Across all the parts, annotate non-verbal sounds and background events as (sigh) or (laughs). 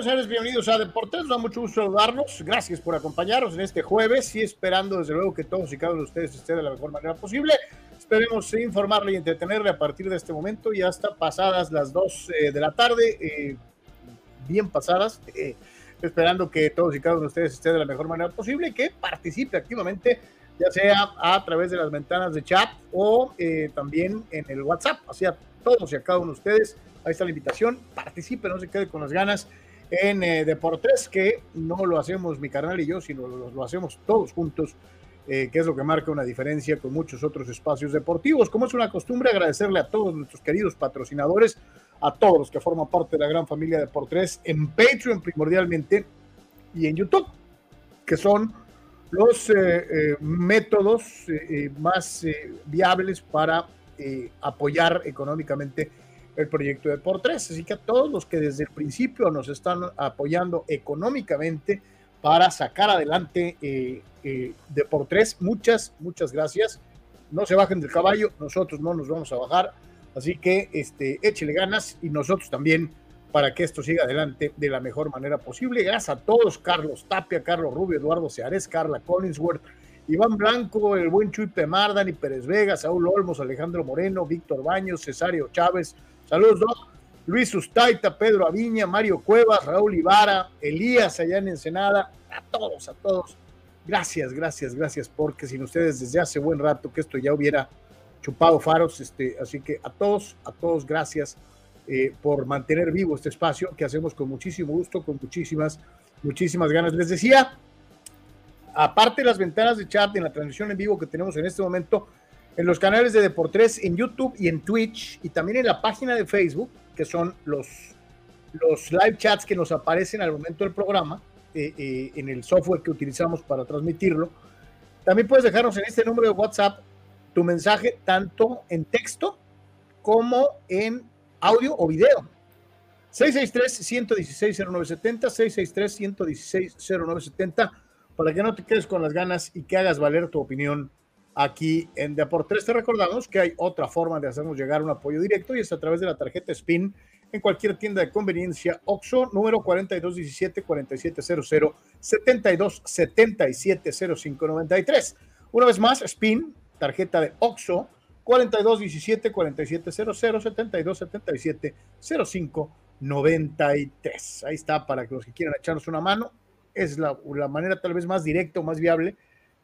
Señores, bienvenidos a Deportes. Nos da mucho gusto saludarlos. Gracias por acompañarnos en este jueves y esperando desde luego que todos y cada uno de ustedes estén de la mejor manera posible. Esperemos informarle y entretenerle a partir de este momento y hasta pasadas las 2 eh, de la tarde, eh, bien pasadas, eh, esperando que todos y cada uno de ustedes estén de la mejor manera posible y que participe activamente, ya sea a través de las ventanas de chat o también en el WhatsApp. Así a todos y a cada uno de ustedes, ahí está la invitación, participe, no se quede con las ganas en eh, Deportes, que no lo hacemos mi canal y yo, sino lo, hacemos todos juntos, eh, que es lo que marca una diferencia con muchos otros espacios deportivos. Como es una costumbre, agradecerle a todos nuestros queridos patrocinadores, a todos los que forman parte de la gran familia de Deportes, en Patreon primordialmente y en YouTube, que son los eh, métodos más viables para apoyar económicamente el proyecto de por tres. Así que a todos los que desde el principio nos están apoyando económicamente para sacar adelante eh, eh, de por tres, muchas, muchas gracias. No se bajen del caballo, nosotros no nos vamos a bajar. Así que este, échele ganas y nosotros también para que esto siga adelante de la mejor manera posible. Gracias a todos, Carlos Tapia, Carlos Rubio, Eduardo Seares, Carla Collinsworth, Iván Blanco, el buen Chuy Pemar, Dani Pérez Vega, Saúl Olmos, Alejandro Moreno, Víctor Baños, Cesario Chávez, Saludos, Doc. Luis Ustaita, Pedro Aviña, Mario Cuevas, Raúl Ivara, Elías allá en Ensenada, a todos, a todos. Gracias, gracias, gracias, porque sin ustedes desde hace buen rato que esto ya hubiera chupado faros, este, así que a todos, a todos, gracias eh, por mantener vivo este espacio que hacemos con muchísimo gusto, con muchísimas, muchísimas ganas. Les decía, aparte de las ventanas de chat en la transmisión en vivo que tenemos en este momento, en los canales de Deportes, en YouTube y en Twitch, y también en la página de Facebook, que son los, los live chats que nos aparecen al momento del programa, eh, eh, en el software que utilizamos para transmitirlo. También puedes dejarnos en este número de WhatsApp tu mensaje tanto en texto como en audio o video. 663-116-0970, 663-116-0970, para que no te quedes con las ganas y que hagas valer tu opinión aquí en Deportes. Te recordamos que hay otra forma de hacernos llegar un apoyo directo y es a través de la tarjeta SPIN en cualquier tienda de conveniencia OXO, número 4217-4700 72770593. Una vez más, SPIN, tarjeta de OXO, 4217-4700 7277-0593. Ahí está para los que quieran echarnos una mano. Es la, la manera tal vez más directa o más viable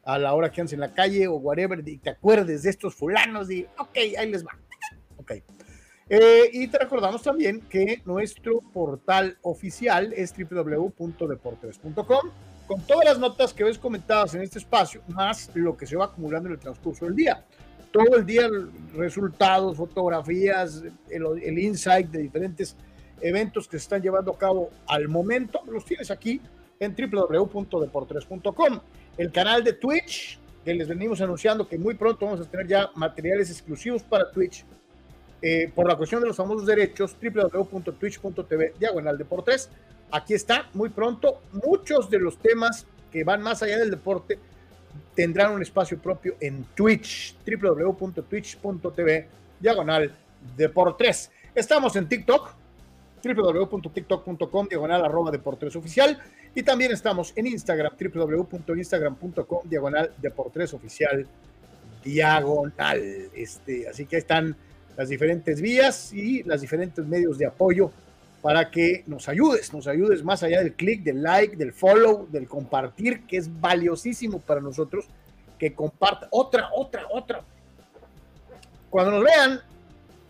a la hora que andes en la calle o whatever, y te acuerdes de estos fulanos y, ok, ahí les va. Ok. Eh, y te recordamos también que nuestro portal oficial es www.deportes.com. con todas las notas que ves comentadas en este espacio, más lo que se va acumulando en el transcurso del día. Todo el día resultados, fotografías, el, el insight de diferentes eventos que se están llevando a cabo al momento, los tienes aquí en www.deportres.com. El canal de Twitch, que les venimos anunciando que muy pronto vamos a tener ya materiales exclusivos para Twitch. Eh, por la cuestión de los famosos derechos, www.twitch.tv diagonal deportes. Aquí está, muy pronto. Muchos de los temas que van más allá del deporte tendrán un espacio propio en Twitch, www.twitch.tv diagonal deportes. Estamos en TikTok, www.tiktok.com diagonal arroba deportes oficial y también estamos en Instagram, www.instagram.com diagonal deportes oficial diagonal. Este, así que están las diferentes vías y los diferentes medios de apoyo para que nos ayudes, nos ayudes más allá del clic, del like, del follow, del compartir, que es valiosísimo para nosotros, que comparta otra, otra, otra. Cuando nos vean,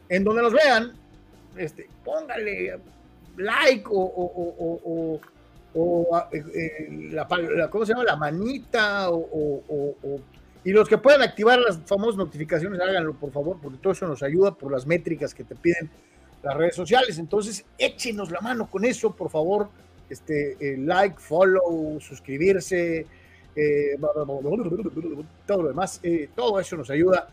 en donde nos vean, este, póngale like o, eh, eh, la, manita o, y los que puedan activar las famosas notificaciones, háganlo por favor, porque todo eso nos ayuda por las métricas que te piden las redes sociales. Entonces, échenos la mano con eso, por favor. Este, eh, like, follow, suscribirse, todo lo demás. todo eso nos ayuda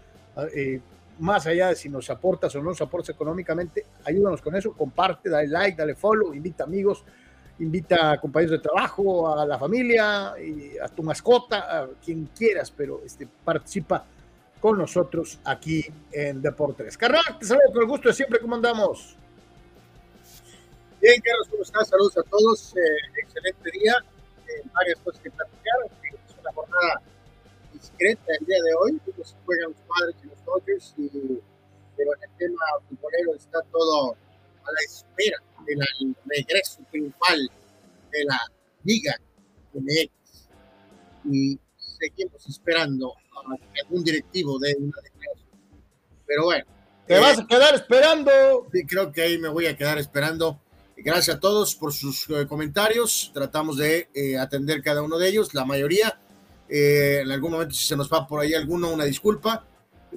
más allá de si nos aportas o no nos aportas económicamente, ayúdanos con eso, comparte, dale like, dale follow, invita amigos, invita a compañeros de trabajo, a la familia, a tu mascota, a quien quieras, pero este, participa con nosotros aquí en Deportes. Carnal, te saludo con el gusto de siempre, ¿cómo andamos? Bien, Carlos, ¿cómo estás? Saludos a todos, eh, excelente día, eh, varias cosas que platicar, es una jornada discreta el día de hoy, pues juegan los padres y los Dodgers, y, pero en el tema futbolero está todo a la espera del regreso triunfal de la Liga MX. Y seguimos esperando a algún directivo de una declaración. Pero bueno. Te vas a eh, quedar esperando. Sí, creo que ahí me voy a quedar esperando. Gracias a todos por sus eh, comentarios. Tratamos de eh, atender cada uno de ellos, la mayoría. Eh, en algún momento, si se nos va por ahí alguno, una disculpa.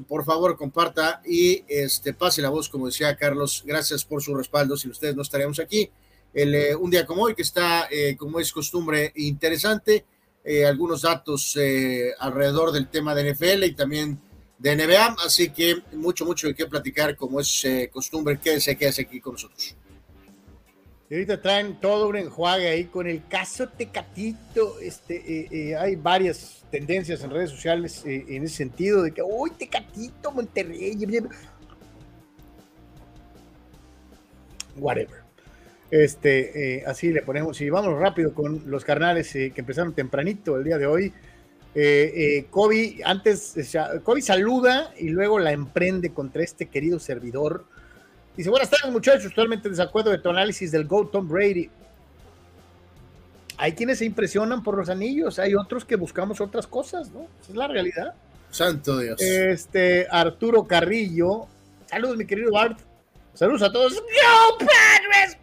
Por favor, comparta y este, pase la voz, como decía Carlos. Gracias por su respaldo. Sin ustedes no estaríamos aquí. El, eh, un día como hoy, que está, eh, como es costumbre, interesante. algunos datos alrededor del tema de NFL y también de NBA. Así que mucho, mucho de qué platicar, como es costumbre. Quédese, quédese aquí con nosotros. Y ahorita traen todo un enjuague ahí con el caso Tecatito. Este, eh, eh, hay varias tendencias en redes sociales eh, en ese sentido de que, uy, Tecatito, Monterrey. Whatever. Este, así le ponemos. Y vamos rápido con los carnales que empezaron tempranito el día de hoy. Kobe, antes, Kobe saluda y luego la emprende contra este querido servidor Dice, buenas tardes muchachos, totalmente en desacuerdo de tu análisis del GOAT Tom Brady. Hay quienes se impresionan por los anillos, hay otros que buscamos otras cosas, ¿no? Esa es la realidad. Santo Dios. Este, Arturo Carrillo. Saludos, mi querido Art. Saludos a todos. ¡Yo, padres!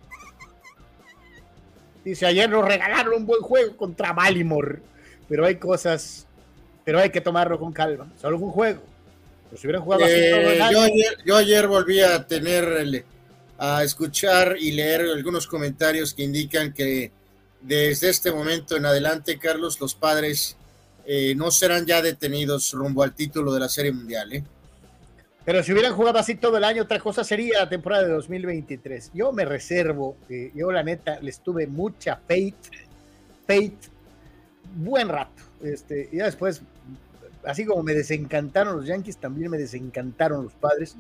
Dice, ayer nos regalaron un buen juego contra Baltimore. Pero hay cosas, pero hay que tomarlo con calma. Solo un juego. Eh, yo, ayer, volví a tener, a escuchar y leer algunos comentarios que indican que desde este momento en adelante, Carlos, los padres eh, no serán ya detenidos rumbo al título de la Serie Mundial. ¿eh? Pero si hubieran jugado así todo el año, otra cosa sería la temporada de 2023. Yo me reservo, yo la neta les tuve mucha faith, faith, buen rato. Este, y ya después así como me desencantaron los Yankees, también me desencantaron los padres.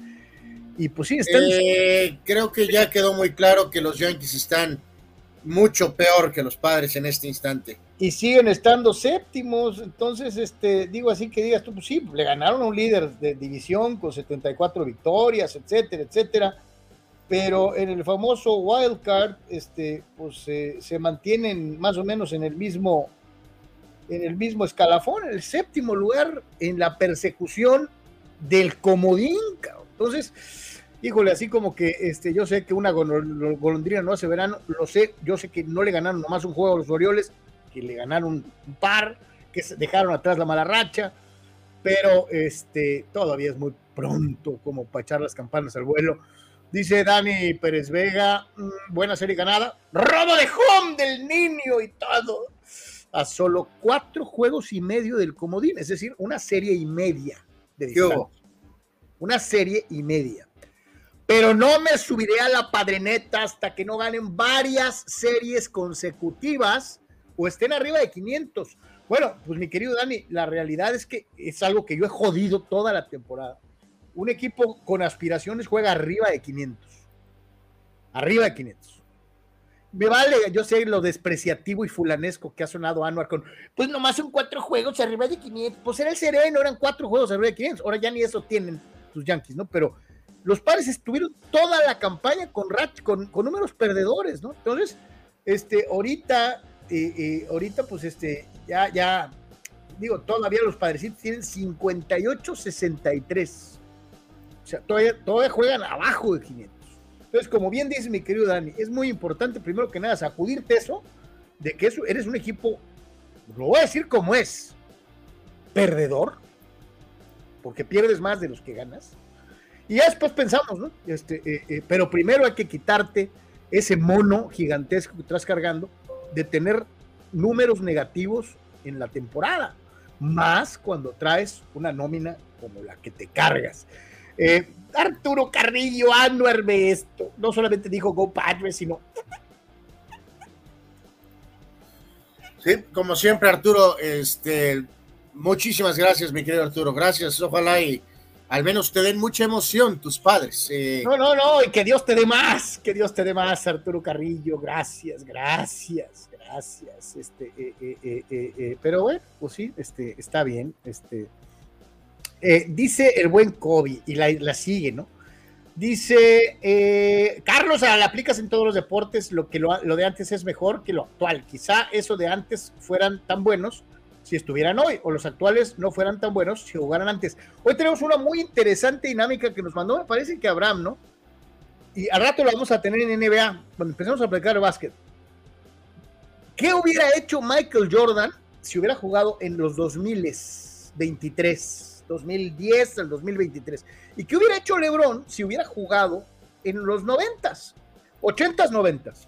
Y pues sí, están... Eh, creo que ya quedó muy claro que los Yankees están mucho peor que los padres en este instante. Y siguen estando séptimos, entonces, este, digo así que digas tú, pues sí, le ganaron a un líder de división con 74 victorias, etcétera, etcétera, pero en el famoso wild card, este, pues se mantienen más o menos en el mismo, en el mismo escalafón, en el séptimo lugar en la persecución del comodín. Entonces, híjole, así como que este, yo sé que una golondrina no hace verano, lo sé, yo sé que no le ganaron nomás un juego a los Orioles, que le ganaron un par, que dejaron atrás la mala racha, pero este, todavía es muy pronto como para echar las campanas al vuelo. Dice Dani Pérez Vega, mm, buena serie ganada, robo de home del niño y todo, a solo cuatro juegos y medio del comodín, es decir, una serie y media de distancia. Una serie y media. Pero no me subiré a la padreneta hasta que no ganen varias series consecutivas o estén arriba de 500. Bueno, pues mi querido Dani, la realidad es que es algo que yo he jodido toda la temporada. Un equipo con aspiraciones juega arriba de 500. Arriba de 500. Me vale, yo sé lo despreciativo y fulanesco que ha sonado Anuar con, pues nomás son cuatro juegos arriba de 500. Pues era el sereno, eran cuatro juegos arriba de 500. Ahora ya ni eso tienen tus Yankees, ¿no? Pero los padres estuvieron toda la campaña con, con, con números perdedores, ¿no? Entonces, este, ahorita, eh, eh, ahorita, pues, este, ya, ya, digo, todavía los padrecitos tienen 58-63. O sea, todavía, todavía juegan abajo de 500. Entonces, como bien dice mi querido Dani, es muy importante, primero que nada, sacudirte eso, de que eres un equipo, lo voy a decir como es, perdedor, porque pierdes más de los que ganas y ya después pensamos, ¿no? Este, eh, eh, pero primero hay que quitarte ese mono gigantesco que estás cargando de tener números negativos en la temporada, más cuando traes una nómina como la que te cargas. Eh, Arturo Carrillo, Anuerme esto, no solamente dijo Go Padres, sino... Sí, como siempre, Arturo, este, muchísimas gracias, mi querido Arturo, gracias, ojalá y al menos te den mucha emoción tus padres. Eh. No, no, no, y que Dios te dé más, que Dios te dé más, Arturo Carrillo, gracias, gracias, gracias. Este, eh, eh, pero bueno, pues sí, este, está bien. Este, dice el buen Kobe, y la, sigue, ¿no? Dice, Carlos, la aplicas en todos los deportes, lo que lo, lo de antes es mejor que lo actual. Quizá eso de antes fueran tan buenos si estuvieran hoy, o los actuales no fueran tan buenos si jugaran antes. Hoy tenemos una muy interesante dinámica que nos mandó, me parece que Abraham, ¿no? Y al rato lo vamos a tener en NBA, cuando empecemos a aplicar el básquet. ¿Qué hubiera hecho Michael Jordan si hubiera jugado en los 2023, 2010 al 2023? ¿Y qué hubiera hecho LeBron si hubiera jugado en los 90s, 80s, 90s?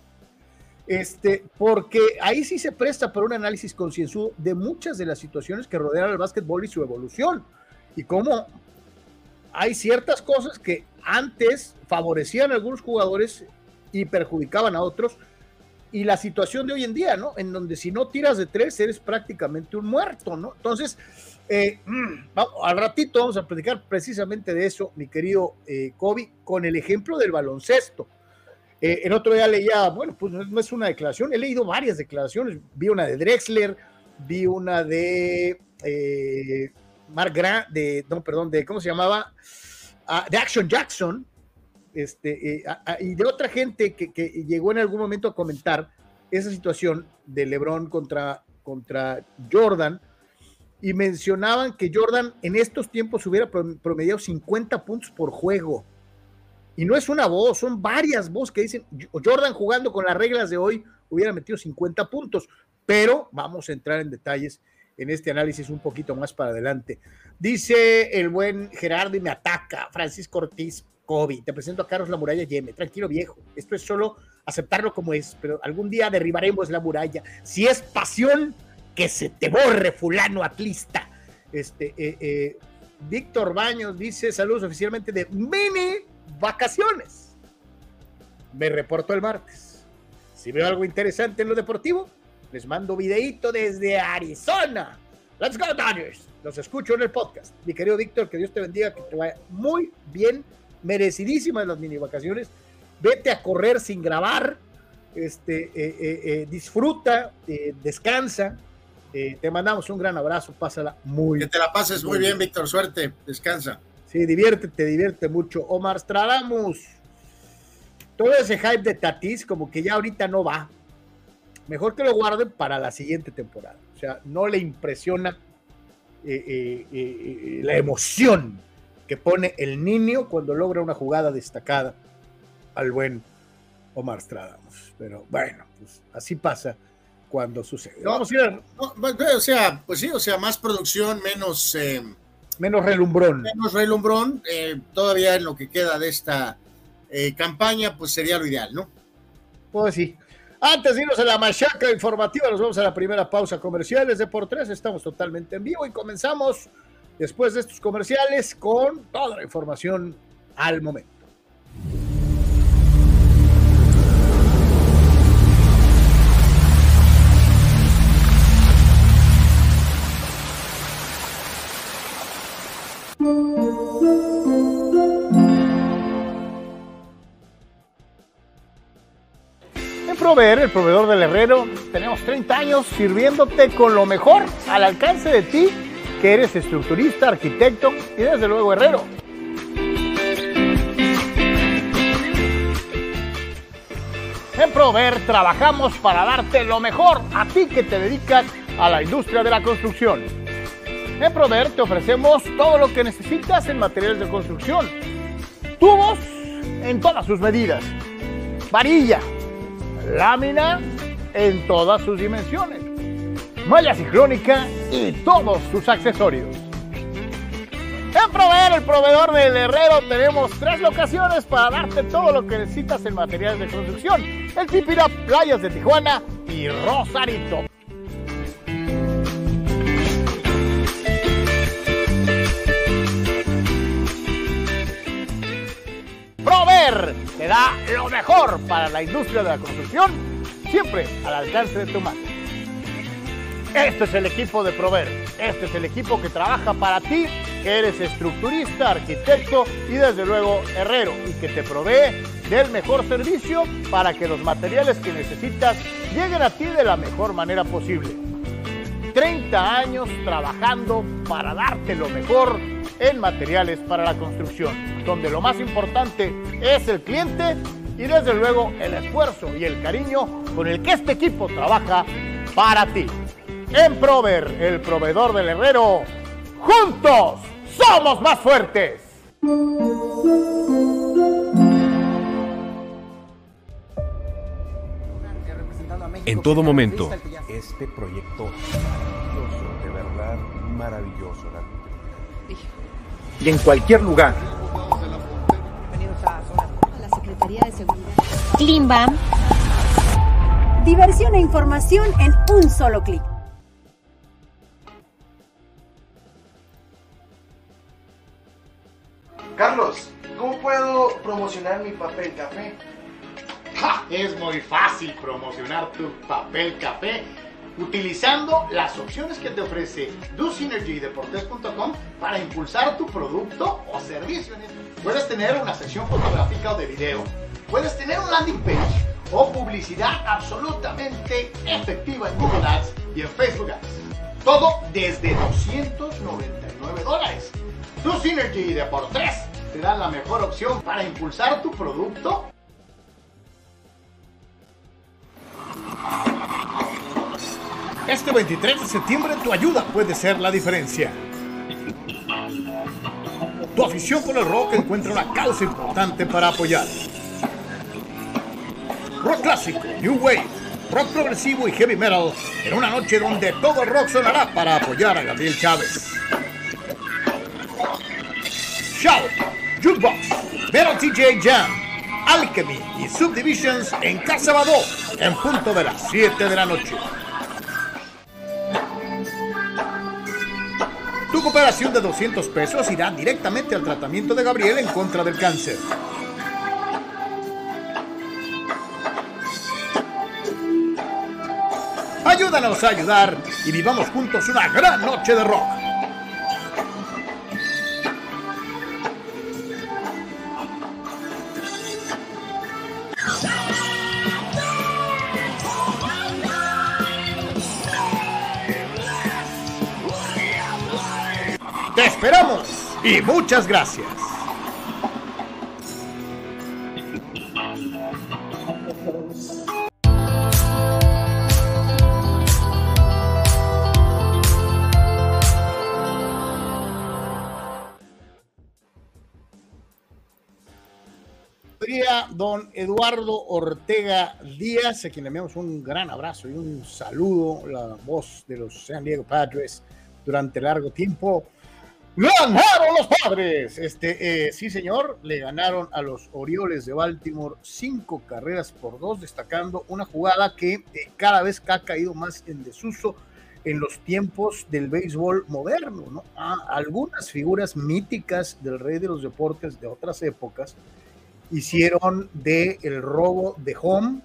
Este, porque ahí sí se presta para un análisis concienzudo de muchas de las situaciones que rodean al básquetbol y su evolución. Y cómo hay ciertas cosas que antes favorecían a algunos jugadores y perjudicaban a otros. Y la situación de hoy en día, ¿no? En donde si no tiras de tres, eres prácticamente un muerto, ¿no? Entonces, eh, mm, al ratito vamos a platicar precisamente de eso, mi querido eh, Kobe, con el ejemplo del baloncesto eh, el otro día leía, bueno, pues no es una declaración, he leído varias declaraciones, vi una de Drexler, vi una de eh, Mark Grant, de, no, perdón, de, ¿cómo se llamaba? Ah, de Action Jackson, este, eh, y de otra gente que, que, llegó en algún momento a comentar esa situación de LeBron contra, contra Jordan, y mencionaban que Jordan en estos tiempos hubiera promediado 50 puntos por juego y no es una voz, son varias voces que dicen, Jordan jugando con las reglas de hoy hubiera metido 50 puntos, pero vamos a entrar en detalles en este análisis un poquito más para adelante. Dice el buen Gerardo y me ataca, Francisco Ortiz, Kobe, te presento a Carlos La Muralla Yeme, tranquilo viejo, esto es solo aceptarlo como es, pero algún día derribaremos la muralla. Si es pasión, que se te borre fulano atlista. Este, eh, eh, Víctor Baños dice saludos oficialmente de Mini vacaciones. Me reporto el martes. Si veo algo interesante en lo deportivo, les mando videíto desde Arizona. Let's go, Dodgers. Los escucho en el podcast. Mi querido Víctor, que Dios te bendiga, que te vaya muy bien, merecidísimas las mini vacaciones. Vete a correr sin grabar, este, eh, disfruta, descansa. Te mandamos un gran abrazo, pásala muy bien. Que te la pases muy, bien, bien, Víctor, suerte, descansa. Sí, diviértete, divierte mucho. Omar Stradamus. Todo ese hype de Tatis, como que ya ahorita no va. Mejor que lo guarden para la siguiente temporada. O sea, no le impresiona eh, eh, eh, la emoción que pone el niño cuando logra una jugada destacada al buen Omar Stradamus. Pero bueno, pues así pasa cuando sucede. Vamos a ir. o sea, pues sí, o sea, más producción, menos. Eh, menos relumbrón. Menos relumbrón. Eh, todavía en lo que queda de esta eh, campaña, pues sería lo ideal, ¿no? Pues sí. Antes de irnos a la machaca informativa, nos vamos a la primera pausa comerciales de por tres. Estamos totalmente en vivo y comenzamos después de estos comerciales con toda la información al momento. Proveer, el proveedor del herrero, tenemos 30 años sirviéndote con lo mejor al alcance de ti, que eres estructurista, arquitecto y desde luego herrero. En Prover trabajamos para darte lo mejor a ti que te dedicas a la industria de la construcción. En Prover te ofrecemos todo lo que necesitas en materiales de construcción. Tubos en todas sus medidas. Varilla, lámina en todas sus dimensiones, malla ciclónica y todos sus accesorios. En Proveer, el proveedor del Herrero, tenemos tres locaciones para darte todo lo que necesitas en materiales de construcción. El Tipira, Playas de Tijuana y Rosarito. Prover te da lo mejor para la industria de la construcción, siempre al alcance de tu mano. Este es el equipo de Prover. Este es el equipo que trabaja para ti, que eres estructurista, arquitecto y desde luego herrero y que te provee del mejor servicio para que los materiales que necesitas lleguen a ti de la mejor manera posible. 30 años trabajando para darte lo mejor en materiales para la construcción, donde lo más importante es el cliente y desde luego el esfuerzo y el cariño con el que este equipo trabaja para ti. En Prover, el proveedor del herrero, juntos somos más fuertes. En todo momento. Este proyecto maravilloso, de verdad maravilloso y en cualquier lugar. La Secretaría de Seguridad. Klimbam. Diversión e información en un solo clic. Carlos, ¿cómo puedo promocionar mi papel café? Es muy fácil promocionar tu papel café utilizando las opciones que te ofrece DoSynergyDeportes.com para impulsar tu producto o servicio. Puedes tener una sección fotográfica o de video, puedes tener un landing page o publicidad absolutamente efectiva en Google Ads y en Facebook Ads. Todo desde 299 dólares. DoSynergy Deportes te da la mejor opción para impulsar tu producto Este 23 de septiembre tu ayuda puede ser la diferencia. Tu afición por el rock encuentra una causa importante para apoyar. Rock clásico, New Wave, rock progresivo y heavy metal en una noche donde todo el rock sonará para apoyar a Gabriel Chávez. Shout, Jukebox, Metal TJ Jam, Alchemy y Subdivisions en Casa Badó en punto de las 7 de la noche. Tu cooperación de 200 pesos irá directamente al tratamiento de Gabriel en contra del cáncer. Ayúdanos a ayudar y vivamos juntos una gran noche de rock. Te esperamos y muchas gracias. don Eduardo Ortega Díaz, a quien le enviamos un gran abrazo y un saludo, la voz de los San Diego Padres durante largo tiempo. ¡Ganaron los padres! Este, eh, sí, señor, le ganaron a los Orioles de Baltimore cinco carreras por dos, destacando una jugada que eh, cada vez ha caído más en desuso en los tiempos del béisbol moderno. ¿no? algunas figuras míticas del rey de los deportes de otras épocas hicieron de el robo de home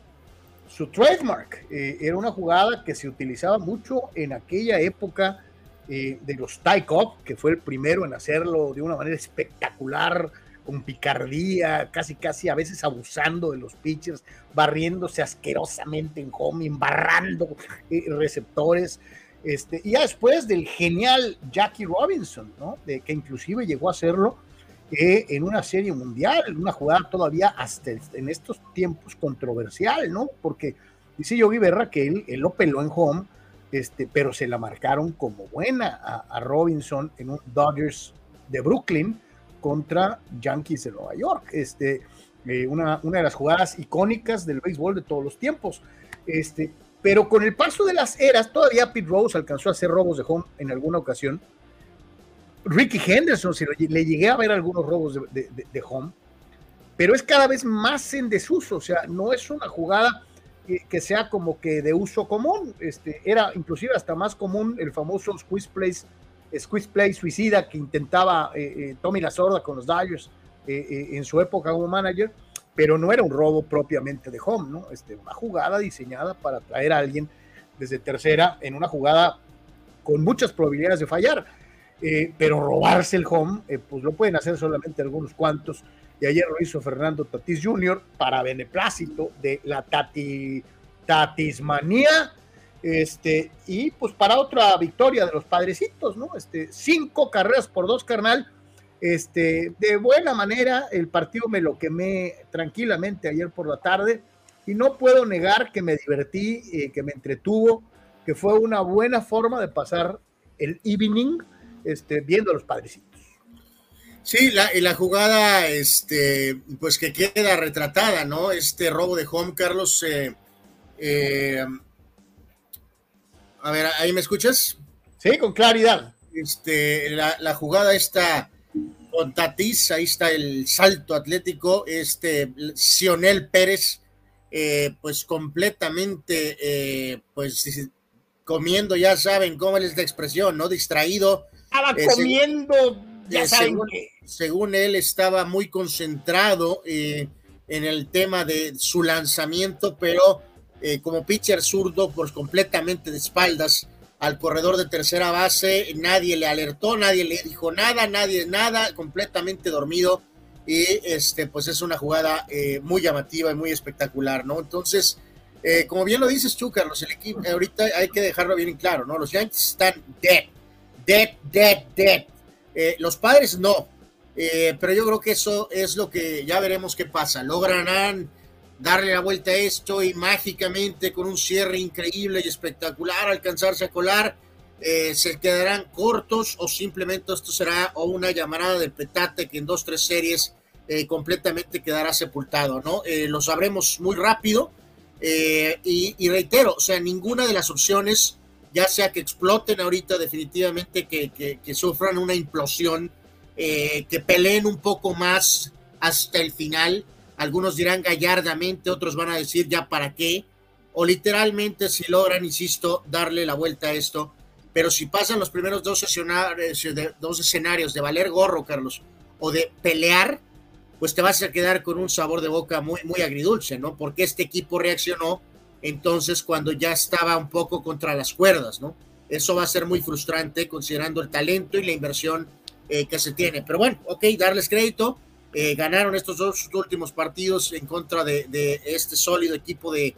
su trademark. Eh, era una jugada que se utilizaba mucho en aquella época eh, de los tie que fue el primero en hacerlo de una manera espectacular, con picardía, casi casi a veces abusando de los pitchers, barriéndose asquerosamente en home, embarrando eh, receptores. Este, y después del genial Jackie Robinson, ¿no? De, que inclusive llegó a hacerlo eh, en una serie mundial, una jugada todavía hasta en estos tiempos controversial, ¿no? Porque dice Yogi Berra que él, lo peló en home, este, pero se la marcaron como buena a, Robinson en un Dodgers de Brooklyn contra Yankees de Nueva York. Este, eh, una, una de las jugadas icónicas del béisbol de todos los tiempos. Este, pero con el paso de las eras, todavía Pete Rose alcanzó a hacer robos de home en alguna ocasión. Ricky Henderson, le llegué a ver algunos robos de, home, pero es cada vez más en desuso, o sea, no es una jugada que, sea como que de uso común, este, era inclusive hasta más común el famoso squeeze play, squeeze play suicida que intentaba eh, eh, Tommy Lasorda con los Dodgers eh, en su época como manager, pero no era un robo propiamente de home, ¿no? Este, una jugada diseñada para traer a alguien desde tercera en una jugada con muchas probabilidades de fallar, eh, pero robarse el home, eh, pues lo pueden hacer solamente algunos cuantos, y ayer lo hizo Fernando Tatis Jr. para beneplácito de la tati, Tatismanía, este, y pues para otra victoria de los padrecitos, ¿no? Este, cinco carreras por dos, carnal, este, de buena manera, el partido me lo quemé tranquilamente ayer por la tarde y no puedo negar que me divertí, eh, que me entretuvo, que fue una buena forma de pasar el evening este, viendo a los padrecitos. Sí, la, y la jugada, este, pues que queda retratada, ¿no? Este robo de home, Carlos. Eh, eh, a ver, ¿ahí me escuchas? Sí, con claridad. Este, la, la jugada está con Tatis, ahí está el salto atlético, este Sionel Pérez, eh, pues completamente, eh, pues comiendo, ya saben cómo es la expresión, ¿no? Distraído. Estaba eh, comiendo, ya saben según, él estaba muy concentrado en el tema de su lanzamiento, pero como pitcher zurdo, pues completamente de espaldas al corredor de tercera base, nadie le alertó, nadie le dijo nada, nadie nada, completamente dormido y este pues es una jugada eh, muy llamativa y muy espectacular, ¿no? Entonces, eh, como bien lo dices tú, Carlos, el equipo ahorita hay que dejarlo bien en claro, ¿no? Los Yankees están dead, dead, dead, dead. Eh, los padres no, pero yo creo que eso es lo que ya veremos qué pasa. Lograrán darle la vuelta a esto y mágicamente con un cierre increíble y espectacular alcanzarse a colar, eh, se quedarán cortos o simplemente esto será o una llamada de petate que en dos, tres series eh, completamente quedará sepultado, ¿no? Eh, lo sabremos muy rápido y, reitero, o sea, ninguna de las opciones, ya sea que exploten ahorita definitivamente, que, que sufran una implosión, que peleen un poco más hasta el final, algunos dirán gallardamente, otros van a decir ya para qué, o literalmente si logran, insisto, darle la vuelta a esto. Pero si pasan los primeros dos escenarios, de, dos escenarios de valer gorro, Carlos, o de pelear, pues te vas a quedar con un sabor de boca muy, muy agridulce, ¿no? Porque este equipo reaccionó entonces cuando ya estaba un poco contra las cuerdas, ¿no? Eso va a ser muy frustrante considerando el talento y la inversión eh, que se tiene. Pero bueno, ok, darles crédito eh, ganaron estos dos últimos partidos en contra de, este sólido equipo de,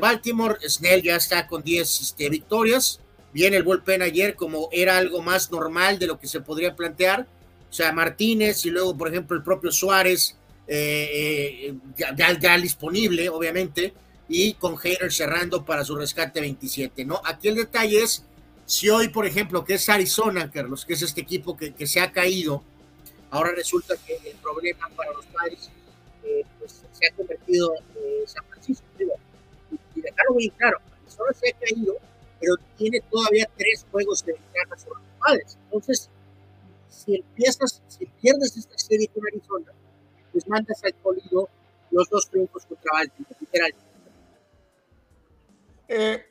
Baltimore. Snell ya está con 10 este, victorias. Viene el bullpen ayer como era algo más normal de lo que se podría plantear. O sea, Martínez y luego, por ejemplo, el propio Suárez eh, ya, disponible, obviamente, y con Hater cerrando para su rescate 27, ¿no? Aquí el detalle es si hoy, por ejemplo, que es Arizona, Carlos, que es este equipo que, que se ha caído, Ahora resulta que el problema para los padres eh, pues, se ha convertido en San Francisco. y dejarlo muy claro, Arizona se ha caído, pero tiene todavía tres juegos de ventaja sobre los padres. Entonces, si empiezas, si pierdes esta serie con Arizona, pues mandas al colido los dos triunfos contra Baltimore, literalmente. Eh,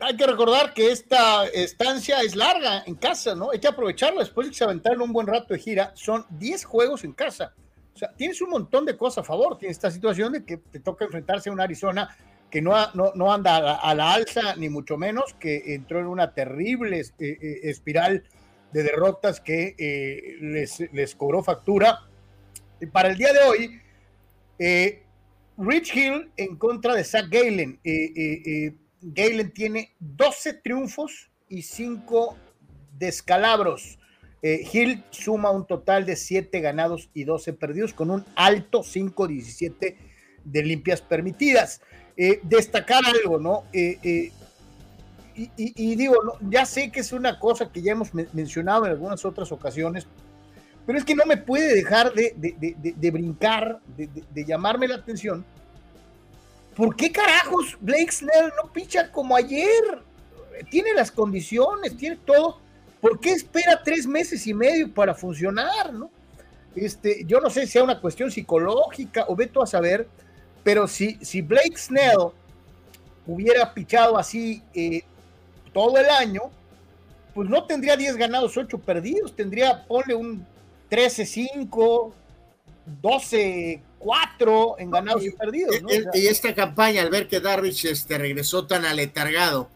hay que recordar que esta estancia es larga en casa, ¿no? Hay que aprovecharla después de que se aventaron un buen rato de gira. Son 10 juegos en casa. O sea, tienes un montón de cosas a favor. Tienes esta situación de que te toca enfrentarse a un Arizona que no, no, anda a la, alza, ni mucho menos, que entró en una terrible eh, eh, espiral de derrotas que les, les, cobró factura. Y para el día de hoy, Rich Hill en contra de Zach Galen. Galen tiene 12 triunfos y 5 descalabros. Hill suma un total de 7 ganados y 12 perdidos con un alto 5-17 de limpias permitidas. Eh, destacar algo, ¿no? Eh, eh, y, digo, ya sé que es una cosa que ya hemos mencionado en algunas otras ocasiones, pero es que no me puede dejar de, de brincar, de, llamarme la atención. ¿Por qué carajos Blake Snell no picha como ayer? Tiene las condiciones, tiene todo. ¿Por qué espera tres meses y medio para funcionar? ¿no? Este, yo no sé si sea una cuestión psicológica o veto a saber, pero si, si Blake Snell hubiera pichado así eh, todo el año, pues no tendría 10 ganados, 8 perdidos, tendría, ponle un 13-5, 12-4 en ganados y, perdidos. y esta campaña, al ver que Darvish este, regresó tan aletargado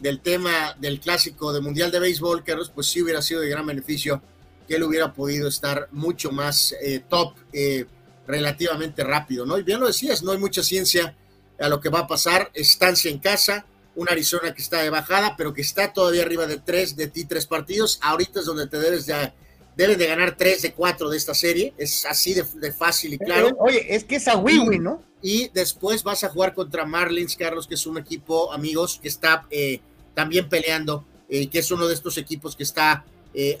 del tema del clásico de Mundial de Béisbol, Carlos, pues sí hubiera sido de gran beneficio que él hubiera podido estar mucho más eh, top. Eh, relativamente rápido, ¿no? Y bien lo decías, no hay mucha ciencia a lo que va a pasar, estancia en casa, un Arizona que está de bajada, pero que está todavía arriba de tres, de ti tres partidos, ahorita es donde te debes de, debes de ganar tres de cuatro de esta serie, es así de, fácil y claro. Eh, oye, es que es a win ¿no? Y después vas a jugar contra Marlins, Carlos, que es un equipo, amigos, que está eh, también peleando, eh, que es uno de estos equipos que está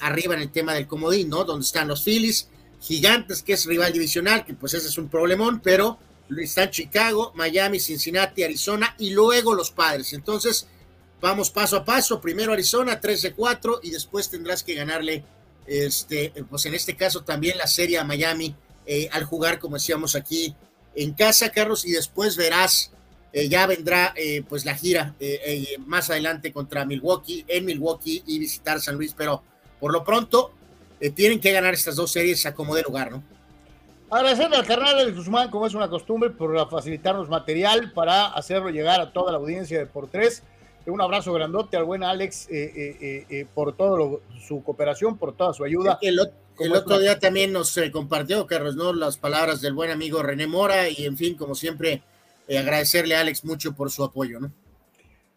arriba en el tema del comodín, ¿no? Donde están los Phillies, Gigantes, que es rival divisional, que pues ese es un problemón, pero están Chicago, Miami, Cincinnati, Arizona y luego los padres. Entonces, vamos paso a paso. Primero Arizona, 13-4, y después tendrás que ganarle, este, pues en este caso también la serie a Miami eh, al jugar, como decíamos aquí, en casa, Carlos, y después verás, eh, ya vendrá eh, pues la gira más adelante contra Milwaukee, en Milwaukee y visitar San Luis, pero por lo pronto eh, tienen que ganar estas dos series a como de lugar, ¿no? Agradecerle al carnal de Guzmán, como es una costumbre, por facilitarnos material para hacerlo llegar a toda la audiencia de Por Tres. Un abrazo grandote al buen Alex eh, eh, por todo su cooperación, por toda su ayuda. El, otro día también nos compartió, Carlos, ¿no? Las palabras del buen amigo René Mora y, en fin, como siempre, agradecerle a Alex mucho por su apoyo, ¿no?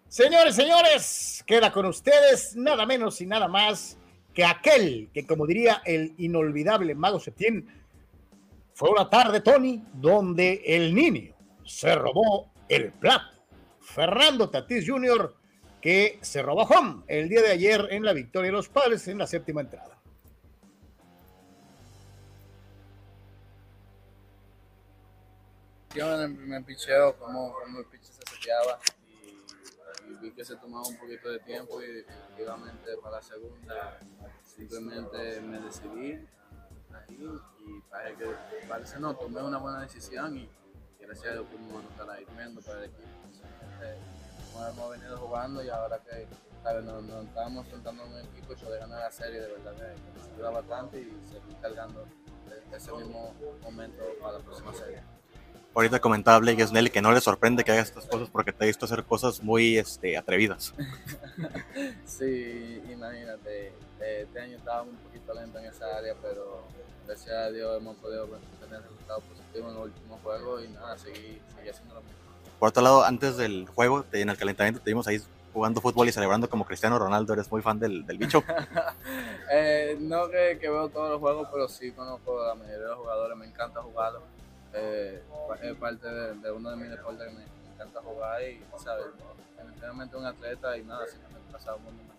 Señores, señores, queda con ustedes nada menos y nada más que aquel que, como diría el inolvidable Mago Septién, fue una tarde, Tony, donde el niño se robó el plato. Fernando Tatis Jr., que se robó home el día de ayer en la victoria de los padres en la séptima entrada. Yo el primer picheo, como, como el pitch se seteaba, vi que se tomaba un poquito de tiempo y definitivamente para la segunda simplemente me decidí y parece que parece no, tomé una buena decisión y, gracias a Dios pudimos anotar ahí tremendo para el equipo. Hemos venido jugando y ahora que Nos, nos, estábamos enfrentando en un equipo y poder ganar la serie de verdad que nos ayuda bastante y seguir cargando ese mismo momento para la próxima serie ahorita comentaba Blake Snell que no le sorprende que haga estas cosas porque te ha visto hacer cosas muy este, atrevidas. (laughs) sí, imagínate, eh, este año estaba un poquito lento en esa área, pero gracias a Dios hemos podido tener resultados positivos en los últimos juegos y nada, seguir, haciendo lo mismo. Por otro lado, antes del juego, en el calentamiento, te vimos ahí jugando fútbol y celebrando como Cristiano Ronaldo. ¿Eres muy fan del, del bicho? (laughs) eh, no que, que, veo todos los juegos, pero sí conozco a la mayoría de los jugadores. Me encanta jugarlo eh, es parte de, uno de mis deportes que me, encanta jugar y, ¿sabes? Definitivamente un atleta y nada, simplemente pasaba un momento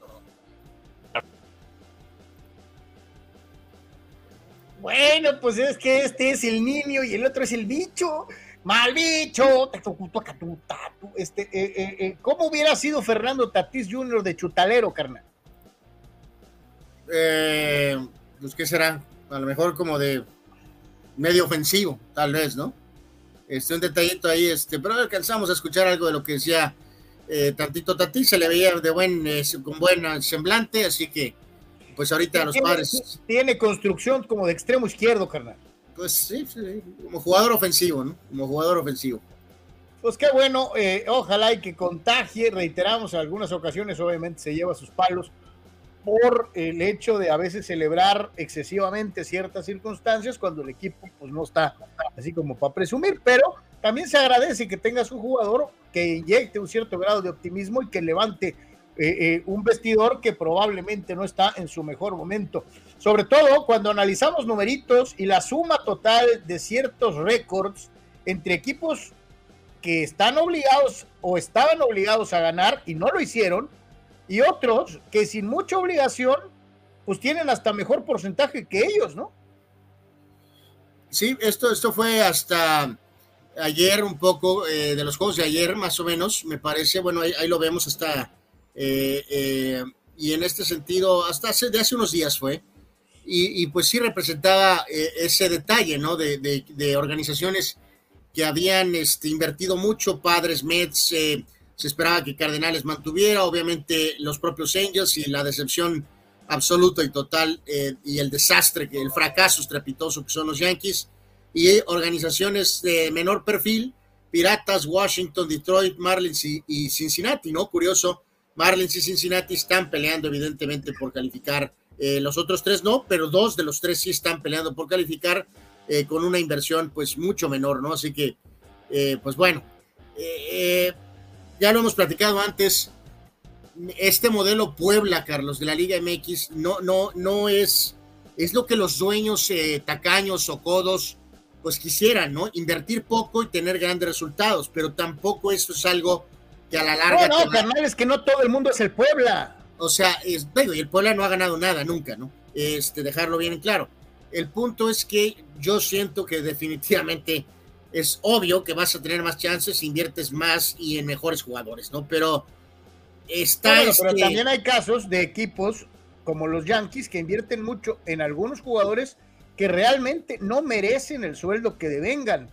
Bueno, pues es que este es el niño y el otro es el bicho. Mal bicho. Este, eh, eh, eh, ¿Cómo hubiera sido Fernando Tatís Jr. de Chutalero, carnal? pues, ¿qué será? A lo mejor como de medio ofensivo, tal vez, ¿no? Este, un detallito ahí, este, pero alcanzamos a escuchar algo de lo que decía tantito Tatís, se le veía de buen, con buen semblante, así que pues ahorita los padres. Tiene construcción como de extremo izquierdo, carnal. Pues sí, como jugador ofensivo, ¿no? Como jugador ofensivo. Pues qué bueno, eh, ojalá y que contagie, reiteramos, en algunas ocasiones obviamente se lleva sus palos por el hecho de a veces celebrar excesivamente ciertas circunstancias cuando el equipo pues no está así como para presumir, pero también se agradece que tengas un jugador que inyecte un cierto grado de optimismo y que levante eh, eh, un vestidor que probablemente no está en su mejor momento. Sobre todo cuando analizamos numeritos y la suma total de ciertos récords entre equipos que están obligados o estaban obligados a ganar y no lo hicieron, y otros que sin mucha obligación, pues tienen hasta mejor porcentaje que ellos, ¿no? Sí, esto, esto fue hasta ayer un poco eh, de los juegos de ayer, más o menos, me parece, bueno, ahí, ahí lo vemos hasta eh, eh, y en este sentido, hasta hace, de hace unos días fue, y, pues sí representaba eh, ese detalle, ¿no? De, organizaciones que habían este, invertido mucho, Padres, Mets, se esperaba que Cardenales mantuviera, obviamente los propios Angels y la decepción absoluta y total y el desastre, que el fracaso estrepitoso que son los Yankees, y organizaciones de menor perfil, Piratas, Washington, Detroit, Marlins y, y Cincinnati, ¿no? Curioso Marlins y Cincinnati están peleando evidentemente por calificar. Eh, los otros tres no, pero dos de los tres sí están peleando por calificar eh, con una inversión pues mucho menor, ¿no? Así que, eh, pues bueno, ya lo hemos platicado antes. Este modelo Puebla, Carlos, de la Liga MX, no, no, no es, es lo que los dueños tacaños o codos pues quisieran, ¿no? Invertir poco y tener grandes resultados, pero tampoco eso es algo que a la larga. No, no, carnal, es que no todo el mundo es el Puebla. O sea, es, y el Puebla no ha ganado nada nunca, ¿no? Este, dejarlo bien en claro. El punto es que yo siento que definitivamente es obvio que vas a tener más chances, inviertes más y en mejores jugadores, ¿no? Pero está. Pero este también hay casos de equipos como los Yankees que invierten mucho en algunos jugadores que realmente no merecen el sueldo que devengan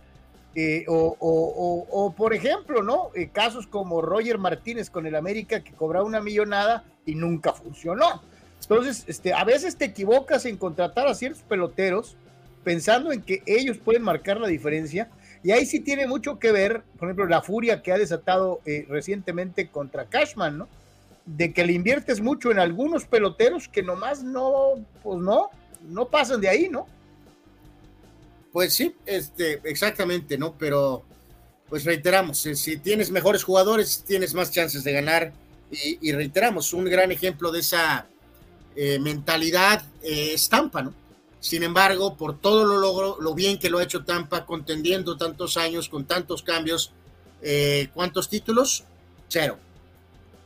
eh, o, por ejemplo, ¿no? Eh, casos como Roger Martínez con el América que cobraba una millonada y nunca funcionó. Entonces, este, a veces te equivocas en contratar a ciertos peloteros pensando en que ellos pueden marcar la diferencia. Y ahí sí tiene mucho que ver, por ejemplo, la furia que ha desatado eh, recientemente contra Cashman, ¿no? De que le inviertes mucho en algunos peloteros que nomás no, pues no, no pasan de ahí, ¿no? Pues sí, este, exactamente, ¿no? Pero, pues reiteramos, eh, si tienes mejores jugadores, tienes más chances de ganar. Y, reiteramos, un gran ejemplo de esa eh, mentalidad eh, es Tampa, ¿no? Sin embargo, por todo lo logro, lo bien que lo ha hecho Tampa, contendiendo tantos años, con tantos cambios, ¿cuántos títulos? Cero.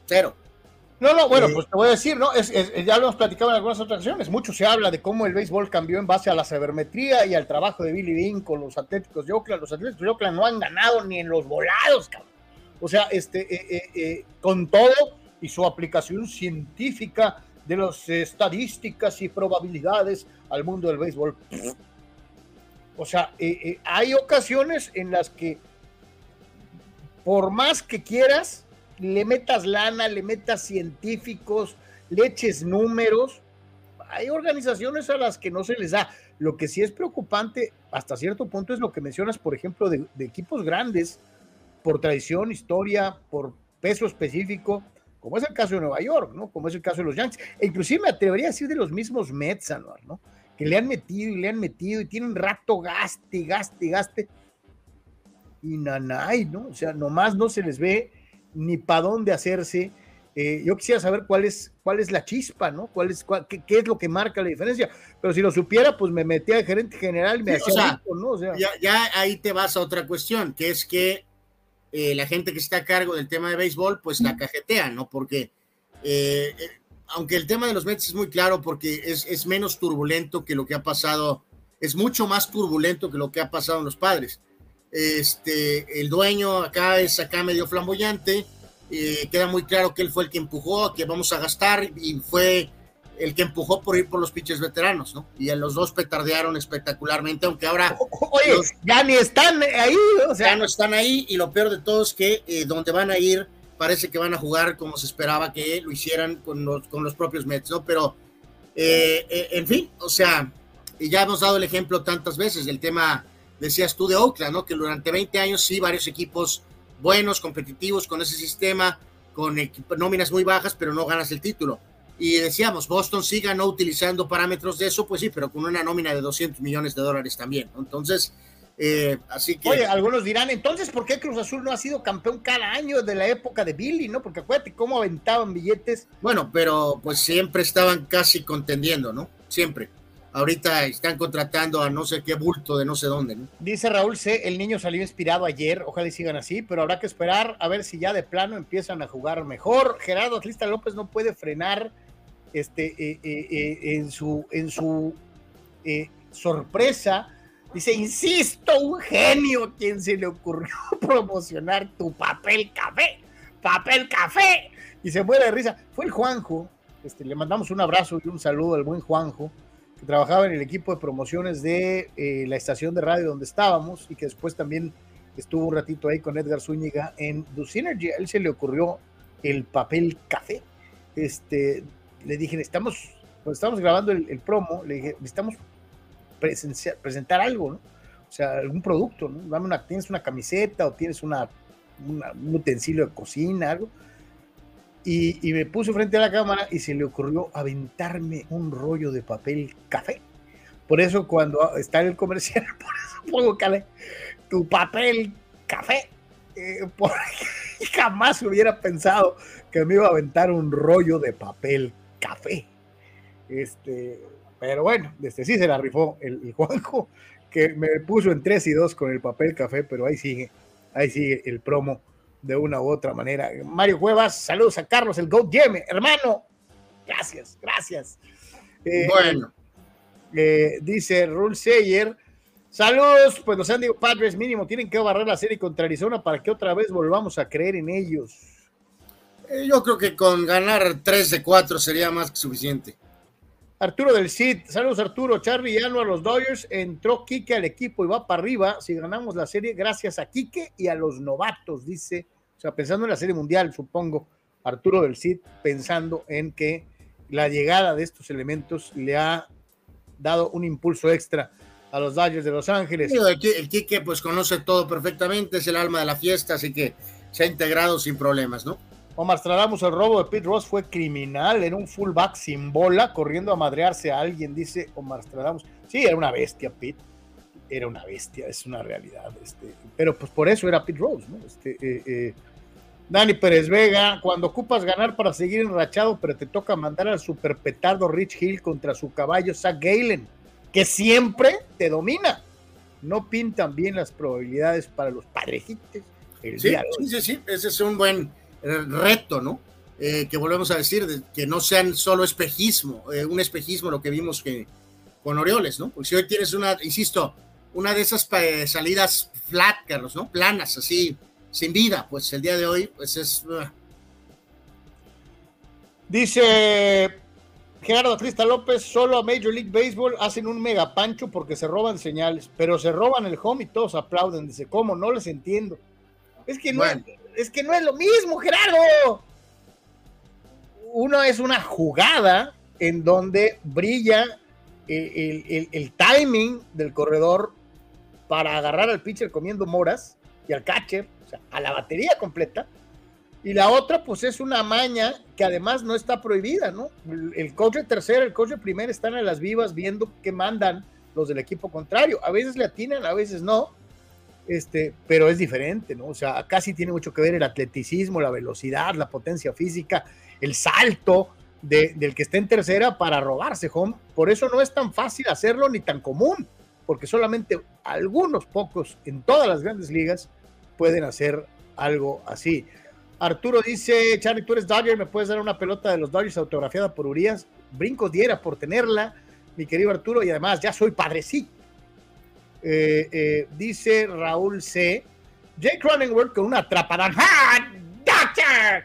Cero. No, no, bueno, pues te voy a decir, ¿no? Es, ya lo hemos platicado en algunas otras ocasiones. Mucho se habla de cómo el béisbol cambió en base a la sabermetría y al trabajo de Billy Bean con los Atléticos de Oakland. Los Atléticos de Oakland no han ganado ni en los volados, cabrón. O sea, este, eh, eh, eh, con todo y su aplicación científica de las estadísticas y probabilidades al mundo del béisbol. O sea, hay ocasiones en las que, por más que quieras, le metas lana, le metas científicos, le eches números. Hay organizaciones a las que no se les da. Lo que sí es preocupante hasta cierto punto es lo que mencionas, por ejemplo, de, equipos grandes, por tradición, historia, por peso específico, como es el caso de Nueva York, ¿no? Como es el caso de los Yankees. E inclusive me atrevería a decir de los mismos Mets, Anuar, ¿no? Que le han metido y le han metido y tienen rato gaste, gaste, gaste. Y nanay, ¿no? O sea, nomás no se les ve ni para dónde hacerse. Eh, yo quisiera saber cuál es, cuál es la chispa, ¿no? ¿Cuál es, qué, es lo que marca la diferencia? Pero si lo supiera, pues me metía de gerente general y me hacía ¿no? ya, ahí te vas a otra cuestión, que es que eh, la gente que está a cargo del tema de béisbol, pues la cajetea, ¿no? Porque eh, aunque el tema de los Mets es muy claro porque es, es, menos turbulento que lo que ha pasado es mucho más turbulento que lo que ha pasado en los padres. Este, el dueño acá es acá medio flamboyante, eh, queda muy claro que él fue el que empujó, que vamos a gastar y fue el que empujó por ir por los pitchers veteranos, ¿no? Y los dos petardearon espectacularmente, aunque ahora... (laughs) Oye, ya ni están ahí, o sea... Ya no están ahí y lo peor de todo es que eh, donde van a ir parece que van a jugar como se esperaba que lo hicieran con los, con los propios Mets, ¿no? Pero, eh, eh, en fin, o sea, ya hemos dado el ejemplo tantas veces del tema, decías tú, de Oakland, ¿no? Que durante 20 años sí, varios equipos buenos, competitivos con ese sistema, con nóminas muy bajas, pero no ganas el título y decíamos, Boston sí ganó utilizando parámetros de eso, pues sí, pero con una nómina de 200 millones de dólares también. Entonces, eh, así que. Oye, algunos dirán, entonces, ¿por qué Cruz Azul no ha sido campeón cada año de la época de Billy, no? Porque acuérdate cómo aventaban billetes. Bueno, pero pues siempre estaban casi contendiendo, ¿no? Siempre. Ahorita están contratando a no sé qué bulto de no sé dónde. Dice Raúl C. El niño salió inspirado ayer, ojalá sigan así, pero habrá que esperar a ver si ya de plano empiezan a jugar mejor. Gerardo Atlista López no puede frenar este, eh, eh, eh, en su, en su sorpresa, dice, insisto, un genio quien se le ocurrió (laughs) promocionar tu papel café, papel café, y se muere de risa. Fue el Juanjo, este, le mandamos un abrazo y un saludo al buen Juanjo, que trabajaba en el equipo de promociones de la estación de radio donde estábamos y que después también estuvo un ratito ahí con Edgar Zúñiga en Du Synergy. A él se le ocurrió el papel café. Este, le dije, necesitamos, cuando estamos grabando el, promo, le dije, necesitamos presentar algo, ¿no? O sea, algún producto, ¿no? Dame una, tienes una camiseta o tienes una, un utensilio de cocina, algo. Y, me puso frente a la cámara y se le ocurrió aventarme un rollo de papel café. Por eso cuando está en el comercial, (laughs) por eso pongo cale, tu papel café. Eh, (laughs) jamás hubiera pensado que me iba a aventar un rollo de papel café. Este, pero bueno, desde sí se la rifó el, Juanjo, que me puso en 3 y 2 con el papel café, pero ahí sigue, ahí sigue el promo de una u otra manera. Mario Cuevas, saludos a Carlos, el Go Yeme, hermano. Gracias, gracias. Eh, bueno. Eh, dice Rule Sayer, saludos, pues los San Diego Padres mínimo tienen que barrer la serie contra Arizona para que otra vez volvamos a creer en ellos. Eh, yo creo que con ganar 3 de 4 sería más que suficiente. Arturo del Cid, saludos Arturo, Charlie y a los Dodgers, entró Quique al equipo y va para arriba, si ganamos la serie gracias a Quique y a los novatos, dice, o sea, pensando en la serie mundial, supongo, Arturo del Cid, pensando en que la llegada de estos elementos le ha dado un impulso extra a los Dodgers de Los Ángeles. el Quique pues conoce todo perfectamente, es el alma de la fiesta, así que se ha integrado sin problemas, ¿no? Omar Stradamus, el robo de Pete Ross fue criminal, era un fullback sin bola, corriendo a madrearse a alguien, dice Omar Stradamus. Sí, era una bestia, Pete. Era una bestia, es una realidad. Este, pero pues por eso era Pete Rose, ¿no? Este, eh, eh, Dani Pérez Vega, cuando ocupas ganar para seguir enrachado, pero te toca mandar al super petardo Rich Hill contra su caballo Zach Galen, que siempre te domina. No pintan bien las probabilidades para los padrejitos. sí, sí, sí, ese es un buen reto, ¿no? Eh, que volvemos a decir, que no sean solo espejismo, eh, un espejismo lo que vimos que, con Orioles, ¿no? Porque si hoy tienes una, insisto, una de esas salidas flat, Carlos, ¿no? Planas, así, sin vida, pues el día de hoy, pues es... Uh. Dice Gerardo Crista López, solo a Major League Baseball hacen un mega pancho porque se roban señales, pero se roban el home y todos aplauden. Dice, ¿cómo? No les entiendo. Es que no, es que no es lo mismo, Gerardo. Uno es una jugada en donde brilla el, el, timing del corredor para agarrar al pitcher comiendo moras y al catcher, o sea, a la batería completa. Y la otra, pues es una maña que además no está prohibida, ¿no? El coach de el coach de primera están en las vivas viendo qué mandan los del equipo contrario. A veces le atinan, a veces no este, pero es diferente, ¿no? O sea, casi tiene mucho que ver el atleticismo, la velocidad, la potencia física, el salto del que está en tercera para robarse home. Por eso no es tan fácil hacerlo ni tan común, porque solamente algunos pocos en todas las grandes ligas pueden hacer algo así. Arturo dice, Charlie, tú eres Dodger, ¿me puedes dar una pelota de los Dodgers autografiada por Urias? Brincos diera por tenerla, mi querido Arturo, y además ya soy padrecito Eh, eh, dice Raúl C. Jake Cronenworth con una atrapada.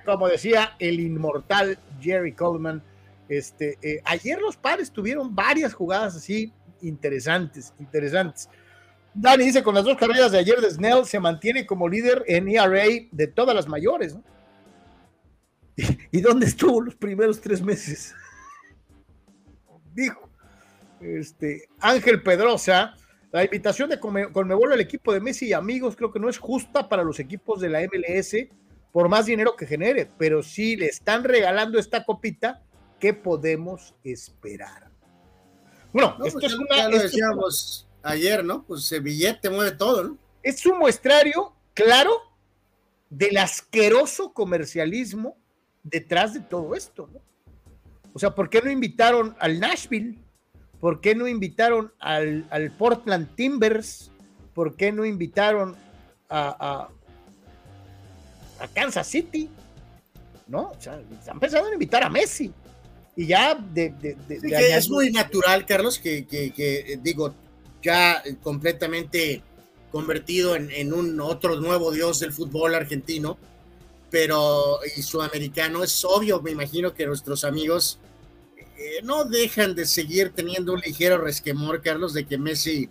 Como decía el inmortal Jerry Coleman. Este, eh, ayer los padres tuvieron varias jugadas así interesantes, interesantes. Dani dice, con las dos carreras de ayer de Snell se mantiene como líder en ERA de todas las mayores. (laughs) ¿Y, dónde estuvo los primeros tres meses? (laughs) Dijo este, Ángel Pedrosa, la invitación de Conmebol al equipo de Messi y amigos creo que no es justa para los equipos de la MLS por más dinero que genere, pero si le están regalando esta copita, ¿qué podemos esperar? Bueno, esto pues es una, lo decíamos ayer, ¿no? Pues el billete mueve todo, ¿no? Es un muestrario claro del asqueroso comercialismo detrás de todo esto, ¿no? O sea, ¿por qué no invitaron al Nashville? ¿Por qué no invitaron al, Portland Timbers? ¿Por qué no invitaron a, a, Kansas City? ¿No? O sea, han pensado en invitar a Messi. Y ya de... es muy natural, Carlos, que, que, digo, ya completamente convertido en, en, un otro nuevo dios del fútbol argentino, pero y sudamericano, es obvio, me imagino que nuestros amigos eh, no dejan de seguir teniendo un ligero resquemor, Carlos, de que Messi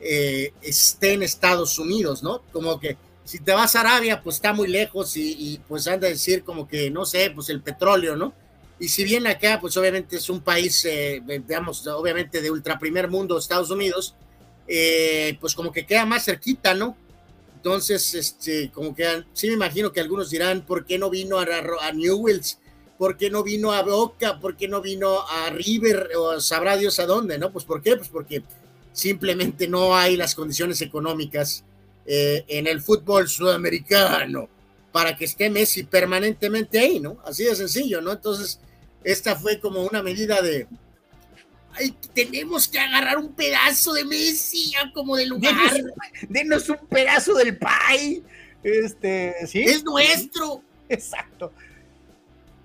eh, esté en Estados Unidos, ¿no? Como que si te vas a Arabia, pues está muy lejos y, pues han de decir como que, no sé, pues el petróleo, ¿no? Y si bien acá, pues obviamente es un país, eh, digamos, obviamente de ultra primer mundo, Estados Unidos, pues como que queda más cerquita, ¿no? Entonces, este, como que sí me imagino que algunos dirán, ¿por qué no vino a, a Newells? ¿Por qué no vino a Boca? ¿Por qué no vino a River? O sabrá Dios a dónde, ¿no? Pues ¿por qué? Pues porque simplemente no hay las condiciones económicas eh, en el fútbol sudamericano para que esté Messi permanentemente ahí, ¿no? Así de sencillo, ¿no? Entonces, esta fue como una medida de, ay, tenemos que agarrar un pedazo de Messi ya como de lugar. Denos, un pedazo del pay. Este, ¿sí? Es nuestro. Exacto.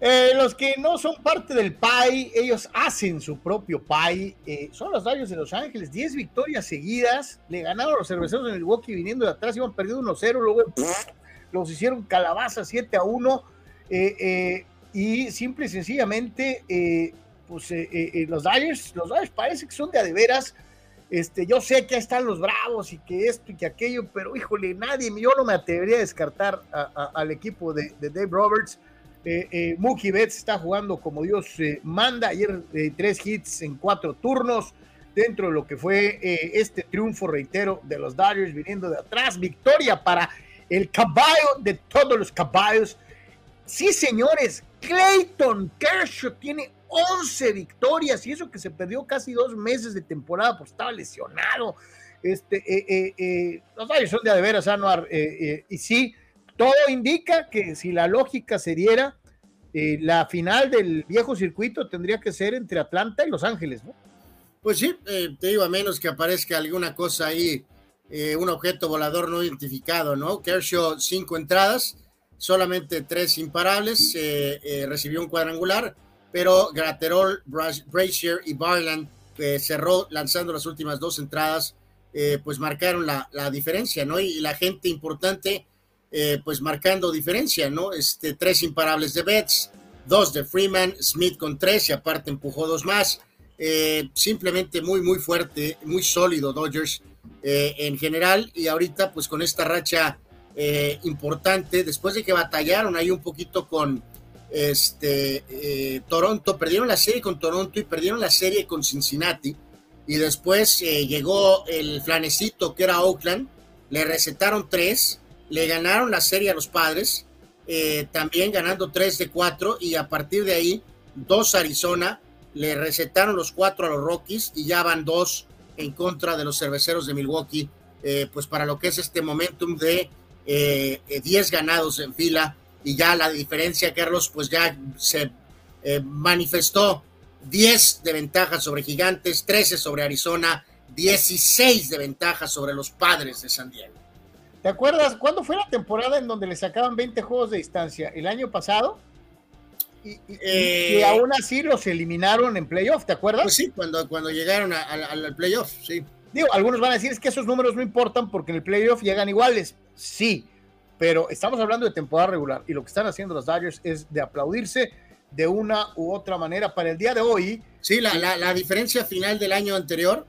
Eh, los que no son parte del PAI, ellos hacen su propio PAI. Eh, son los Dodgers de Los Ángeles, 10 victorias seguidas. Le ganaron los cerveceros de Milwaukee viniendo de atrás, iban perdiendo 1-0, luego los hicieron calabaza 7 a 1. Eh, y simple y sencillamente, pues los Dodgers, los Dodgers parece que son de adeveras. Este, yo sé que están los bravos y que esto y que aquello, pero híjole, nadie, yo no me atrevería a descartar al equipo de Dave Roberts eh, eh, Mookie Betts está jugando como Dios eh, manda. Ayer eh, tres hits en cuatro turnos dentro de lo que fue este triunfo, reitero, de los Dodgers viniendo de atrás. Victoria para el caballo de todos los caballos. Sí, señores, Clayton Kershaw tiene 11 victorias y eso que se perdió casi dos meses de temporada pues estaba lesionado. Este, los Dodgers son de, de veras, Anuar, y sí, todo indica que si la lógica se diera, eh, la final del viejo circuito tendría que ser entre Atlanta y Los Ángeles, ¿no? Pues sí, eh, te digo, a menos que aparezca alguna cosa ahí, eh, un objeto volador no identificado, ¿no? Kershaw, cinco entradas, solamente tres imparables, recibió un cuadrangular, pero Graterol, Brazier y Barland, cerró lanzando las últimas dos entradas, pues marcaron la diferencia, ¿no? Y la gente importante eh, pues marcando diferencia, ¿no? Este, tres imparables de Betts, dos de Freeman, Smith con tres y aparte empujó dos más. Eh, simplemente muy, muy fuerte, muy sólido Dodgers eh, en general y ahorita pues con esta racha importante, después de que batallaron ahí un poquito con este Toronto, perdieron la serie con Toronto y perdieron la serie con Cincinnati y después llegó el flanecito que era Oakland, le recetaron tres le ganaron la serie a los padres, eh, también ganando 3 de 4 y a partir de ahí, dos Arizona, le recetaron los cuatro a los Rockies y ya van dos en contra de los cerveceros de Milwaukee, eh, pues para lo que es este momentum de 10 eh, ganados en fila y ya la diferencia, Carlos, pues ya se manifestó 10 de ventaja sobre Gigantes, 13 sobre Arizona, 16 de ventaja sobre los padres de San Diego. ¿Te acuerdas cuándo fue la temporada en donde le sacaban 20 juegos de distancia? ¿El año pasado? Y, eh, aún así los eliminaron en playoff, ¿te acuerdas? Pues sí, cuando, cuando llegaron al playoff, sí. Digo, algunos van a decir es que esos números no importan porque en el playoff llegan iguales. Sí, pero estamos hablando de temporada regular y lo que están haciendo los Dodgers es de aplaudirse de una u otra manera para el día de hoy. Sí, la, la, la diferencia final del año anterior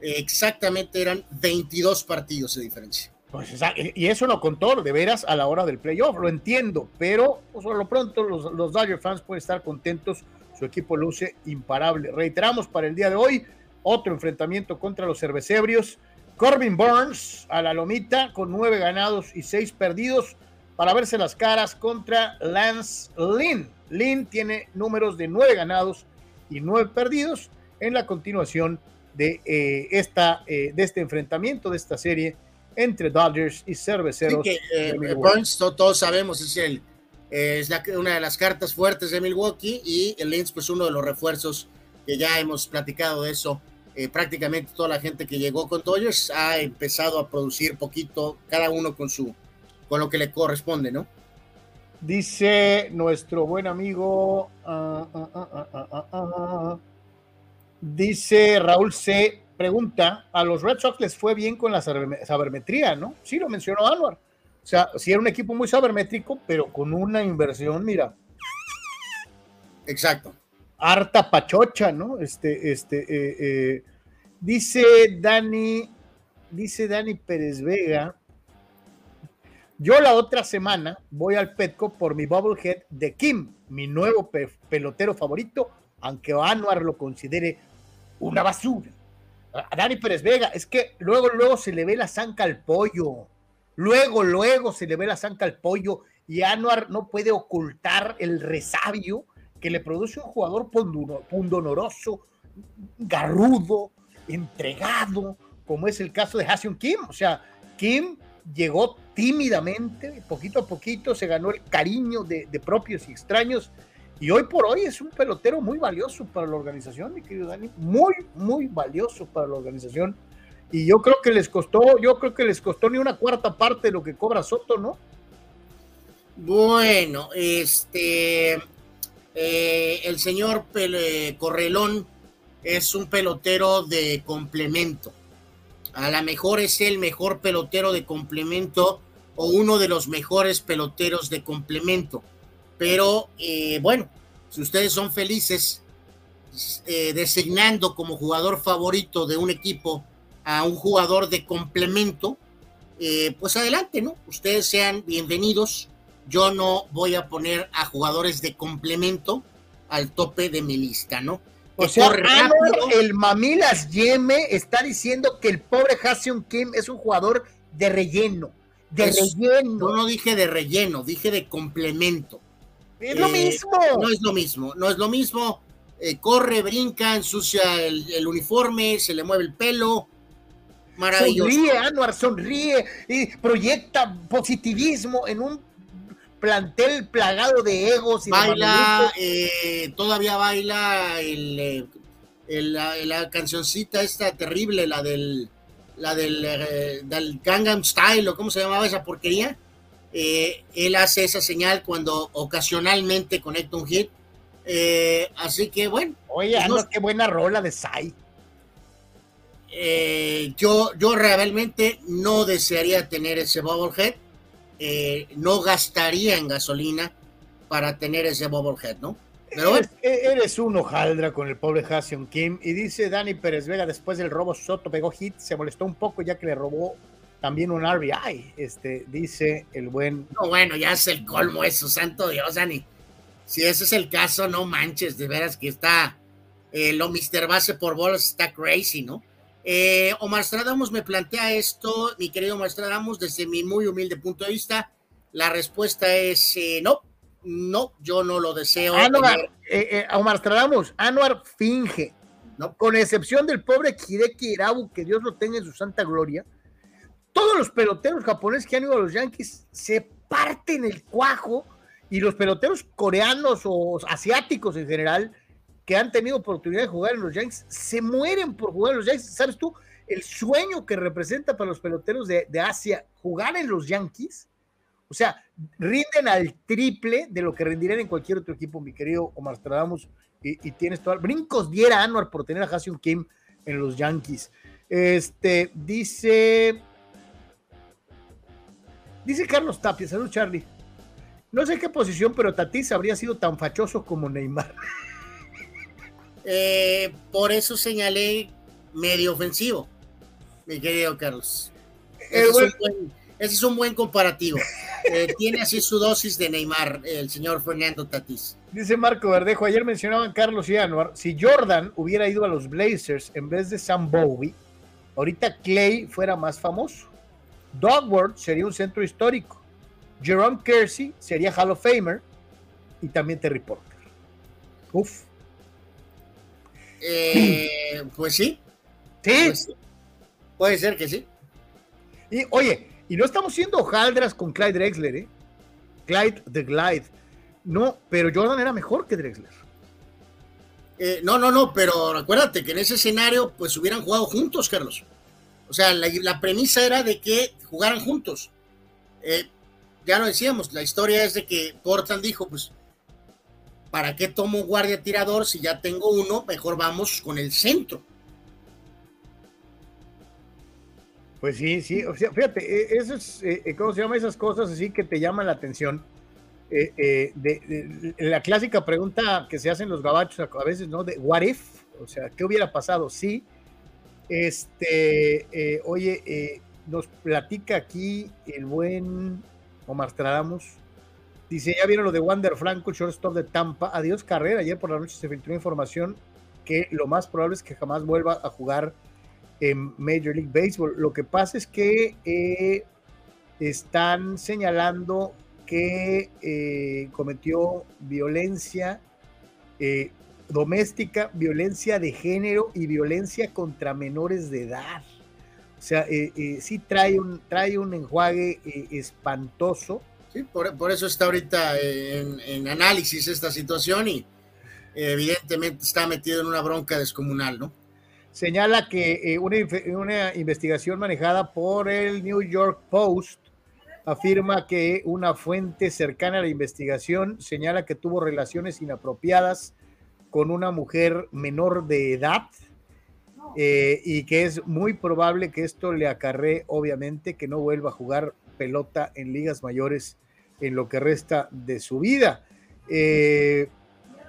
eh, exactamente eran 22 partidos de diferencia. Pues, y eso no contó de veras a la hora del playoff, lo entiendo, pero pues, por lo pronto los, los Dodger fans pueden estar contentos, su equipo luce imparable. Reiteramos para el día de hoy otro enfrentamiento contra los cervecebrios. Corbin Burns a la lomita con nueve ganados y seis perdidos para verse las caras contra Lance Lynn. Lynn tiene números de nueve ganados y nueve perdidos en la continuación de, eh, esta, eh, de este enfrentamiento, de esta serie entre Dodgers y Cerveceros. Eh, Burns, todos sabemos, es, el, es una de las cartas fuertes de Milwaukee y el Lynch, pues uno de los refuerzos que ya hemos platicado de eso. Eh, prácticamente toda la gente que llegó con Dodgers ha empezado a producir poquito, cada uno con su con lo que le corresponde, ¿no? Dice nuestro buen amigo, uh, uh, uh, dice Raúl C pregunta, a los Red Sox les fue bien con la sabermetría, ¿no? Sí, lo mencionó Anwar. O sea, sí era un equipo muy sabermétrico, pero con una inversión, mira. Exacto. Harta pachocha, ¿no? Este, este, eh, eh, dice Dani, dice Dani Pérez Vega, yo la otra semana voy al Petco por mi bobblehead de Kim, mi nuevo pelotero favorito, aunque Anwar lo considere una basura a Dani Pérez Vega, es que luego, luego se le ve la zanca al pollo. Luego, luego se le ve la zanca al pollo y Anuar no puede ocultar el resabio que le produce un jugador pundonoroso, garrudo, entregado, como es el caso de Hasion Kim. O sea, Kim llegó tímidamente, poquito a poquito se ganó el cariño de, de propios y extraños y hoy por hoy es un pelotero muy valioso para la organización, mi querido Dani, muy, muy valioso para la organización. Y yo creo que les costó, yo creo que les costó ni una cuarta parte de lo que cobra Soto, ¿no? Bueno, este, eh, el señor Correlón es un pelotero de complemento. A lo mejor es el mejor pelotero de complemento o uno de los mejores peloteros de complemento pero eh, bueno, si ustedes son felices eh, designando como jugador favorito de un equipo a un jugador de complemento, eh, pues adelante, ¿no? Ustedes sean bienvenidos. Yo no voy a poner a jugadores de complemento al tope de mi lista, ¿no? O sea, el Mamilas Yeme está diciendo que el pobre Hassion Kim es un jugador de relleno. De relleno. Yo no dije de relleno, dije de complemento. Es lo eh, mismo. No es lo mismo, no es lo mismo. Eh, corre, brinca, ensucia el, uniforme, se le mueve el pelo. Maravilloso. Sonríe, Anuar, sonríe y proyecta positivismo en un plantel plagado de egos. Y baila, eh, todavía baila el, la, cancioncita esta terrible, la del, la del, del Gangnam Style, o cómo se llamaba esa porquería. Eh, él hace esa señal cuando ocasionalmente conecta un hit. Eh, así que bueno. Oye, pues qué buena rola de Sai. Eh, yo, yo realmente no desearía tener ese bobblehead. no gastaría en gasolina para tener ese bobblehead, ¿no? Pero eres, un hojaldra con el pobre Hassion Kim. Y dice Dani Pérez Vega, después del robo Soto pegó hit, se molestó un poco ya que le robó también un RBI, este, dice el buen. No, bueno, ya es el colmo eso, santo Dios, Dani. Si ese es el caso, no manches, de veras que está. Eh, lo Mr. Base por bolas está crazy, ¿no? Eh, Omar Stradamos me plantea esto, mi querido Omar Stradamos, desde mi muy humilde punto de vista. La respuesta es eh, no, no, yo no lo deseo. Anuar, Omar Stradamos, Anuar finge, ¿no? con excepción del pobre Kireki Irabu, que Dios lo tenga en su santa gloria todos los peloteros japoneses que han ido a los Yankees se parten el cuajo y los peloteros coreanos o asiáticos en general que han tenido oportunidad de jugar en los Yankees se mueren por jugar en los Yankees. ¿Sabes tú el sueño que representa para los peloteros de, Asia jugar en los Yankees? O sea, rinden al triple de lo que rendirían en cualquier otro equipo, mi querido Omar Stradamus, y, tienes todo. Brincos diera Anwar por tener a Hasyun Kim en los Yankees. Este, dice. Dice Carlos Tapia, salud Charlie. No sé qué posición, pero Tatis habría sido tan fachoso como Neymar. (laughs) Eh, por eso señalé medio ofensivo, mi querido Carlos. Ese, es, un buen, comparativo. Eh, (laughs) tiene así su dosis de Neymar, el señor Fernando Tatis. Dice Marco Verdejo, ayer mencionaban Carlos y Anuar, si Jordan hubiera ido a los Blazers en vez de Sam Bowie, ahorita Clay fuera más famoso. Dogworth sería un centro histórico. Jerome Kersey sería Hall of Famer y también Terry Porter. Uf. Eh, pues sí. Pues sí. Puede ser que sí. Y oye, y no estamos siendo hojaldras con Clyde Drexler, ¿eh? Clyde the Glide. No, pero Jordan era mejor que Drexler. Eh, no, no, no, pero acuérdate que en ese escenario pues hubieran jugado juntos, Carlos. O sea, la, premisa era de que jugaran juntos. Eh, ya lo decíamos, la historia es de que Portland dijo, pues, ¿para qué tomo guardia tirador si ya tengo uno? Mejor vamos con el centro. Pues sí, sí, o sea, fíjate, e, eso es, eh, eh, ¿cómo se llama esas cosas así que te llaman la atención? de, la clásica pregunta que se hacen los gabachos a veces, ¿no? De what if, o sea, ¿qué hubiera pasado? Sí, este, eh, oye, eh, nos platica aquí el buen Omar Stradamus. Dice, ya vieron lo de Wander Franco, shortstop de Tampa. Adiós carrera. Ayer por la noche se filtró información que lo más probable es que jamás vuelva a jugar en Major League Baseball. Lo que pasa es que eh, están señalando que cometió violencia doméstica, violencia de género y violencia contra menores de edad. O sea, eh, eh, sí trae un, trae un enjuague eh, espantoso. Sí, por, eso está ahorita en, análisis esta situación y evidentemente está metido en una bronca descomunal, ¿no? Señala que una, una investigación manejada por el New York Post afirma que una fuente cercana a la investigación señala que tuvo relaciones inapropiadas con una mujer menor de edad eh, y que es muy probable que esto le acarree, obviamente, que no vuelva a jugar pelota en ligas mayores en lo que resta de su vida. Eh,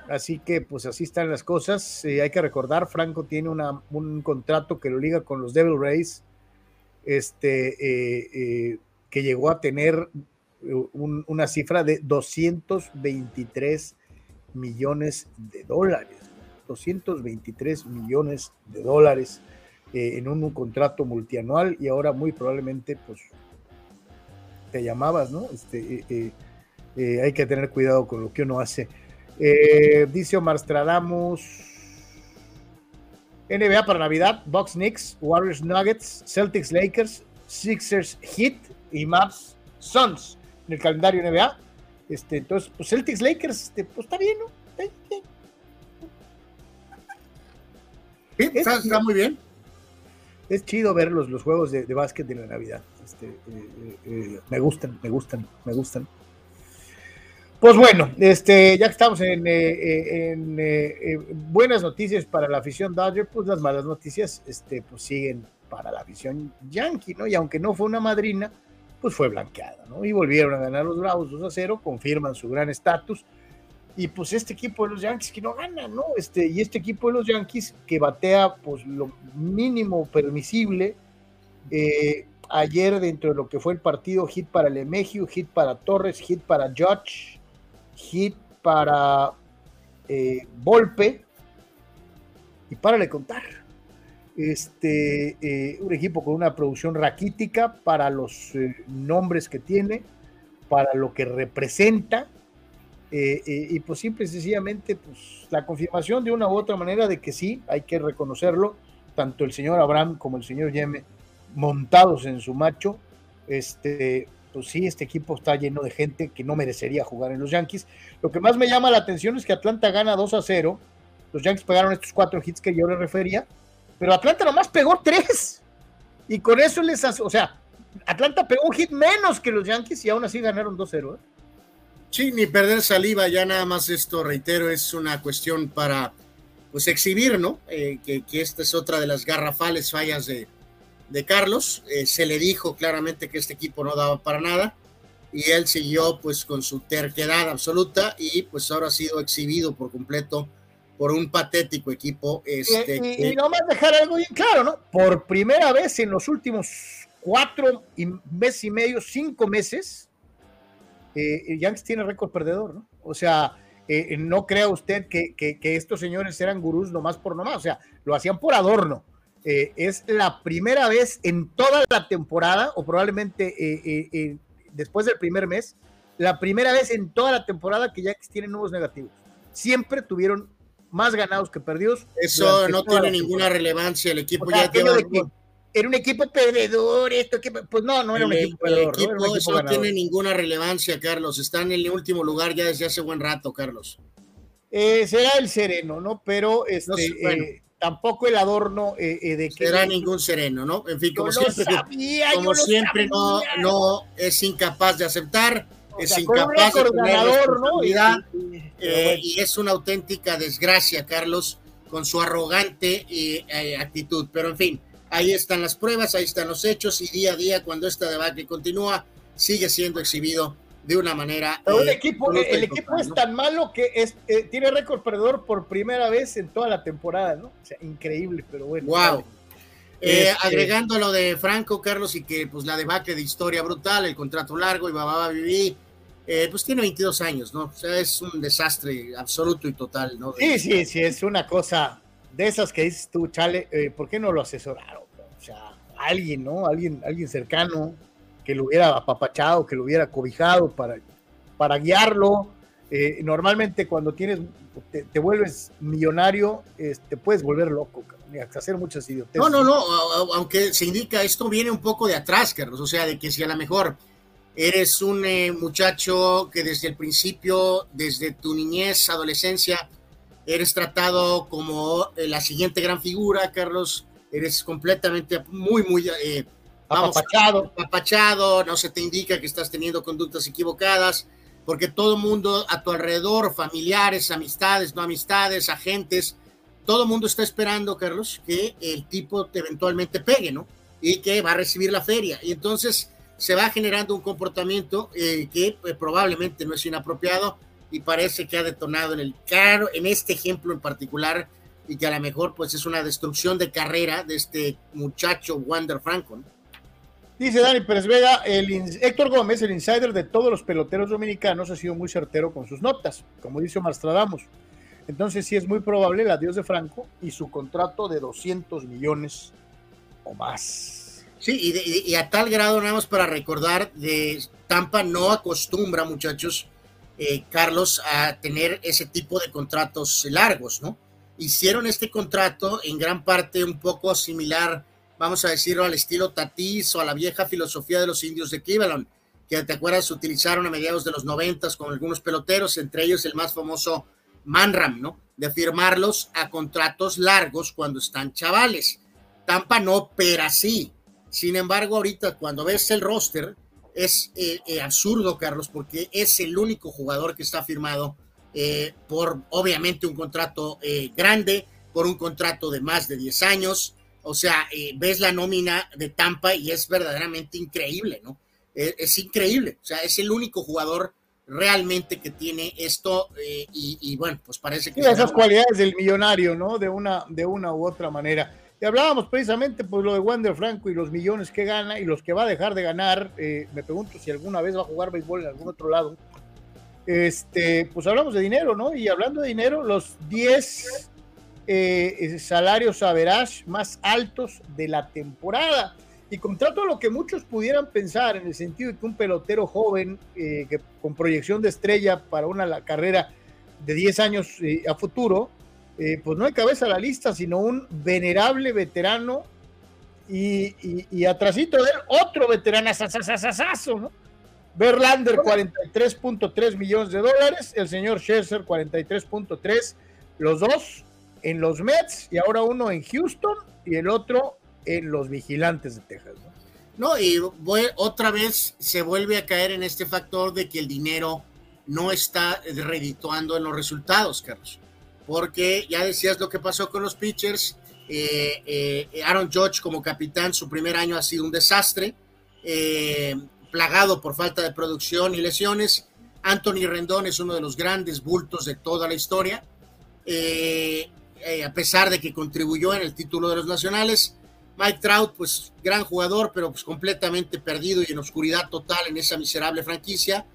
así que, pues así están las cosas. Eh, hay que recordar, Franco tiene un contrato que lo liga con los Devil Rays, este, que llegó a tener una cifra de 223 millones de dólares, 223 millones de dólares eh, en un, contrato multianual y ahora muy probablemente pues te llamabas, ¿no? Este, eh, eh, hay que tener cuidado con lo que uno hace. dice Omar Stradamus, NBA para Navidad, Box Knicks, Warriors Nuggets, Celtics Lakers, Sixers Heat y Maps Suns en el calendario NBA. Este, entonces, pues Celtics Lakers, este, pues está bien, ¿no? Está, está, muy bien. Es chido ver los, los juegos de, de básquet de la Navidad. Este, eh, eh, eh, me gustan, me gustan, me gustan. Pues bueno, este, ya que estamos en, en buenas noticias para la afición Dodger, pues las malas noticias este, pues siguen para la afición Yankee, ¿no? Y aunque no fue una madrina, pues fue blanqueada, ¿no? Y volvieron a ganar los Bravos 2 a 0, confirman su gran estatus. Y pues este equipo de los Yankees que no gana, ¿no? Este, y este equipo de los Yankees que batea pues lo mínimo permisible. Eh, ayer dentro de lo que fue el partido, hit para Lemegio, hit para Torres, hit para Judge, hit para eh, Volpe. Y párale contar este, eh, un equipo con una producción raquítica para los eh, nombres que tiene, para lo que representa, eh, y pues simple y sencillamente pues, la confirmación de una u otra manera de que sí, hay que reconocerlo, tanto el señor Abraham como el señor Yeme montados en su macho, este, pues sí, este equipo está lleno de gente que no merecería jugar en los Yankees. Lo que más me llama la atención es que Atlanta gana 2 a 0, los Yankees pegaron estos cuatro hits que yo le refería, pero Atlanta nomás pegó tres. Y con eso les o sea, Atlanta pegó un hit menos que los Yankees y aún así ganaron 2-0. ¿eh? Sí, ni perder saliva, ya nada más esto, reitero, es una cuestión para pues exhibir, ¿no? Eh, que, que, esta es otra de las garrafales fallas de, de Carlos. Eh, se le dijo claramente que este equipo no daba para nada y él siguió pues con su terquedad absoluta y pues ahora ha sido exhibido por completo por un patético equipo. Este, y, y, y nomás dejar algo bien claro, ¿no? Por primera vez en los últimos cuatro y mes y medio, cinco meses, eh, Yankees tiene récord perdedor, ¿no? O sea, eh, no crea usted que, que, que, estos señores eran gurús nomás por nomás, o sea, lo hacían por adorno. Eh, es la primera vez en toda la temporada, o probablemente eh, después del primer mes, la primera vez en toda la temporada que Yankees tienen nuevos negativos. Siempre tuvieron más ganados que perdidos. Eso no tiene ninguna relevancia. El equipo o sea, ya lleva. Era un equipo perdedor, esto que pues no, no era un el, equipo perdedor. El equipo, no, eso no tiene ninguna relevancia, Carlos. Está en el último lugar ya desde hace buen rato, Carlos. Eh, será el sereno, ¿no? Pero este, no sé, bueno. eh, tampoco el adorno eh, de que. Será ningún sereno, ¿no? En fin, como siempre, sabía, como siempre no, no es incapaz de aceptar es sea, incapaz de ganador, ¿no? Y, y, eh, y, es una auténtica desgracia, Carlos, con su arrogante eh, actitud. Pero en fin, ahí están las pruebas, ahí están los hechos y día a día, cuando esta debacle continúa, sigue siendo exhibido de una manera. Pero el equipo, el equipo total, es ¿no? tan malo que es, eh, tiene récord perdedor por primera vez en toda la temporada, ¿no? O sea, increíble, pero bueno. Wow. Eh, este... Agregando lo de Franco, Carlos, y que pues la debacle de historia brutal, el contrato largo y bababa viví eh, pues tiene 22 años, ¿no? O sea, es un desastre absoluto y total, ¿no? Sí, sí, sí, es una cosa de esas que dices tú, Chale, eh, ¿por qué no lo asesoraron? O sea, alguien, ¿no? Alguien, alguien cercano que lo hubiera apapachado, que lo hubiera cobijado para, para guiarlo. Eh, normalmente cuando tienes, te, te vuelves millonario, te puedes volver loco, hacer muchas idioteces. No, no, no, aunque se indica, esto viene un poco de atrás, Carlos, o sea, de que si a lo mejor eres un eh, muchacho que desde el principio, desde tu niñez, adolescencia, eres tratado como eh, la siguiente gran figura, Carlos, eres completamente muy, muy... Eh, vamos, apapachado. apapachado, no se te indica que estás teniendo conductas equivocadas, porque todo mundo a tu alrededor, familiares, amistades, no amistades, agentes, todo mundo está esperando, Carlos, que el tipo eventualmente pegue, ¿no? Y que va a recibir la feria. Y entonces se va generando un comportamiento eh, que eh, probablemente no es inapropiado y parece que ha detonado en el caro, en este ejemplo en particular, y que a lo mejor pues es una destrucción de carrera de este muchacho Wander Franco. ¿no? Dice Dani Pérez Vega, el Héctor Gómez, el insider de todos los peloteros dominicanos, ha sido muy certero con sus notas, como dice Omar Stradamos. Entonces sí es muy probable el adiós de Franco y su contrato de 200 millones o más. Sí, y, de, y, a tal grado, nada más para recordar, de Tampa no acostumbra, muchachos, eh, Carlos, a tener ese tipo de contratos largos, ¿no? Hicieron este contrato en gran parte un poco similar, vamos a decirlo, al estilo Tatis o a la vieja filosofía de los indios de Cleveland, que te acuerdas, utilizaron a mediados de los noventas con algunos peloteros, entre ellos el más famoso Manram, ¿no? De firmarlos a contratos largos cuando están chavales. Tampa no opera así. Sin embargo, ahorita cuando ves el roster, es eh, eh, absurdo, Carlos, porque es el único jugador que está firmado eh, por, obviamente, un contrato eh, grande, por un contrato de más de 10 años. O sea, ves la nómina de Tampa y es verdaderamente increíble, ¿no? es increíble. O sea, es el único jugador realmente que tiene esto y, y, bueno, pues parece que... Sí, esas cualidades del millonario, ¿no? De una, de una u otra manera. Y hablábamos precisamente pues lo de Wander Franco y los millones que gana y los que va a dejar de ganar. Eh, me pregunto si alguna vez va a jugar béisbol en algún otro lado. Este, pues hablamos de dinero, ¿no? Y hablando de dinero, los 10 eh, salarios average más altos de la temporada. Y contra todo lo que muchos pudieran pensar en el sentido de que un pelotero joven eh, que, con proyección de estrella para una carrera de 10 años eh, a futuro, eh, pues no hay cabeza a la lista, sino un venerable veterano y, y, y atrasito de él, otro veterano, ¿no? Verlander 43.3 millones de dólares, el señor Scherzer 43.3, los dos en los Mets y ahora uno en Houston y el otro en los Vigilantes de Texas. No, no y voy, otra vez se vuelve a caer en este factor de que el dinero no está redituando en los resultados, Carlos. Porque ya decías lo que pasó con los pitchers. Eh, eh, Aaron Judge como capitán, su primer año ha sido un desastre, eh, plagado por falta de producción y lesiones. Anthony Rendón es uno de los grandes bultos de toda la historia, a pesar de que contribuyó en el título de los nacionales. Mike Trout, pues gran jugador, pero pues completamente perdido y en oscuridad total en esa miserable franquicia.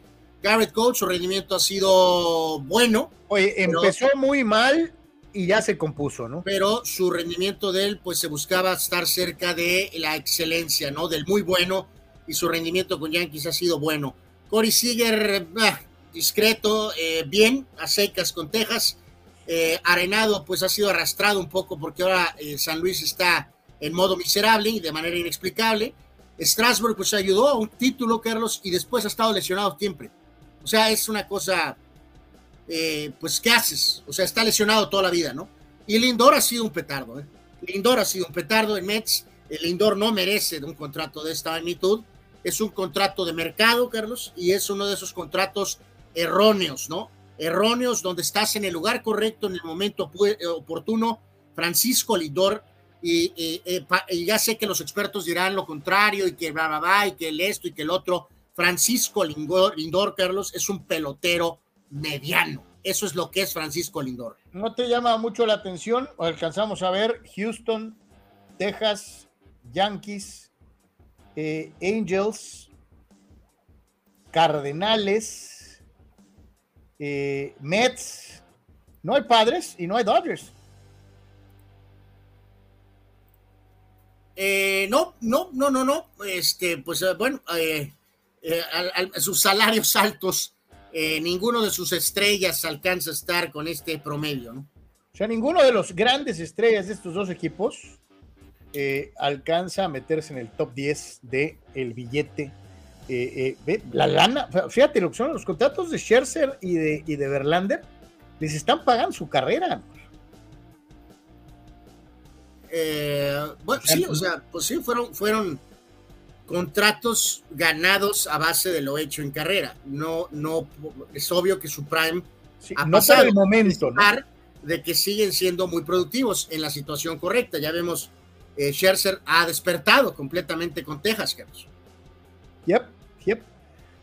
Garrett Cole, su rendimiento ha sido bueno. Oye, empezó muy mal y ya se compuso, ¿no? Pero su rendimiento de él, pues se buscaba estar cerca de la excelencia, ¿no? Del muy bueno y su rendimiento con Yankees ha sido bueno. Corey Seager, ah, discreto, eh, bien, a secas con Texas. Eh, Arenado, pues ha sido arrastrado un poco porque ahora eh, San Luis está en modo miserable y de manera inexplicable. Strasbourg pues ayudó a un título, Carlos, y después ha estado lesionado siempre. O sea, es una cosa, eh, pues, ¿qué haces? O sea, está lesionado toda la vida, ¿no? Y Lindor ha sido un petardo, ¿eh? Lindor ha sido un petardo en Mets. El Lindor no merece un contrato de esta magnitud. Es un contrato de mercado, Carlos, y es uno de esos contratos erróneos, ¿no? Erróneos donde estás en el lugar correcto, en el momento oportuno. Francisco Lindor y, ya sé que los expertos dirán lo contrario y que bla, bla, bla, y que el esto y que el otro. Francisco Lindor, Lindor, Carlos, es un pelotero mediano. Eso es lo que es Francisco Lindor. ¿No te llama mucho la atención? Alcanzamos a ver Houston, Texas, Yankees, eh, Angels, Cardenales, eh, Mets. No hay padres y no hay Dodgers. Eh, no, no, no, no, no. Este, pues eh, eh, sus salarios altos, ninguno de sus estrellas alcanza a estar con este promedio, ¿no? O sea, ninguno de los grandes estrellas de estos dos equipos alcanza a meterse en el top 10 de el billete. la lana, fíjate lo que son los contratos de Scherzer y de, y de Verlander, les están pagando su carrera. Eh, bueno, sí, o sea, pues sí, fueron, fueron contratos ganados a base de lo hecho en carrera. No, no, es obvio que su prime ha no pasado el momento, ¿no? de que siguen siendo muy productivos en la situación correcta. Ya vemos, eh, Scherzer ha despertado completamente con Texas, Carlos. Yep, yep.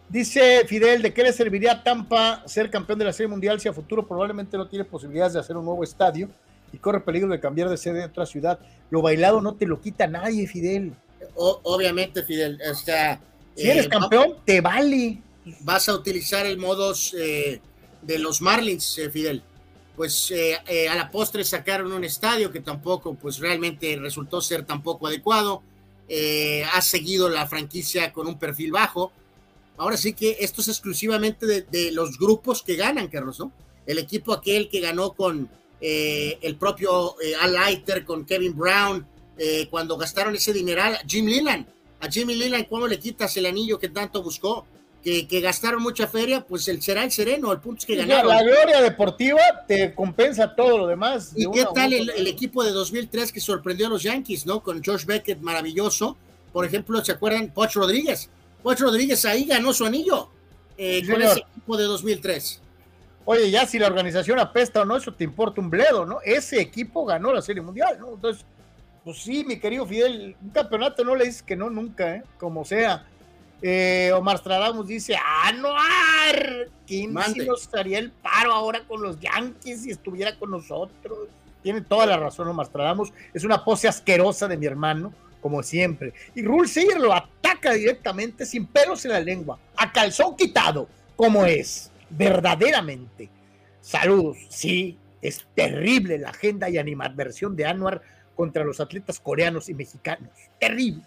Dice Fidel, ¿de qué le serviría a Tampa ser campeón de la Serie Mundial si a futuro probablemente no tiene posibilidades de hacer un nuevo estadio? y corre peligro de cambiar de sede a otra ciudad. Lo bailado no te lo quita nadie, Fidel. Obviamente, Fidel. O sea, si eres eh, campeón, te vale. Vas a utilizar el modos eh, de los Marlins, eh, Fidel. Pues a la postre sacaron un estadio que tampoco, pues realmente resultó ser tampoco adecuado. ha seguido la franquicia con un perfil bajo. Ahora sí que esto es exclusivamente de, de los grupos que ganan, Carlos, ¿no? El equipo aquel que ganó con, el propio Al Leiter con Kevin Brown, eh, cuando gastaron ese dineral, a Jim Leland, a Jimmy Leland, ¿cómo le quitas el anillo que tanto buscó? Que, gastaron mucha feria, pues el será el sereno, el punto es que ganaron. La gloria deportiva te compensa todo lo demás. ¿Y qué tal el, equipo de 2003 que sorprendió a los Yankees, ¿no? Con George Beckett, maravilloso. Por ejemplo, ¿se acuerdan? Poch Rodríguez. Poch Rodríguez ahí ganó su anillo con ese equipo de 2003. Oye, ya si la organización apesta o no, eso te importa un bledo, ¿no? Ese equipo ganó la Serie Mundial, ¿no? Entonces, pues sí, mi querido Fidel, un campeonato no le dices que no nunca, ¿eh? Como sea. Eh, Omar Stradamus dice, ¡Anuar! ¿Quién si nos haría el paro ahora con los Yankees si estuviera con nosotros? Tiene toda la razón Omar Stradamus. Es una pose asquerosa de mi hermano, como siempre. Y Rule Seager lo ataca directamente, sin pelos en la lengua, a calzón quitado, como es verdaderamente. Saludos, sí, es terrible la agenda y animadversión de Anwar contra los atletas coreanos y mexicanos. Terrible.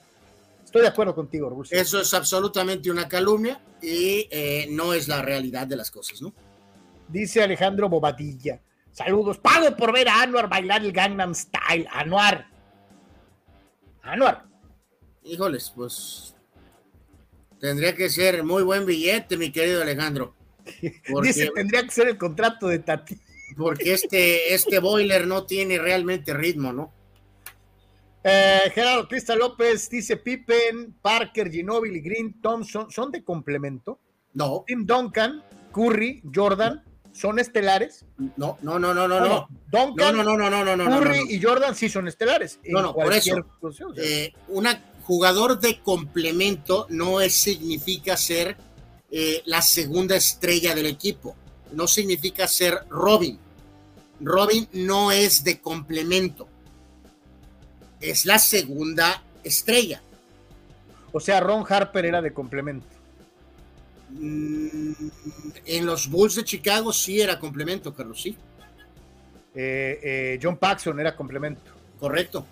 Estoy de acuerdo contigo, Rusia. Eso es absolutamente una calumnia y eh, no es la realidad de las cosas, ¿no? Dice Alejandro Bobadilla. Saludos. Pago por ver a Anuar bailar el Gangnam Style. Anuar. Anuar. Híjoles, pues tendría que ser muy buen billete, mi querido Alejandro. (laughs) Dice, tendría que ser el contrato de Tati. Porque este, este boiler no tiene realmente ritmo, ¿no? Eh, Gerardo Crista López dice Pippen, Parker, Ginobili, Green, Thompson, ¿son de complemento? No. Tim Duncan, Curry, Jordan, son estelares. No, no, no, no, no, no. Duncan, no, no, no, no, no, no, Curry y Jordan sí son estelares. No, no, por eso. Eh, una jugador de complemento no es, significa ser eh, la segunda estrella del equipo. No significa ser Robin. Robin no es de complemento. Es la segunda estrella. O sea, Ron Harper era de complemento. Mm, en los Bulls de Chicago sí era complemento, Carlos, sí. Eh, eh, John Paxson era complemento. Correcto.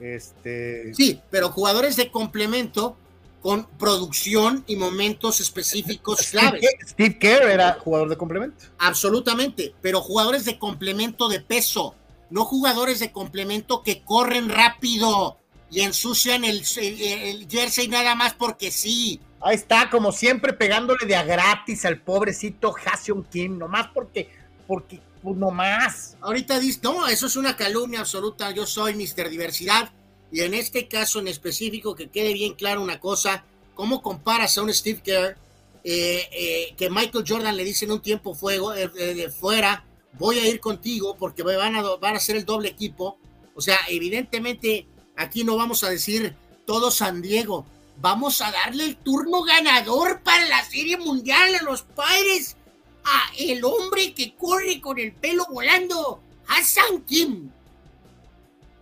Este... Sí, pero jugadores de complemento con producción y momentos específicos claves. Steve Kerr era jugador de complemento. Absolutamente, pero jugadores de complemento de peso, no jugadores de complemento que corren rápido y ensucian el, el, jersey nada más porque sí. Ahí está, como siempre, pegándole de a gratis al pobrecito Hassion Kim, nomás porque, porque, pues nomás. Ahorita dice, no, eso es una calumnia absoluta, yo soy Mr. Diversidad, y en este caso en específico, que quede bien claro una cosa, ¿cómo comparas a un Steve Kerr eh, eh, que Michael Jordan le dice en un tiempo fuego, eh, de fuera, voy a ir contigo porque van a, van a ser el doble equipo? O sea, evidentemente Aquí no vamos a decir todo San Diego. Vamos a darle el turno ganador para la Serie Mundial a los padres. A el hombre que corre con el pelo volando. Hassan Kim.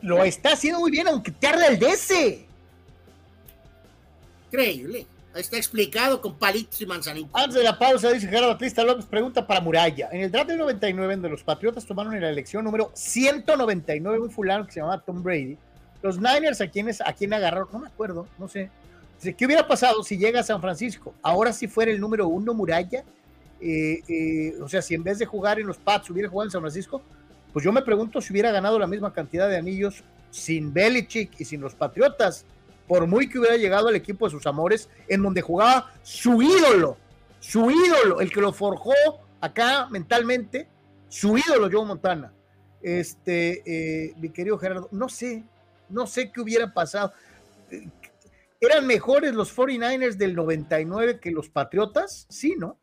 Lo está haciendo muy bien, aunque tarda el DC. Increíble. Está explicado con palitos y manzanitas. Antes de la pausa, dice Gerardo Batista López, pregunta para Muralla. En el draft del 99, de los Patriotas tomaron en la elección número 199 un fulano que se llamaba Tom Brady los Niners, ¿a quién, ¿a quién agarraron? No me acuerdo, no sé. ¿Qué hubiera pasado si llega a San Francisco? Ahora si fuera el número uno Muralla, eh, eh, o sea, si en vez de jugar en los Pats hubiera jugado en San Francisco, pues yo me pregunto si hubiera ganado la misma cantidad de anillos sin Belichick y sin los Patriotas, por muy que hubiera llegado al equipo de sus amores, en donde jugaba su ídolo, su ídolo, el que lo forjó acá mentalmente, su ídolo Joe Montana. Este, eh, mi querido Gerardo, no sé, no sé qué hubiera pasado. ¿Eran mejores los 49ers del 99 que los Patriotas? Sí, ¿no?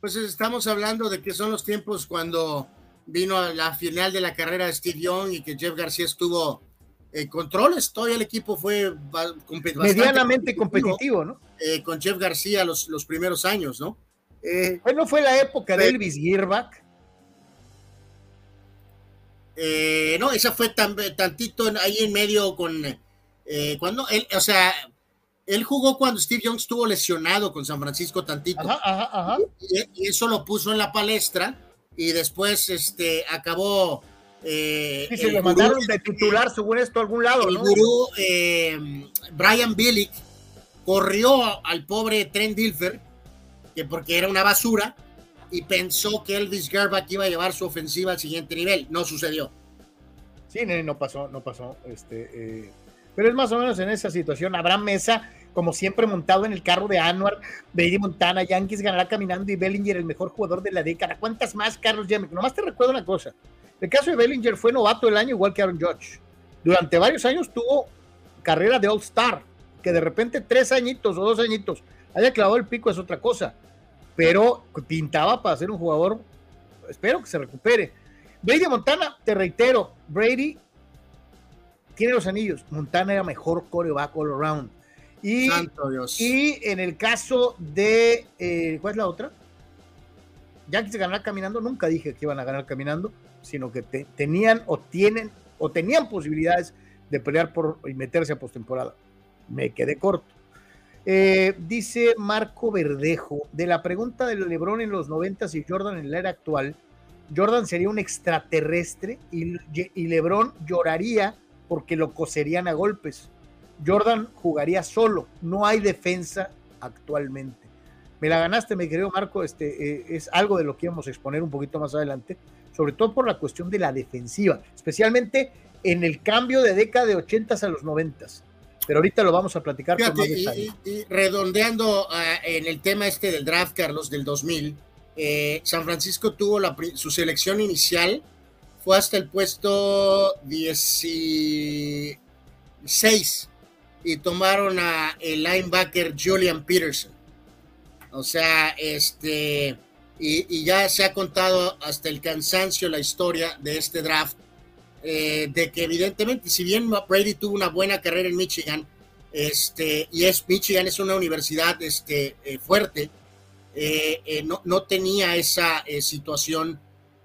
Pues estamos hablando de que son los tiempos cuando vino a la final de la carrera de Steve Young y que Jeff García estuvo en controles. Todavía el equipo fue medianamente competitivo, ¿no? Eh, con Jeff García los, los primeros años, ¿no? Eh, bueno, fue la época de Elvis Gierbach eh, no, esa fue tan, tantito ahí en medio con eh, cuando él, o sea, él jugó cuando Steve Young estuvo lesionado con San Francisco tantito. Y, eso lo puso en la palestra y después este acabó. Eh, se lo mandaron de titular según esto a algún lado. El gurú eh, Brian Billick corrió al pobre Trent Dilfer, que porque era una basura, y pensó que Elvis Gerbach iba a llevar su ofensiva al siguiente nivel. No sucedió. Sí, no pasó, no pasó. Este, eh, pero es más o menos en esa situación. Abraham Mesa, como siempre, montado en el carro de Anwar, Brady Montana, Yankees ganará caminando y Bellinger, el mejor jugador de la década. ¿Cuántas más, Carlos Yemick? Nomás te recuerdo una cosa. El caso de Bellinger fue novato del año, igual que Aaron Judge. Durante varios años tuvo carrera de All-Star, que de repente tres añitos o dos añitos haya clavado el pico es otra cosa pero pintaba para ser un jugador, espero que se recupere. Brady Montana, te reitero, Brady tiene los anillos, Montana era mejor coreback all around. Y, y en el caso de, eh, ¿cuál es la otra? Yankees ganar caminando, nunca dije que iban a ganar caminando, sino que tenían o tienen o tenían posibilidades de pelear por y meterse a postemporada. Me quedé corto. Eh, dice Marco Verdejo, de la pregunta de Lebron en los 90 y Jordan en la era actual, Jordan sería un extraterrestre y, y Lebron lloraría porque lo coserían a golpes. Jordan jugaría solo, no hay defensa actualmente. Me la ganaste, mi querido Marco, este, eh, es algo de lo que íbamos a exponer un poquito más adelante, sobre todo por la cuestión de la defensiva, especialmente en el cambio de década de 80 a los 90 pero ahorita lo vamos a platicar y, redondeando ah, en el tema este del draft, Carlos, del 2000, eh, San Francisco tuvo su selección inicial, fue hasta el puesto 16 y tomaron a el linebacker Julian Peterson. O sea, este y, ya se ha contado hasta el cansancio la historia de este draft, eh, de que evidentemente, si bien Brady tuvo una buena carrera en Michigan, este, y es Michigan es una universidad este, eh, fuerte, eh, no, no, tenía esa situación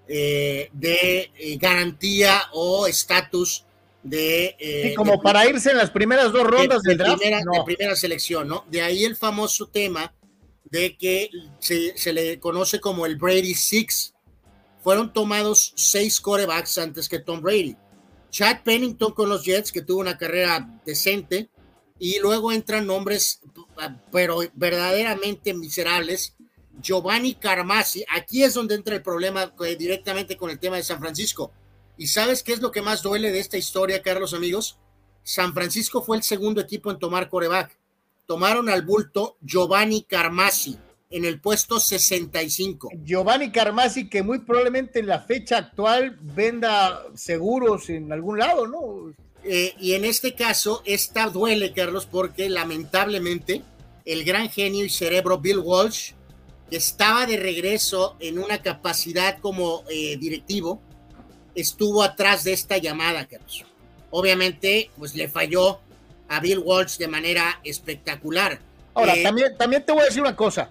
de garantía o estatus de... como para irse en las primeras dos rondas de, draft. Primera, de primera selección, ¿no? De ahí el famoso tema de que se, le conoce como el Brady Six. Fueron tomados seis corebacks antes que Tom Brady. Chad Pennington con los Jets, que tuvo una carrera decente, y luego entran nombres, pero verdaderamente miserables. Giovanni Carmasi, aquí es donde entra el problema eh, directamente con el tema de San Francisco. ¿Y sabes qué es lo que más duele de esta historia, Carlos, amigos? San Francisco fue el segundo equipo en tomar coreback tomaron al bulto Giovanni Carmasi en el puesto 65. Giovanni Carmasi, que muy probablemente en la fecha actual venda seguros en algún lado, ¿no? Eh, y en este caso, esta duele, Carlos, porque lamentablemente el gran genio y cerebro Bill Walsh, que estaba de regreso en una capacidad como eh, directivo, estuvo atrás de esta llamada, Carlos. Obviamente, pues le falló a Bill Walsh de manera espectacular. Ahora, eh, también, también te voy a decir una cosa.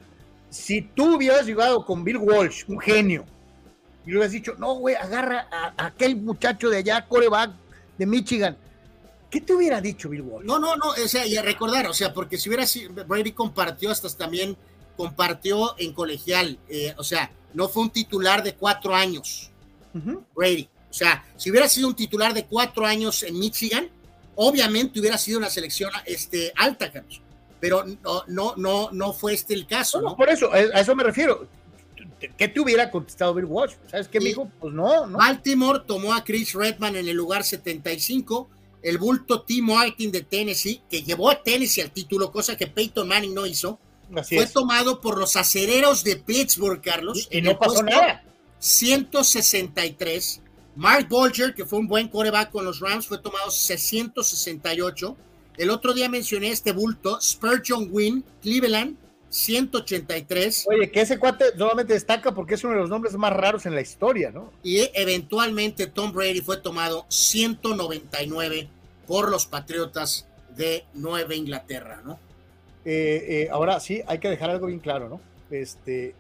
Si tú hubieras llegado con Bill Walsh, un genio, y le hubieras dicho, no, güey, agarra a, aquel muchacho de allá, coreback de Michigan, ¿qué te hubiera dicho Bill Walsh? No, no, no, o sea, y a recordar, o sea, porque si hubiera sido, Brady compartió hasta también, compartió en colegial, eh, o sea, no fue un titular de cuatro años, Brady. O sea, si hubiera sido un titular de cuatro años en Michigan, obviamente hubiera sido una selección este, alta, Carlos. Pero no, no, no, no fue este el caso. No, por eso, a eso me refiero. ¿Qué te hubiera contestado Bill Walsh? ¿Sabes qué, mijo? Pues no, no. Baltimore tomó a Chris Redman en el lugar 75. El bulto Tim Martin de Tennessee, que llevó a Tennessee al título, cosa que Peyton Manning no hizo, fue tomado por los acereros de Pittsburgh, Carlos. Y, no pasó nada. 163 Mark Bolger, que fue un buen coreback con los Rams, fue tomado 668. El otro día mencioné este bulto, Spurgeon Wynn, Cleveland, 183. Oye, que ese cuate nuevamente destaca porque es uno de los nombres más raros en la historia, ¿no? Y eventualmente Tom Brady fue tomado 199 por los Patriotas de Nueva Inglaterra, ¿no? Eh, eh, ahora sí, hay que dejar algo bien claro, ¿no? Este,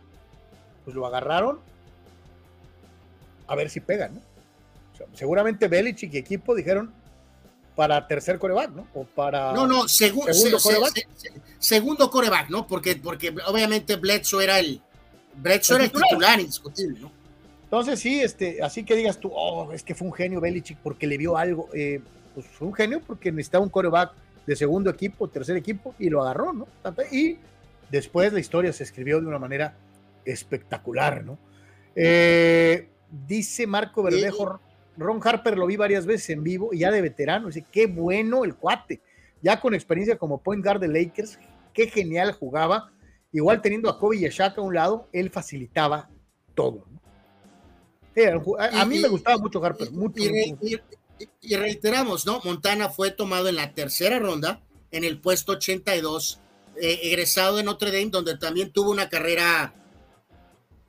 pues lo agarraron a ver si pegan, ¿no? Seguramente Belichick y equipo dijeron para tercer coreback, ¿no? O para. No, no, segundo coreback. segundo coreback, ¿no? Porque, porque obviamente Bledsoe era el. Bledsoe era el titular indiscutible, ¿no? Entonces, sí, este, así que digas tú, oh, es que fue un genio Belichick porque le vio algo. Eh, pues fue un genio porque necesitaba un coreback de segundo equipo, tercer equipo, y lo agarró, ¿no? Y después la historia se escribió de una manera espectacular, ¿no? Eh, dice Marco Verdejo Ron Harper lo vi varias veces en vivo y ya de veterano. Dice, qué bueno el cuate. Ya con experiencia como point guard de Lakers, qué genial jugaba. Igual teniendo a Kobe y a Shaq a un lado, él facilitaba todo. a, mí me gustaba mucho Harper. y, reiteramos, ¿no? Montana fue tomado en la tercera ronda, en el puesto 82, eh, egresado de Notre Dame, donde también tuvo una carrera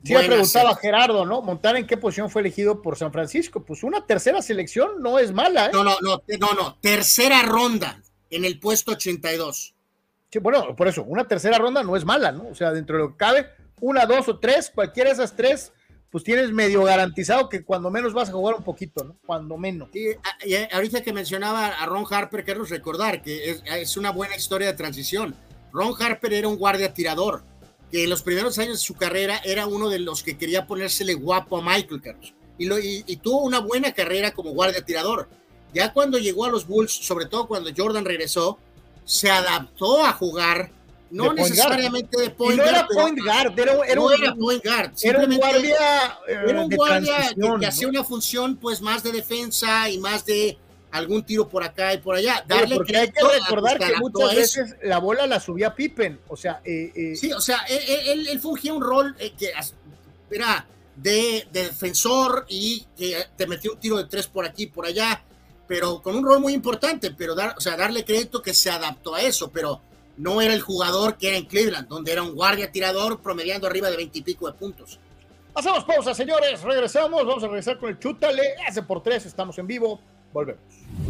Sí, me preguntaba Gerardo, ¿no? Montar en qué posición fue elegido por San Francisco. Pues una tercera selección no es mala, ¿eh? No, no, no, no, no. Tercera ronda en el puesto 82. Sí, bueno, por eso, una tercera ronda no es mala, ¿no? O sea, dentro de lo que cabe, una, dos o tres, cualquiera de esas tres, pues tienes medio garantizado que cuando menos vas a jugar un poquito, ¿no? Cuando menos. Y, ahorita que mencionaba a Ron Harper, quiero recordar que es, es una buena historia de transición. Ron Harper era un guardia tirador que en los primeros años de su carrera era uno de los que quería ponérsele guapo a Michael Carlos. Y, lo, y, tuvo una buena carrera como guardia tirador. Ya cuando llegó a los Bulls, sobre todo cuando Jordan regresó, se adaptó a jugar, no necesariamente de point guard. No era point guard, era, no un, era point guard. Era un guardia, era un guardia que, hacía una función pues más de defensa y más de algún tiro por acá y por allá. Darle porque hay que recordar que muchas veces la bola la subía Pippen, o sea... Eh, eh, sí, o sea, él, él, fungía un rol eh, que era de, defensor y que te metió un tiro de tres por aquí y por allá, pero con un rol muy importante, pero dar, o sea, darle crédito que se adaptó a eso, pero no era el jugador que era en Cleveland, donde era un guardia tirador promediando arriba de veintipico de puntos. Hacemos pausa, señores. Regresamos. Vamos a regresar con el Chútale. Hace por tres. Estamos en vivo. Volvemos.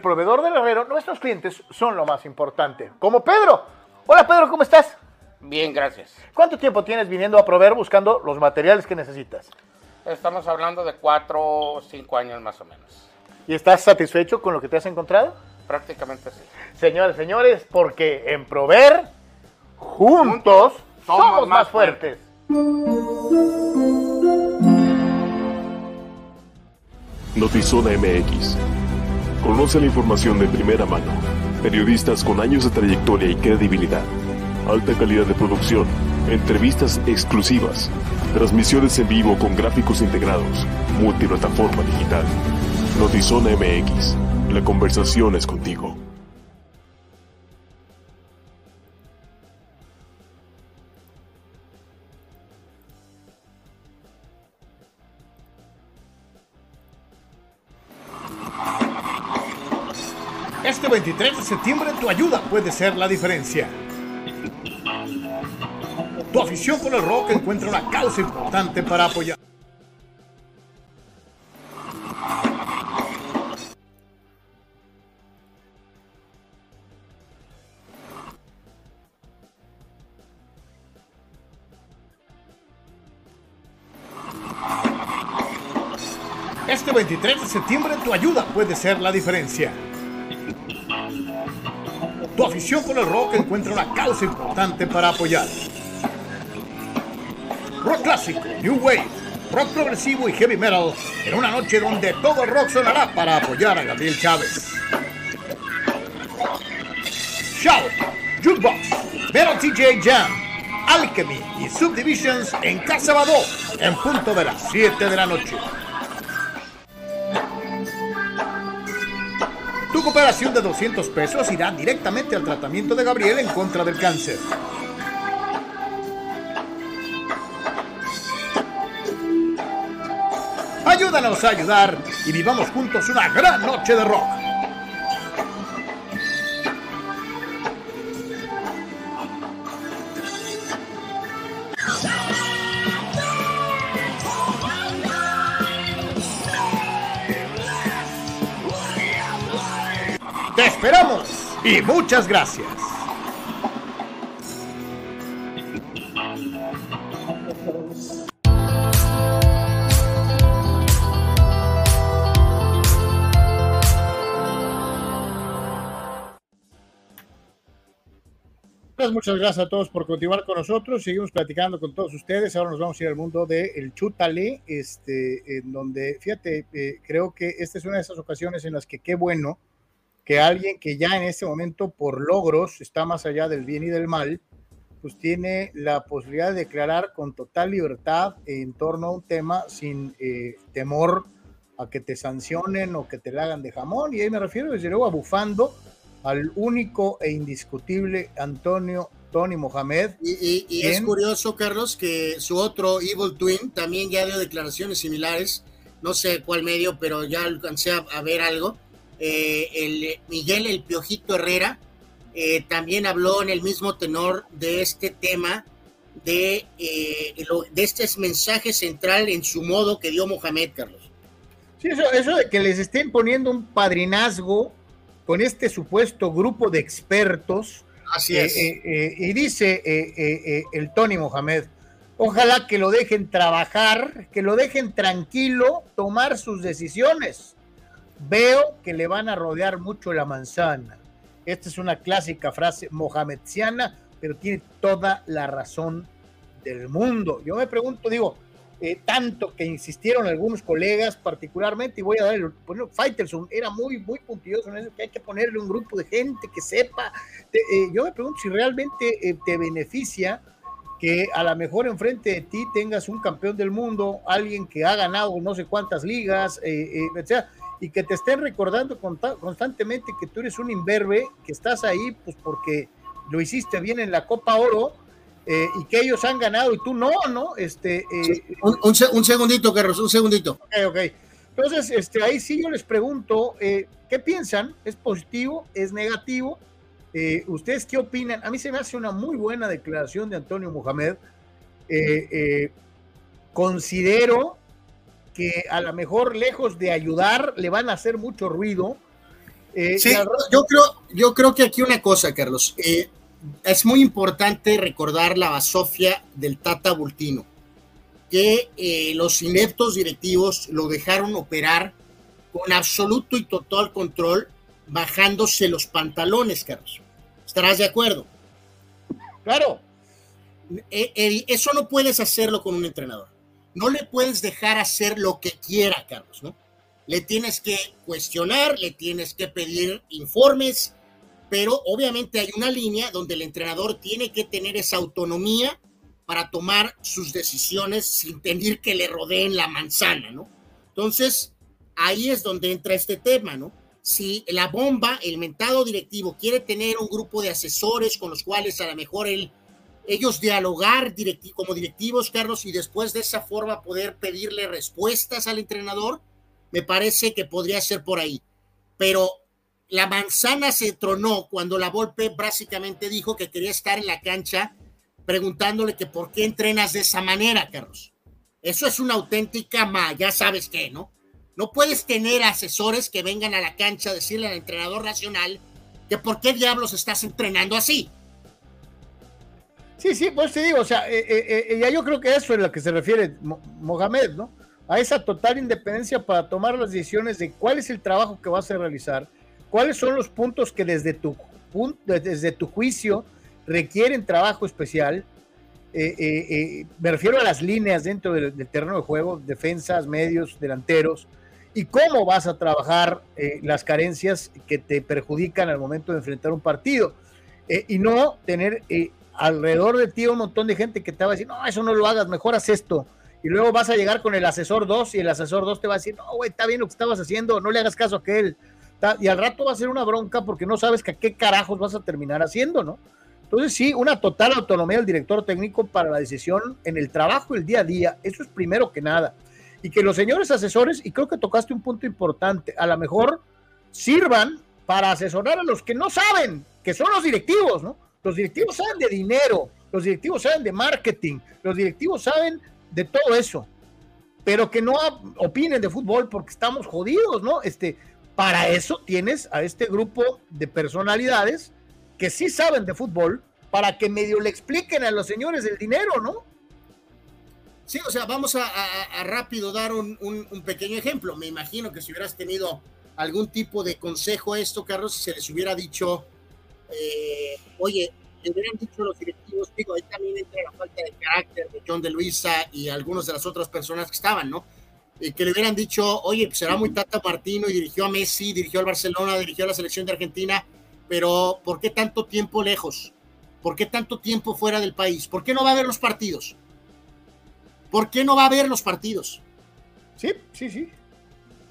El proveedor del herrero, nuestros clientes son lo más importante. Como Pedro. Hola Pedro, ¿cómo estás? Bien, gracias. ¿Cuánto tiempo tienes viniendo a proveer buscando los materiales que necesitas? Estamos hablando de cuatro o cinco años más o menos. ¿Y estás satisfecho con lo que te has encontrado? Prácticamente sí. Señores, señores, porque en Prover, juntos, somos, más fuertes. Notizona MX Conoce la información de primera mano. Periodistas con años de trayectoria y credibilidad. Alta calidad de producción. Entrevistas exclusivas. Transmisiones en vivo con gráficos integrados. Multiplataforma digital. Notizona MX. La conversación es contigo. Este 23 de septiembre tu ayuda puede ser la diferencia. Tu afición por el rock encuentra una causa importante para apoyar. Este 23 de septiembre tu ayuda puede ser la diferencia. Tu afición por el rock encuentra una causa importante para apoyar. Rock clásico, New Wave, rock progresivo y heavy metal en una noche donde todo el rock sonará para apoyar a Gabriel Chávez. Shout, Jukebox, Metal TJ Jam, Alchemy y Subdivisions en Casa Badó en punto de las 7 de la noche. Tu cooperación de 200 pesos irá directamente al tratamiento de Gabriel en contra del cáncer. Ayúdanos a ayudar y vivamos juntos una gran noche de rock. Te esperamos y muchas gracias. Pues muchas gracias a todos por continuar con nosotros. Seguimos platicando con todos ustedes. Ahora nos vamos a ir al mundo del Chútale, este, en donde, fíjate, eh, creo que esta es una de esas ocasiones en las que qué bueno que alguien que ya en este momento por logros está más allá del bien y del mal, pues tiene la posibilidad de declarar con total libertad en torno a un tema sin eh, temor a que te sancionen o que te la hagan de jamón. Y ahí me refiero desde luego a bufando al único e indiscutible Antonio Tony Mohamed. Y, es curioso, Carlos, que su otro Evil Twin también ya dio declaraciones similares. No sé cuál medio, pero ya alcancé a, ver algo. Eh, el Miguel El Piojito Herrera eh, también habló en el mismo tenor de este tema, de, eh, de este mensaje central en su modo que dio Mohamed, Carlos. Sí, eso, eso de que les estén poniendo un padrinazgo con este supuesto grupo de expertos. Así es. Eh, y dice el Tony Mohamed, ojalá que lo dejen trabajar, que lo dejen tranquilo, tomar sus decisiones. Veo que le van a rodear mucho la manzana. Esta es una clásica frase mohamediana, pero tiene toda la razón del mundo. Yo me pregunto, digo, eh, tanto que insistieron algunos colegas particularmente, y voy a dar el, bueno, Faitelson era muy, muy puntilloso en eso, que hay que ponerle un grupo de gente que sepa. Eh, yo me pregunto si realmente eh, te beneficia que a lo mejor enfrente de ti tengas un campeón del mundo, alguien que ha ganado no sé cuántas ligas, etc y que te estén recordando constantemente que tú eres un imberbe, que estás ahí pues porque lo hiciste bien en la Copa Oro eh, y que ellos han ganado y tú no, ¿no? Este, eh, un, segundito, Carlos, un segundito. Ok, ok. Entonces, este, ahí sí yo les pregunto, eh, ¿qué piensan? ¿Es positivo? ¿Es negativo? ¿Ustedes qué opinan? A mí se me hace una muy buena declaración de Antonio Mohamed. considero que a lo mejor lejos de ayudar le van a hacer mucho ruido. Eh, sí, yo creo, yo creo que aquí una cosa, Carlos. Eh, es muy importante recordar la basofia del Tata Bultino, que eh, los ineptos directivos lo dejaron operar con absoluto y total control, bajándose los pantalones, Carlos. ¿Estarás de acuerdo? Claro. eso no puedes hacerlo con un entrenador no le puedes dejar hacer lo que quiera, Carlos, ¿no? Le tienes que cuestionar, le tienes que pedir informes, pero obviamente hay una línea donde el entrenador tiene que tener esa autonomía para tomar sus decisiones sin tener que le rodeen la manzana, ¿no? Entonces, ahí es donde entra este tema, ¿no? Si la bomba, el mentado directivo, quiere tener un grupo de asesores con los cuales a lo mejor él ellos dialogar como directivos, Carlos, y después de esa forma poder pedirle respuestas al entrenador, me parece que podría ser por ahí. Pero la manzana se tronó cuando la Volpe básicamente dijo que quería estar en la cancha preguntándole que por qué entrenas de esa manera, Carlos. Eso es una auténtica ma, ya sabes qué, ¿no? No puedes tener asesores que vengan a la cancha a decirle al entrenador nacional que por qué diablos estás entrenando así. Sí, sí, pues te digo, o sea, eh, eh, eh, ya yo creo que eso es a lo que se refiere Mohamed, ¿no? A esa total independencia para tomar las decisiones de cuál es el trabajo que vas a realizar, cuáles son los puntos que desde tu, desde tu juicio requieren trabajo especial. me refiero a las líneas dentro del, terreno de juego, defensas, medios, delanteros, y cómo vas a trabajar las carencias que te perjudican al momento de enfrentar un partido. y no tener alrededor de ti un montón de gente que te va a decir, no, eso no lo hagas, mejor haz esto. Y luego vas a llegar con el asesor 2 y el asesor 2 te va a decir, no, güey, está bien lo que estabas haciendo, no le hagas caso a aquel. Y al rato va a ser una bronca porque no sabes que a qué carajos vas a terminar haciendo, ¿no? Entonces sí, una total autonomía del director técnico para la decisión en el trabajo, el día a día, eso es primero que nada. Y que los señores asesores, y creo que tocaste un punto importante, a lo mejor sirvan para asesorar a los que no saben, que son los directivos, ¿no? Los directivos saben de dinero, los directivos saben de marketing, los directivos saben de todo eso, pero que no opinen de fútbol porque estamos jodidos, ¿no? Este, para eso tienes a este grupo de personalidades que sí saben de fútbol para que medio le expliquen a los señores del dinero, ¿no? Sí, o sea, vamos a, rápido dar un, pequeño ejemplo. Me imagino que si hubieras tenido algún tipo de consejo esto, Carlos, se les hubiera dicho, eh, oye, le hubieran dicho los directivos, digo, ahí también entra la falta de carácter de John de Luisa y algunos de las otras personas que estaban, ¿no? y que le hubieran dicho, oye, pues será muy Tata Martino y dirigió a Messi, dirigió al Barcelona, dirigió a la selección de Argentina, pero ¿por qué tanto tiempo lejos? ¿Por qué tanto tiempo fuera del país? ¿Por qué no va a ver los partidos? ¿Por qué no va a ver los partidos? Sí, sí, sí.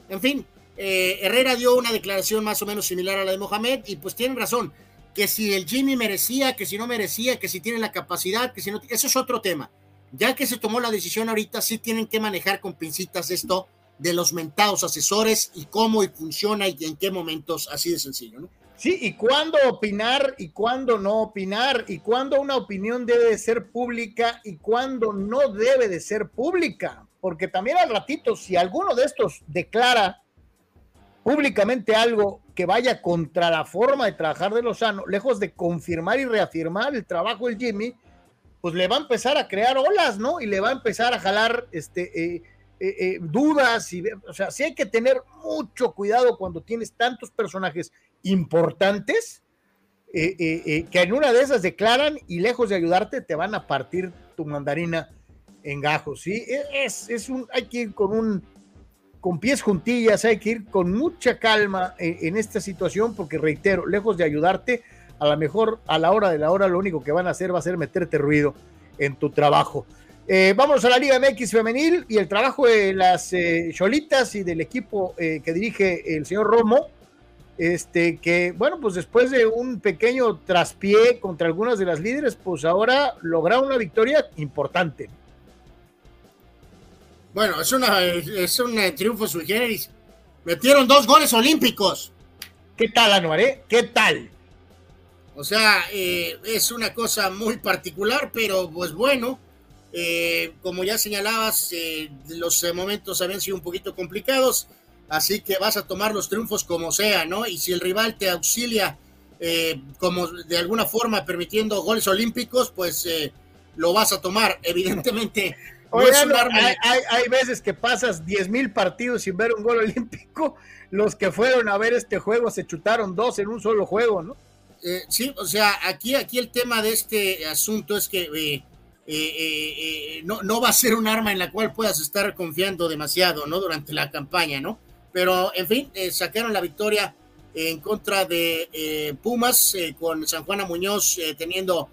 En fin, eh, Herrera dio una declaración más o menos similar a la de Mohamed y pues tienen razón, que si el Jimmy merecía, que si no merecía, que si tiene la capacidad, que si no, eso es otro tema ya que se tomó la decisión ahorita, sí tienen que manejar con pincitas esto de los mentados asesores y cómo y funciona y en qué momentos, así de sencillo, ¿no? Sí, y cuándo opinar y cuándo no opinar, y cuándo una opinión debe de ser pública y cuándo no debe de ser pública, porque también al ratito, si alguno de estos declara públicamente algo que vaya contra la forma de trabajar de Lozano, lejos de confirmar y reafirmar el trabajo del Jimmy, pues le va a empezar a crear olas, ¿no? Y le va a empezar a jalar este, eh, eh, eh, dudas. O sea, sí hay que tener mucho cuidado cuando tienes tantos personajes importantes que en una de esas declaran y lejos de ayudarte te van a partir tu mandarina en gajos, ¿sí? E, es, es un, hay que ir con un, con pies juntillas, hay que ir con mucha calma en esta situación porque reitero, lejos de ayudarte, a lo mejor a la hora de la hora lo único que van a hacer va a ser meterte ruido en tu trabajo. Eh, vamos a la Liga MX femenil y el trabajo de las eh, y del equipo eh, que dirige el señor Romo, este que bueno, pues después de un pequeño traspié contra algunas de las líderes, pues ahora lograron una victoria importante. Bueno, es, una, es un triunfo sui generis. Metieron dos goles olímpicos. ¿Qué tal, Anuaré? ¿Qué tal? O sea, eh, es una cosa muy particular, pero pues bueno, eh, como ya señalabas, eh, los momentos habían sido un poquito complicados, así que vas a tomar los triunfos como sea, ¿no? Y si el rival te auxilia como de alguna forma permitiendo goles olímpicos, pues lo vas a tomar, (laughs) evidentemente. Hay, hay, veces que pasas 10 mil partidos sin ver un gol olímpico. (laughs) Los que fueron a ver este juego se chutaron dos en un solo juego, ¿no? Eh, sí, o sea, aquí, aquí el tema de este asunto es que eh, eh, no, no, va a ser un arma en la cual puedas estar confiando demasiado, ¿no? Durante la campaña, ¿no? Pero, en fin, sacaron la victoria en contra de Pumas, con San Juana Muñoz teniendo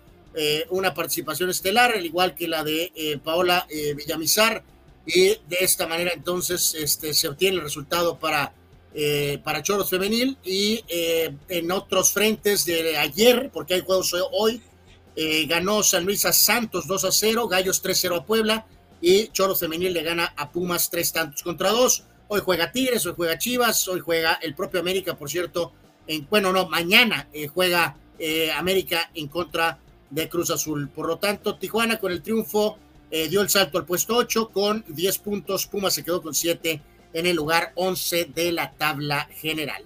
una participación estelar, al igual que la de Paola Villamizar, y de esta manera entonces este, se obtiene el resultado para eh, para Choros Femenil y eh, en otros frentes de ayer, porque hay juegos hoy, eh, ganó San Luis a Santos 2 a 0, Gallos 3 0 a Puebla y Choros Femenil le gana a Pumas tres tantos contra dos. Hoy juega Tigres, hoy juega Chivas, hoy juega el propio América, por cierto. En, bueno, no, mañana juega América en contra Cruz Azul. Por lo tanto, Tijuana con el triunfo dio el salto al puesto 8 con 10 puntos, Pumas se quedó con 7 en el lugar 11 de la tabla general.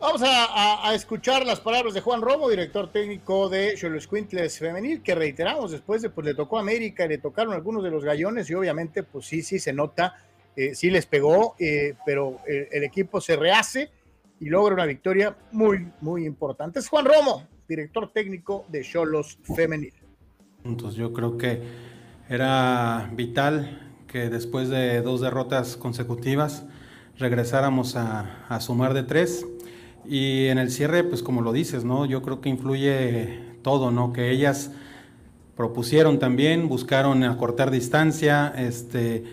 Vamos a, escuchar las palabras de Juan Romo, director técnico de Cholos Quintles Femenil, que reiteramos, después de, pues le tocó a América, le tocaron algunos de los gallones y obviamente, pues sí, sí se nota, eh, sí les pegó, eh, pero el, equipo se rehace y logra una victoria muy, muy importante. Es Juan Romo, director técnico de Cholos Femenil. Entonces yo creo que era vital que después de dos derrotas consecutivas regresáramos a, sumar de tres. Y en el cierre, pues como lo dices, ¿no? Yo creo que influye todo, ¿no? Que ellas propusieron también, buscaron acortar distancia, este,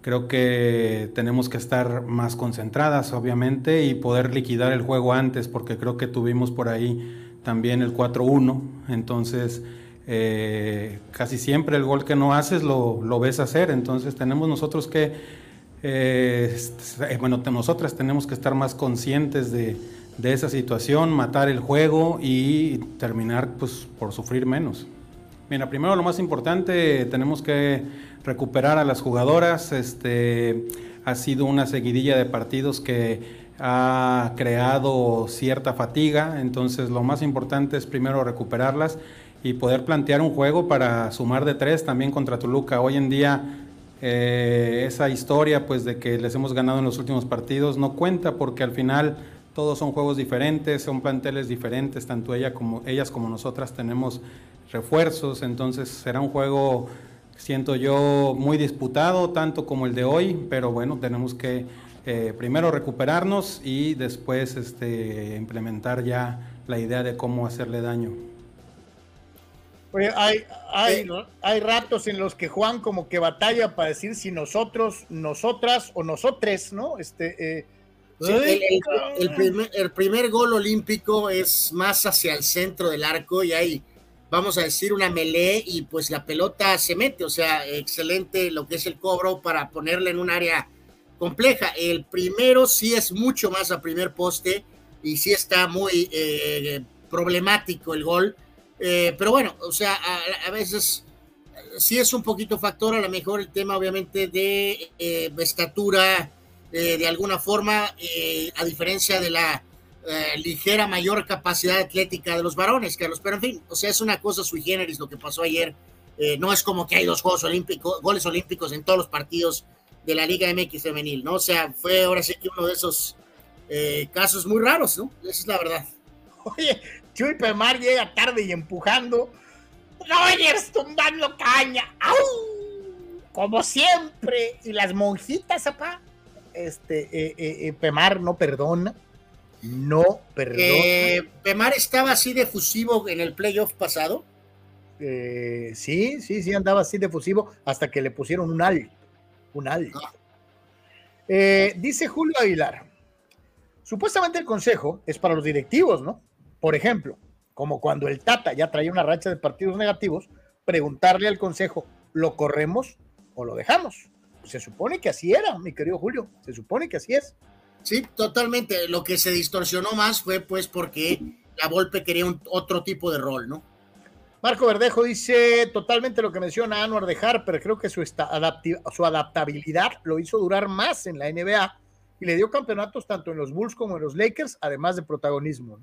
creo que tenemos que estar más concentradas, obviamente, y poder liquidar el juego antes, porque creo que tuvimos por ahí también el 4-1, entonces eh, casi siempre el gol que no haces lo, lo ves hacer, entonces tenemos nosotros que, eh, bueno, nosotras tenemos que estar más conscientes de, de, esa situación, matar el juego y terminar pues por sufrir menos. Mira, primero lo más importante, tenemos que recuperar a las jugadoras, este, ha sido una seguidilla de partidos que ha creado cierta fatiga, entonces lo más importante es primero recuperarlas y poder plantear un juego para sumar de tres también contra Toluca. Hoy en día eh, esa historia pues de que les hemos ganado en los últimos partidos no cuenta porque al final todos son juegos diferentes, son planteles diferentes, tanto ella como, ellas como nosotras tenemos refuerzos, entonces será un juego siento yo, muy disputado, tanto como el de hoy, pero bueno, tenemos que eh, primero recuperarnos y después este, implementar ya la idea de cómo hacerle daño. Oye, hay, hay, hay ratos en los que Juan como que batalla para decir si nosotros, nosotras o nosotres, ¿no? Este, eh, el, primer, el, primer, gol olímpico es más hacia el centro del arco y hay, vamos a decir, una melee y pues la pelota se mete, o sea, excelente lo que es el cobro para ponerle en un área compleja. El primero sí es mucho más a primer poste y sí está muy eh, problemático el gol eh, pero bueno, o sea, a, veces sí es un poquito factor, a lo mejor el tema obviamente de eh, estatura, eh, de alguna forma, a diferencia de la ligera mayor capacidad atlética de los varones, Carlos, pero en fin, o sea, es una cosa sui generis lo que pasó ayer. no es como que hay dos Juegos Olímpicos, goles olímpicos en todos los partidos de la Liga MX femenil, ¿no? O sea, fue ahora sí que uno de esos casos muy raros, ¿no? Esa es la verdad. Oye, Chuy Pemar llega tarde y empujando. Rogers tumbando caña. ¡Au! Como siempre. Y las monjitas, apá. Este, eh, eh, eh, Pemar no perdona. No perdona. Pemar estaba así de fusivo en el playoff pasado. sí, sí, sí, andaba así de fusivo hasta que le pusieron un alto. Un alto. Ah. dice Julio Aguilar. Supuestamente el consejo es para los directivos, ¿no? Por ejemplo, como cuando el Tata ya traía una racha de partidos negativos, preguntarle al consejo, ¿lo corremos o lo dejamos? Se supone que así era, mi querido Julio, se supone que así es. Sí, totalmente. Lo que se distorsionó más fue pues porque la Volpe quería un, otro tipo de rol, ¿no? Marco Verdejo dice totalmente lo que menciona Anuar de Harper. Creo que su, adaptabilidad lo hizo durar más en la NBA y le dio campeonatos tanto en los Bulls como en los Lakers, además de protagonismo.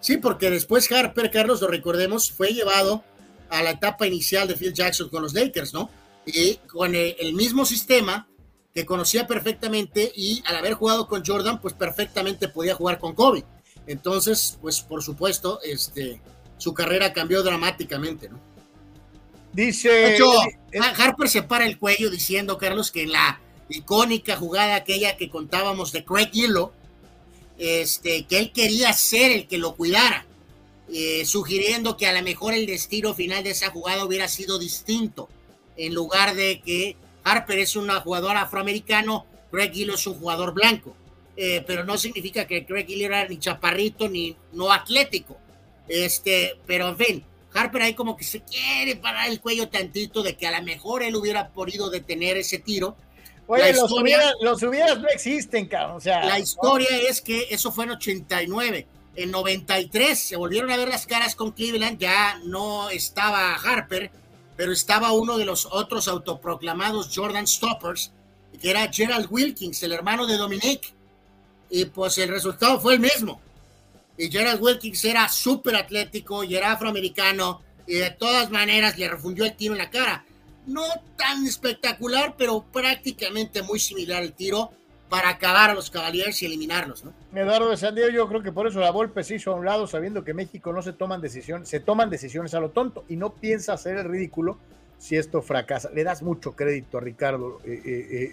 Sí, porque después Harper, Carlos, lo recordemos, fue llevado a la etapa inicial de Phil Jackson con los Lakers, ¿no? Y con el, mismo sistema que conocía perfectamente y al haber jugado con Jordan, pues perfectamente podía jugar con Kobe. Entonces, pues por supuesto, este, su carrera cambió dramáticamente, ¿no? Dice. Harper se para el cuello diciendo, Carlos, que en la icónica jugada aquella que contábamos de Craig Hillo, este, que él quería ser el que lo cuidara, eh, sugiriendo que a lo mejor el destino final de esa jugada hubiera sido distinto, en lugar de que Harper es un jugador afroamericano, Craig Hill es un jugador blanco, eh, pero no significa que Craig Hill era ni chaparrito ni no atlético, este, pero en fin, Harper ahí como que se quiere parar el cuello tantito de que a lo mejor él hubiera podido detener ese tiro, Oye, los, hubieras, no existen, cabrón. O sea, la historia es que eso fue en 89. En 93 se volvieron a ver las caras con Cleveland. Ya no estaba Harper, pero estaba uno de los otros autoproclamados Jordan Stoppers, que era Gerald Wilkins, el hermano de Dominic. Y pues el resultado fue el mismo. Y Gerald Wilkins era súper atlético y era afroamericano. Y de todas maneras le refundió el tiro en la cara no tan espectacular, pero prácticamente muy similar el tiro para acabar a los Cavaliers y eliminarlos, ¿no? Eduardo de San yo creo que por eso la Volpe se hizo a un lado, sabiendo que México no se toman decisiones, se toman decisiones a lo tonto y no piensa hacer el ridículo si esto fracasa. Le das mucho crédito a Ricardo, eh, eh,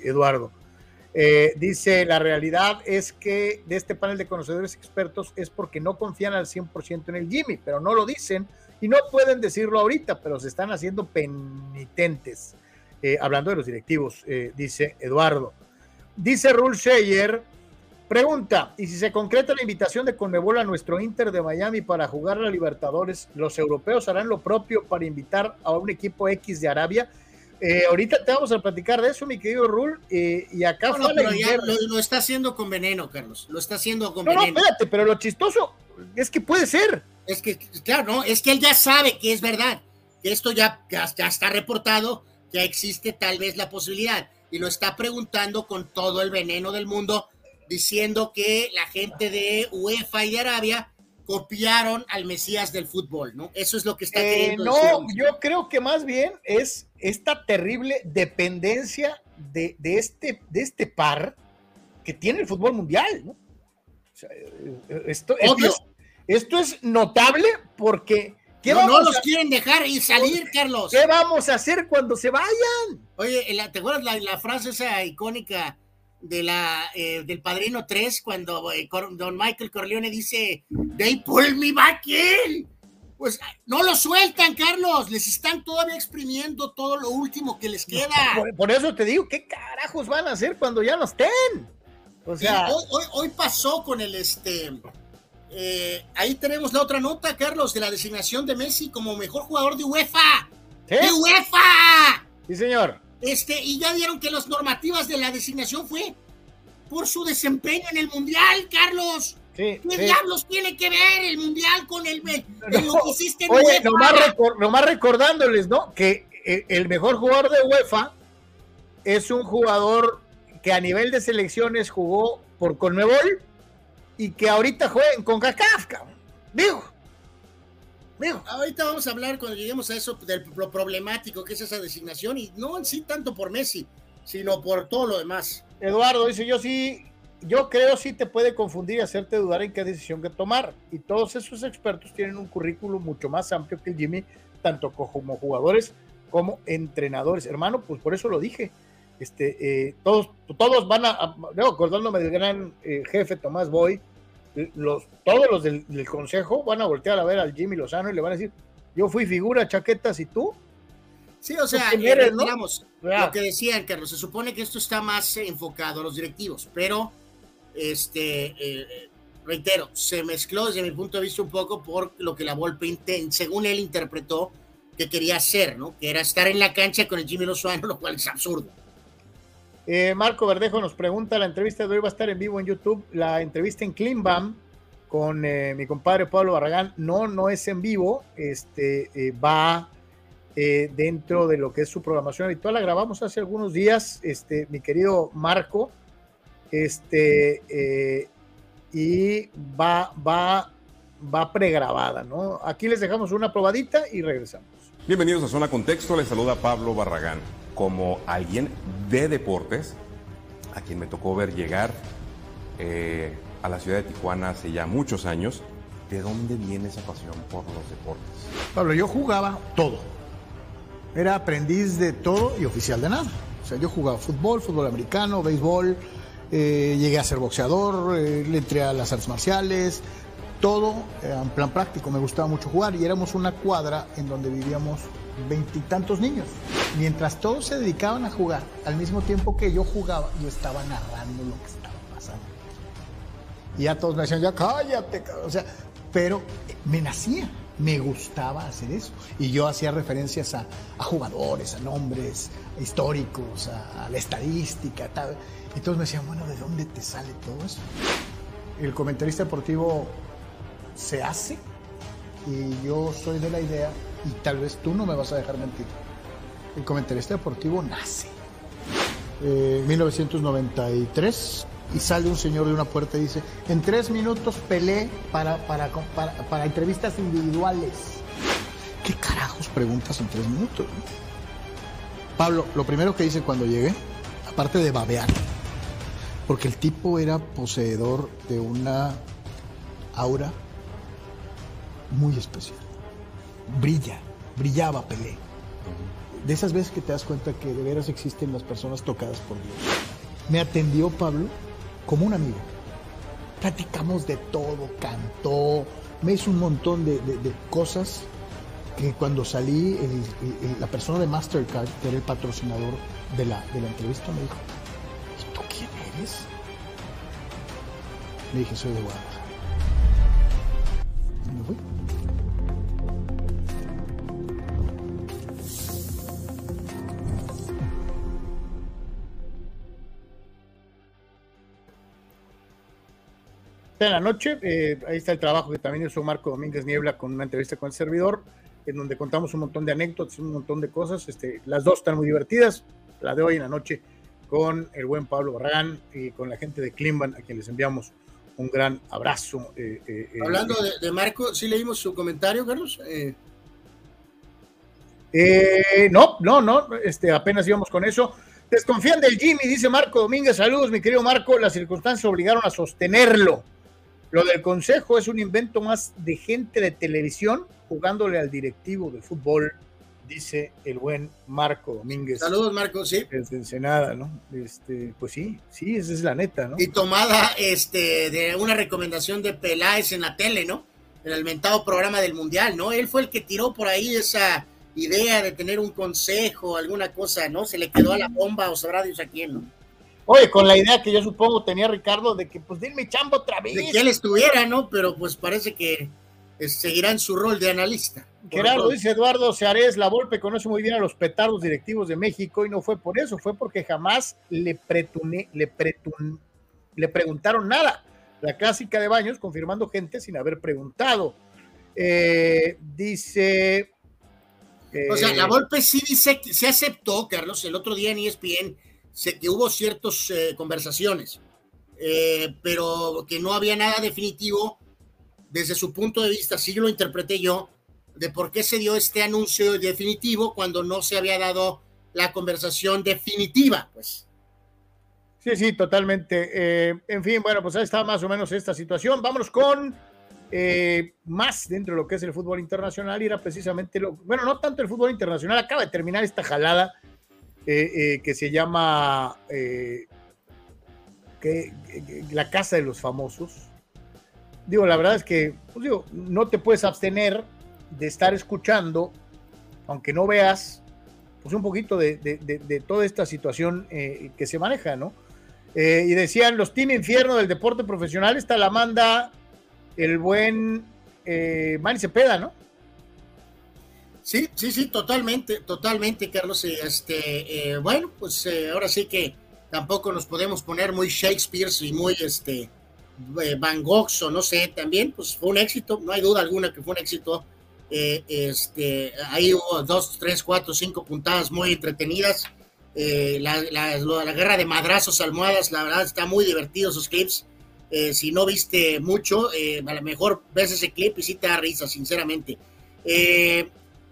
eh, dice, la realidad es que de este panel de conocedores expertos es porque no confían al 100% en el Jimmy, pero no lo dicen y no pueden decirlo ahorita, pero se están haciendo penitentes. Eh, hablando de los directivos, eh, dice Eduardo. Dice Rul Sheyer, pregunta, ¿y si se concreta la invitación de Conmebol a nuestro Inter de Miami para jugar a Libertadores, los europeos harán lo propio para invitar a un equipo X de Arabia? Eh, ahorita te vamos a platicar de eso, mi querido Rul, y acá no, pero ya lo, está haciendo con veneno, Carlos, lo está haciendo con veneno. No, espérate, pero lo chistoso es que puede ser. Es que, claro, no, es que él ya sabe que es verdad, que esto ya, ya, está reportado, que existe tal vez la posibilidad, y lo está preguntando con todo el veneno del mundo, diciendo que la gente de UEFA y de Arabia copiaron al Mesías del fútbol, ¿no? Eso es lo que está eh, queriendo No, yo creo que más bien es esta terrible dependencia de, este, de este par que tiene el fútbol mundial, ¿no? O sea, eh, esto, esto, es, esto es notable porque no, no los quieren dejar y salir, Carlos. ¿Qué vamos a hacer cuando se vayan? Oye, ¿te acuerdas la, frase esa icónica de la eh, del Padrino 3 cuando eh, Don Michael Corleone dice, they pull me back in? Pues no lo sueltan, Carlos. Les están todavía exprimiendo todo lo último que les queda. Por, eso te digo, ¿qué carajos van a hacer cuando ya no estén? O sea, hoy, hoy, pasó con el este. Eh, ahí tenemos la otra nota, Carlos, de la designación de Messi como mejor jugador de UEFA. ¡De UEFA! Sí, señor. Este, y ya vieron que las normativas de la designación fue por su desempeño en el Mundial, Carlos. ¿Qué diablos tiene que ver el Mundial con el, lo que hiciste en Oye, UEFA? Nomás, recordándoles, ¿no? Que eh, el mejor jugador de UEFA es un jugador que a nivel de selecciones jugó por Conmebol y que ahorita jueguen con CACAF, Digo. Digo. Ahorita vamos a hablar cuando lleguemos a eso del lo problemático que es esa designación y no en sí tanto por Messi, sino por todo lo demás. Eduardo dice, yo sí, yo creo sí te puede confundir y hacerte dudar en qué decisión que tomar. Y todos esos expertos tienen un currículum mucho más amplio que el Jimmy, tanto como jugadores como entrenadores. Hermano, pues por eso lo dije este, eh, todos, todos van a, acordándome del gran eh, jefe Tomás Boy, los, todos los del, consejo van a voltear a ver al Jimmy Lozano y le van a decir, yo fui figura, chaquetas y tú. Sí, o sea, eh, digamos, lo que decían, Carlos, se supone que esto está más enfocado a los directivos, pero, este, reitero, se mezcló desde mi punto de vista un poco por lo que la Volpe, según él interpretó, que quería hacer, ¿no? Que era estar en la cancha con el Jimmy Lozano, lo cual es absurdo. Eh, Marco Verdejo nos pregunta, la entrevista de hoy va a estar en vivo en YouTube, la entrevista en Cleanbam con eh, mi compadre Pablo Barragán, no, no es en vivo, este, eh, va dentro de lo que es su programación habitual, la grabamos hace algunos días, este, mi querido Marco, este, y va, va, va pregrabada, ¿no? Aquí les dejamos una probadita y regresamos. Bienvenidos a Zona Contexto, les saluda Pablo Barragán como alguien de deportes, a quien me tocó ver llegar eh, a la ciudad de Tijuana hace ya muchos años, ¿de dónde viene esa pasión por los deportes? Pablo, yo jugaba todo. Era aprendiz de todo y oficial de nada. O sea, yo jugaba fútbol, fútbol americano, béisbol, eh, llegué a ser boxeador, eh, le entré a las artes marciales, todo en plan práctico. Me gustaba mucho jugar y éramos una cuadra en donde vivíamos veintitantos niños. Mientras todos se dedicaban a jugar, al mismo tiempo que yo jugaba, yo estaba narrando lo que estaba pasando. Y ya todos me decían, ya cállate, o sea, pero me nacía, me gustaba hacer eso. Y yo hacía referencias a, jugadores, a nombres históricos, a, la estadística, tal. Y todos me decían, bueno, ¿de dónde te sale todo eso? El comentarista deportivo se hace y yo soy de la idea y tal vez tú no me vas a dejar mentir. El comentarista deportivo nace. en 1993 y sale un señor de una puerta y dice, en tres minutos pelé para, para, para, entrevistas individuales. ¿Qué carajos preguntas en tres minutos? Pablo, lo primero que hice cuando llegué, aparte de babear, porque el tipo era poseedor de una aura muy especial brilla, brillaba Pelé. De esas veces que te das cuenta que de veras existen las personas tocadas por Dios. Me atendió Pablo como un amigo. Platicamos de todo, cantó, me hizo un montón de, cosas que cuando salí, la persona de Mastercard, que era el patrocinador de la, de la entrevista, me dijo, ¿y tú quién dije, soy de Guadalajara. En la noche. Eh, ahí está el trabajo que también hizo Marco Domínguez Niebla con una entrevista con el servidor, en donde contamos un montón de anécdotas, un montón de cosas. Este, las dos están muy divertidas. La de hoy en la noche con el buen Pablo Barragán y con la gente de Klimban, a quien les enviamos un gran abrazo. Eh, eh, Hablando de, Marco, ¿sí leímos su comentario, Carlos? no, no, no, este, apenas íbamos con eso. Desconfían del Jimmy, dice Marco Domínguez. Saludos, mi querido Marco. Las circunstancias obligaron a sostenerlo Lo del consejo es un invento más de gente de televisión jugándole al directivo de fútbol, dice el buen Marco Domínguez. Saludos, Marco, sí. Desde Ensenada, ¿no? Este, pues sí, sí, esa es la neta, ¿no? Y tomada este, de una recomendación de Peláez en la tele, ¿no? En el mentado programa del Mundial, ¿no? Él fue el que tiró por ahí esa idea de tener un consejo, alguna cosa, ¿no? Se le quedó a la bomba o sabrá Dios a quién, ¿no? Oye, con la idea que yo supongo tenía Ricardo de que pues denme chamba otra vez. De que él estuviera, ¿no? Pero pues parece que seguirá en su rol de analista. Gerardo dice Eduardo Seares, la Volpe conoce muy bien a los petardos directivos de México y no fue por eso, fue porque jamás le, pretuné, le, pretun, le preguntaron nada. La clásica de Baños confirmando gente sin haber preguntado. Eh, dice... o sea, la Volpe sí dice que se aceptó, Carlos, el otro día en ESPN sé que hubo ciertas eh, conversaciones, eh, pero que no había nada definitivo desde su punto de vista, así lo interpreté yo, de por qué se dio este anuncio definitivo cuando no se había dado la conversación definitiva, pues. Sí, sí, totalmente. Eh, en fin, bueno, pues ahí está más o menos esta situación. Vámonos con más dentro de lo que es el fútbol internacional y era precisamente lo, bueno, no tanto el fútbol internacional, acaba de terminar esta jalada eh, eh, que se llama eh, que, La Casa de los Famosos. Digo, la verdad es que, pues digo, no te puedes abstener de estar escuchando, aunque no veas, pues un poquito de, toda esta situación que se maneja, ¿no? y decían, los Team Infierno del deporte profesional, esta la manda el buen Manny Cepeda, ¿no? Sí, sí, sí, totalmente, totalmente, Carlos. Este, eh, bueno, pues eh, ahora sí que tampoco nos podemos poner muy Shakespeare y muy este eh, Van Gogh o no sé, también, pues fue un éxito, no hay duda alguna que fue un éxito. este, ahí hubo dos, tres, cuatro, cinco puntadas muy entretenidas. La, la, guerra de madrazos, almohadas, la verdad está muy divertido esos clips. si no viste mucho, a lo mejor ves ese clip y sí te da risa, sinceramente. Eh,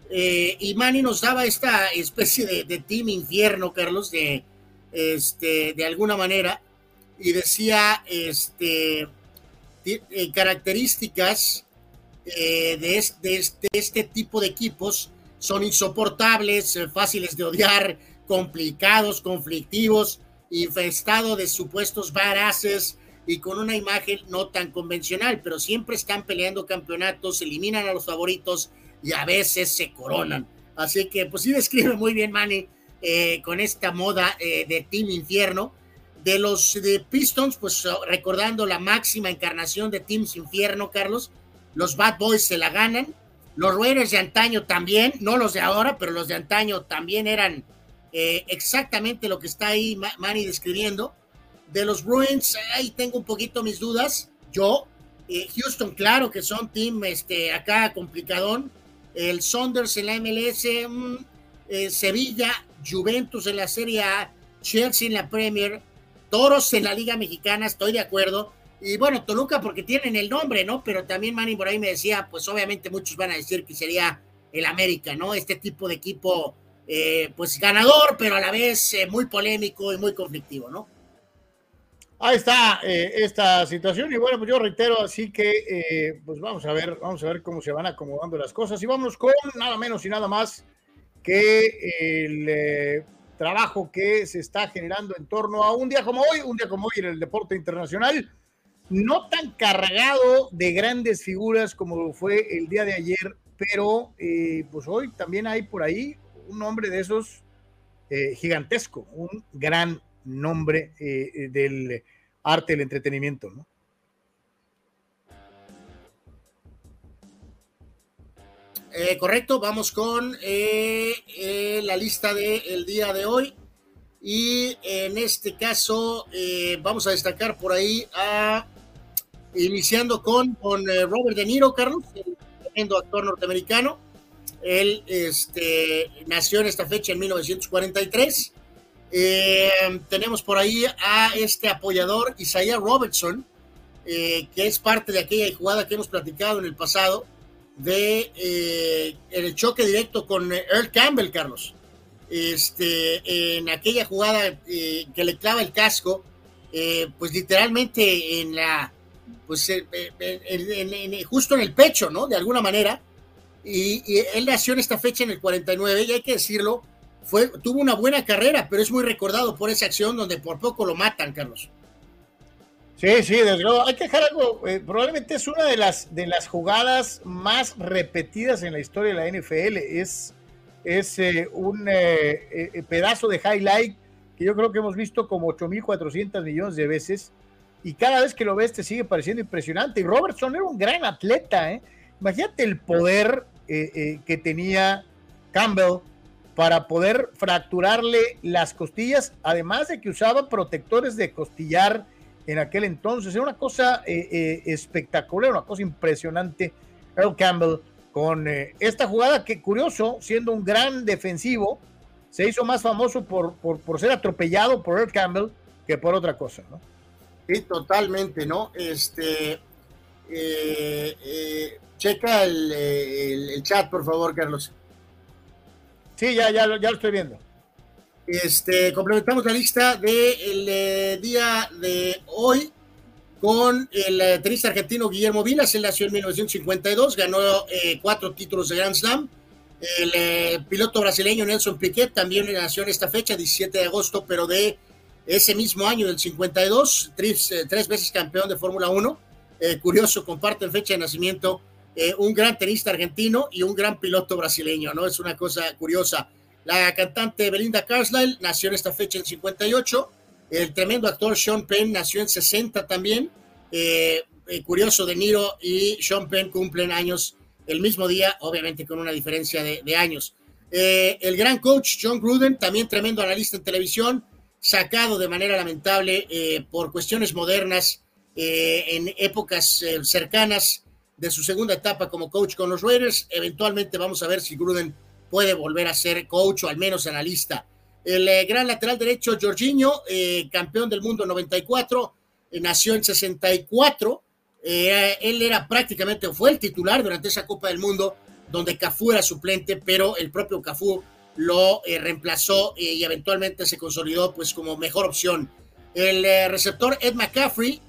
eh, y Manny nos daba esta especie de, team infierno, Carlos, de, este, de alguna manera, y decía este, eh, características eh, de, este, este, tipo de equipos son insoportables, fáciles de odiar, complicados, conflictivos, infestados de supuestos baraces y con una imagen no tan convencional, pero siempre están peleando campeonatos, eliminan a los favoritos y a veces se coronan. Así que pues sí describe muy bien Manny eh, con esta moda eh, de Team Infierno. De los de Pistons, pues recordando la máxima encarnación de Teams Infierno, Carlos, los Bad Boys se la ganan. Los Raiders de antaño también, no los de ahora, pero los de antaño también eran eh, exactamente lo que está ahí Manny describiendo. De los Bruins, ahí tengo un poquito mis dudas. Yo, Houston, claro que son team este, acá complicadón el Saunders en la MLS, mm, eh, Sevilla, Juventus en la Serie A, Chelsea en la Premier, Toros en la Liga Mexicana, estoy de acuerdo. Y bueno, Toluca porque tienen el nombre, ¿no? Pero también Manny por ahí me decía, pues obviamente muchos van a decir que sería el América, ¿no? Este tipo de equipo, eh, pues ganador, pero a la vez eh, muy polémico y muy conflictivo, ¿no? Ahí está eh, esta situación y bueno, pues yo reitero, así que pues vamos a ver, vamos a ver cómo se van acomodando las cosas y vamos con nada menos y nada más que el trabajo que se está generando en torno a un día como hoy, un día como hoy en el deporte internacional, no tan cargado de grandes figuras como fue el día de ayer, pero pues hoy también hay por ahí un hombre de esos gigantesco, un gran nombre eh, eh, del arte del entretenimiento, ¿no? Eh, correcto, vamos con la lista del día de hoy. Y en este caso vamos a destacar por ahí a iniciando con, con Robert De Niro, Carlos, el actor norteamericano. Él este, nació en esta fecha en 1943 eh, tenemos por ahí a este apoyador, Isaiah Robertson, eh, que es parte de aquella jugada que hemos platicado en el pasado, de eh, el choque directo con Earl Campbell, Carlos. Este, en aquella jugada que le clava el casco, pues literalmente en la pues justo en el pecho, ¿no? De alguna manera. Y, y, él nació en esta fecha en el 49 y hay que decirlo, fue, tuvo una buena carrera, pero es muy recordado por esa acción donde por poco lo matan, Carlos. Sí, sí, desde luego. Hay que dejar algo, eh, probablemente es una de las, de las jugadas más repetidas en la historia de la NFL. Es, es eh, un eh, pedazo de highlight que yo creo que hemos visto como 8.400 millones de veces y cada vez que lo ves te sigue pareciendo impresionante. Y Robertson era un gran atleta. Imagínate el poder que tenía Campbell para poder fracturarle las costillas, además de que usaba protectores de costillar en aquel entonces. Era una cosa eh, eh, espectacular, una cosa impresionante. Earl Campbell con eh, esta jugada que, curioso, siendo un gran defensivo, se hizo más famoso por, por, ser atropellado por Earl Campbell que por otra cosa, ¿no? Sí, totalmente, ¿no? Este, checa el, chat, por favor, Carlos. Sí, ya, ya, ya lo estoy viendo. Este, complementamos la lista del eh, día de hoy con el eh, tenista argentino Guillermo Vilas. Él nació en 1952, ganó eh, cuatro títulos de Grand Slam. El piloto brasileño Nelson Piquet también nació en esta fecha, 17 de agosto, pero de ese mismo año, del 52, tres, tres veces campeón de Fórmula 1. curioso, comparten fecha de nacimiento un gran tenista argentino y un gran piloto brasileño, ¿no? Es una cosa curiosa. La cantante Belinda Carlisle nació en esta fecha en 58. El tremendo actor Sean Penn nació en 60 también. Eh, eh, curioso, De Niro y Sean Penn cumplen años el mismo día, obviamente con una diferencia de, años. Eh, el gran coach John Gruden, también tremendo analista en televisión, sacado de manera lamentable por cuestiones modernas en épocas cercanas de su segunda etapa como coach con los Raiders. Eventualmente vamos a ver si Gruden puede volver a ser coach o al menos analista. El eh, gran lateral derecho, Jorginho, eh, campeón del mundo 94, eh, nació en 64. él era prácticamente, fue el titular durante esa Copa del Mundo, donde Cafú era suplente, pero el propio Cafú lo reemplazó y eventualmente se consolidó pues como mejor opción. El receptor Ed McCaffrey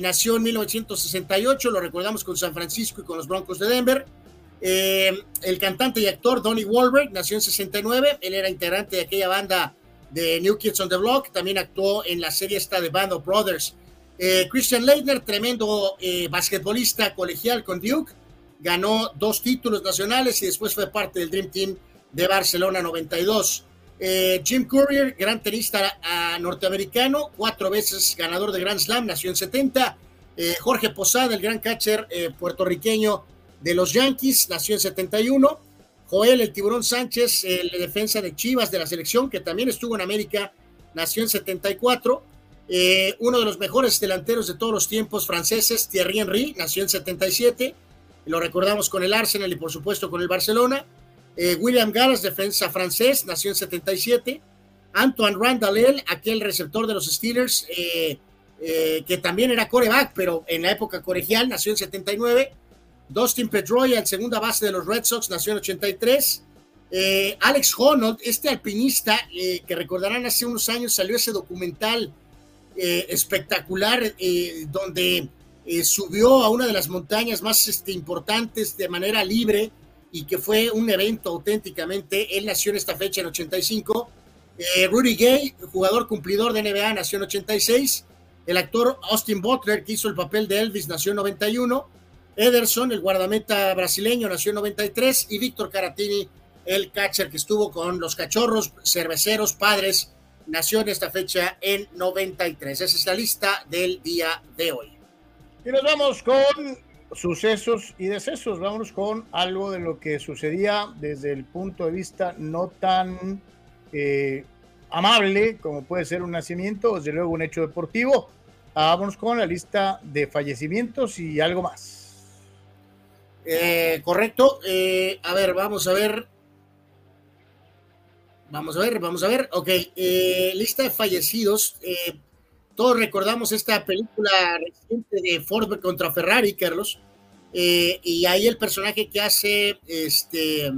nació en 1968, lo recordamos con San Francisco y con los Broncos de Denver. Eh, el cantante y actor Donnie Wahlberg nació en 69. Él era integrante de aquella banda de New Kids on the Block. También actuó en la serie esta de Band of Brothers. Eh, Christian Leitner, tremendo eh, basquetbolista colegial con Duke. Ganó dos títulos nacionales y después fue parte del Dream Team de Barcelona 92. Jim Courier, gran tenista ah, norteamericano, cuatro veces ganador de Grand Slam, nació en 70. Jorge Posada, el gran catcher puertorriqueño, de los Yankees, nació en 71. Joel, el tiburón Sánchez, el defensa de Chivas de la selección, que también estuvo en América, nació en 74. Eh, uno de los mejores delanteros de todos los tiempos franceses, Thierry Henry, nació en 77. Lo recordamos con el Arsenal y por supuesto con el Barcelona. Eh, William Gallas, defensa francés, nació en 77. Antoine Randall, aquel receptor de los Steelers, eh, que también era coreback, pero en la época colegial, nació en 79. Dustin Pedroia, segunda base de los Red Sox, nació en 83. Eh, Alex Honnold, este alpinista eh, que recordarán hace unos años salió ese documental eh, espectacular donde subió a una de las montañas más este, importantes de manera libre y que fue un evento auténticamente. Él nació en esta fecha en 85. Rudy Gay, jugador cumplidor de NBA, nació en 86. El actor Austin Butler, que hizo el papel de Elvis, nació en 91. Ederson, el guardameta brasileño, nació en 93, y Víctor Caratini, el catcher que estuvo con los cachorros cerveceros padres, nació en esta fecha en 93. Esa es la lista del día de hoy. Y nos vamos con sucesos y decesos. Vámonos con algo de lo que sucedía desde el punto de vista no tan eh, amable como puede ser un nacimiento, desde luego un hecho deportivo. Vámonos con la lista de fallecimientos y algo más. Eh, correcto. Eh, a ver, vamos a ver. Vamos a ver, vamos a ver. Ok, eh, lista de fallecidos. todos recordamos esta película reciente de Ford contra Ferrari, Carlos. y ahí el personaje que hace este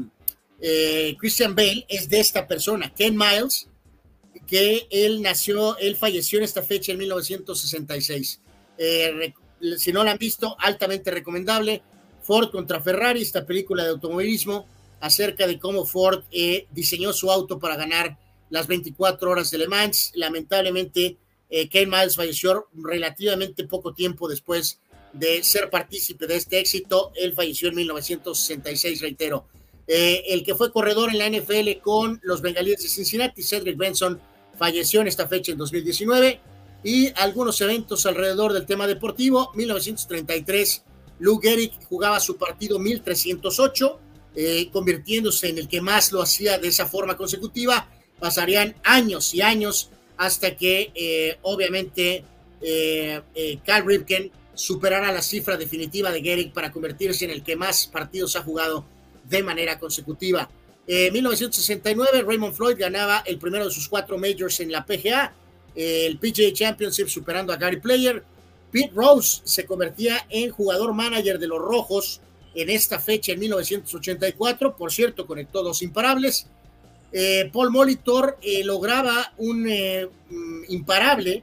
Christian Bale es de esta persona, Ken Miles, que él nació, él falleció en esta fecha en 1966 si no la han visto, altamente recomendable. Ford contra Ferrari, esta película de automovilismo acerca de cómo Ford eh, diseñó su auto para ganar las 24 horas de Le Mans. Lamentablemente, eh, Ken Miles falleció relativamente poco tiempo después de ser partícipe de este éxito. Él falleció en 1966, reitero. Eh, el que fue corredor en la NFL con los Bengalíes de Cincinnati, Cedric Benson, falleció en esta fecha en 2019. Y algunos eventos alrededor del tema deportivo. 1933, Lou Gehrig jugaba su partido 1308, eh, convirtiéndose en el que más lo hacía de esa forma consecutiva. Pasarían años y años hasta que, eh, obviamente, Carl Ripken superará la cifra definitiva de Gehrig para convertirse en el que más partidos ha jugado de manera consecutiva. En 1969, Raymond Floyd ganaba el primero de sus cuatro majors en la PGA, el PGA Championship superando a Gary Player. Pete Rose se convertía en jugador manager de los Rojos en esta fecha en 1984, por cierto, conectó dos imparables. Eh, Paul Molitor eh, lograba un eh, mm, imparable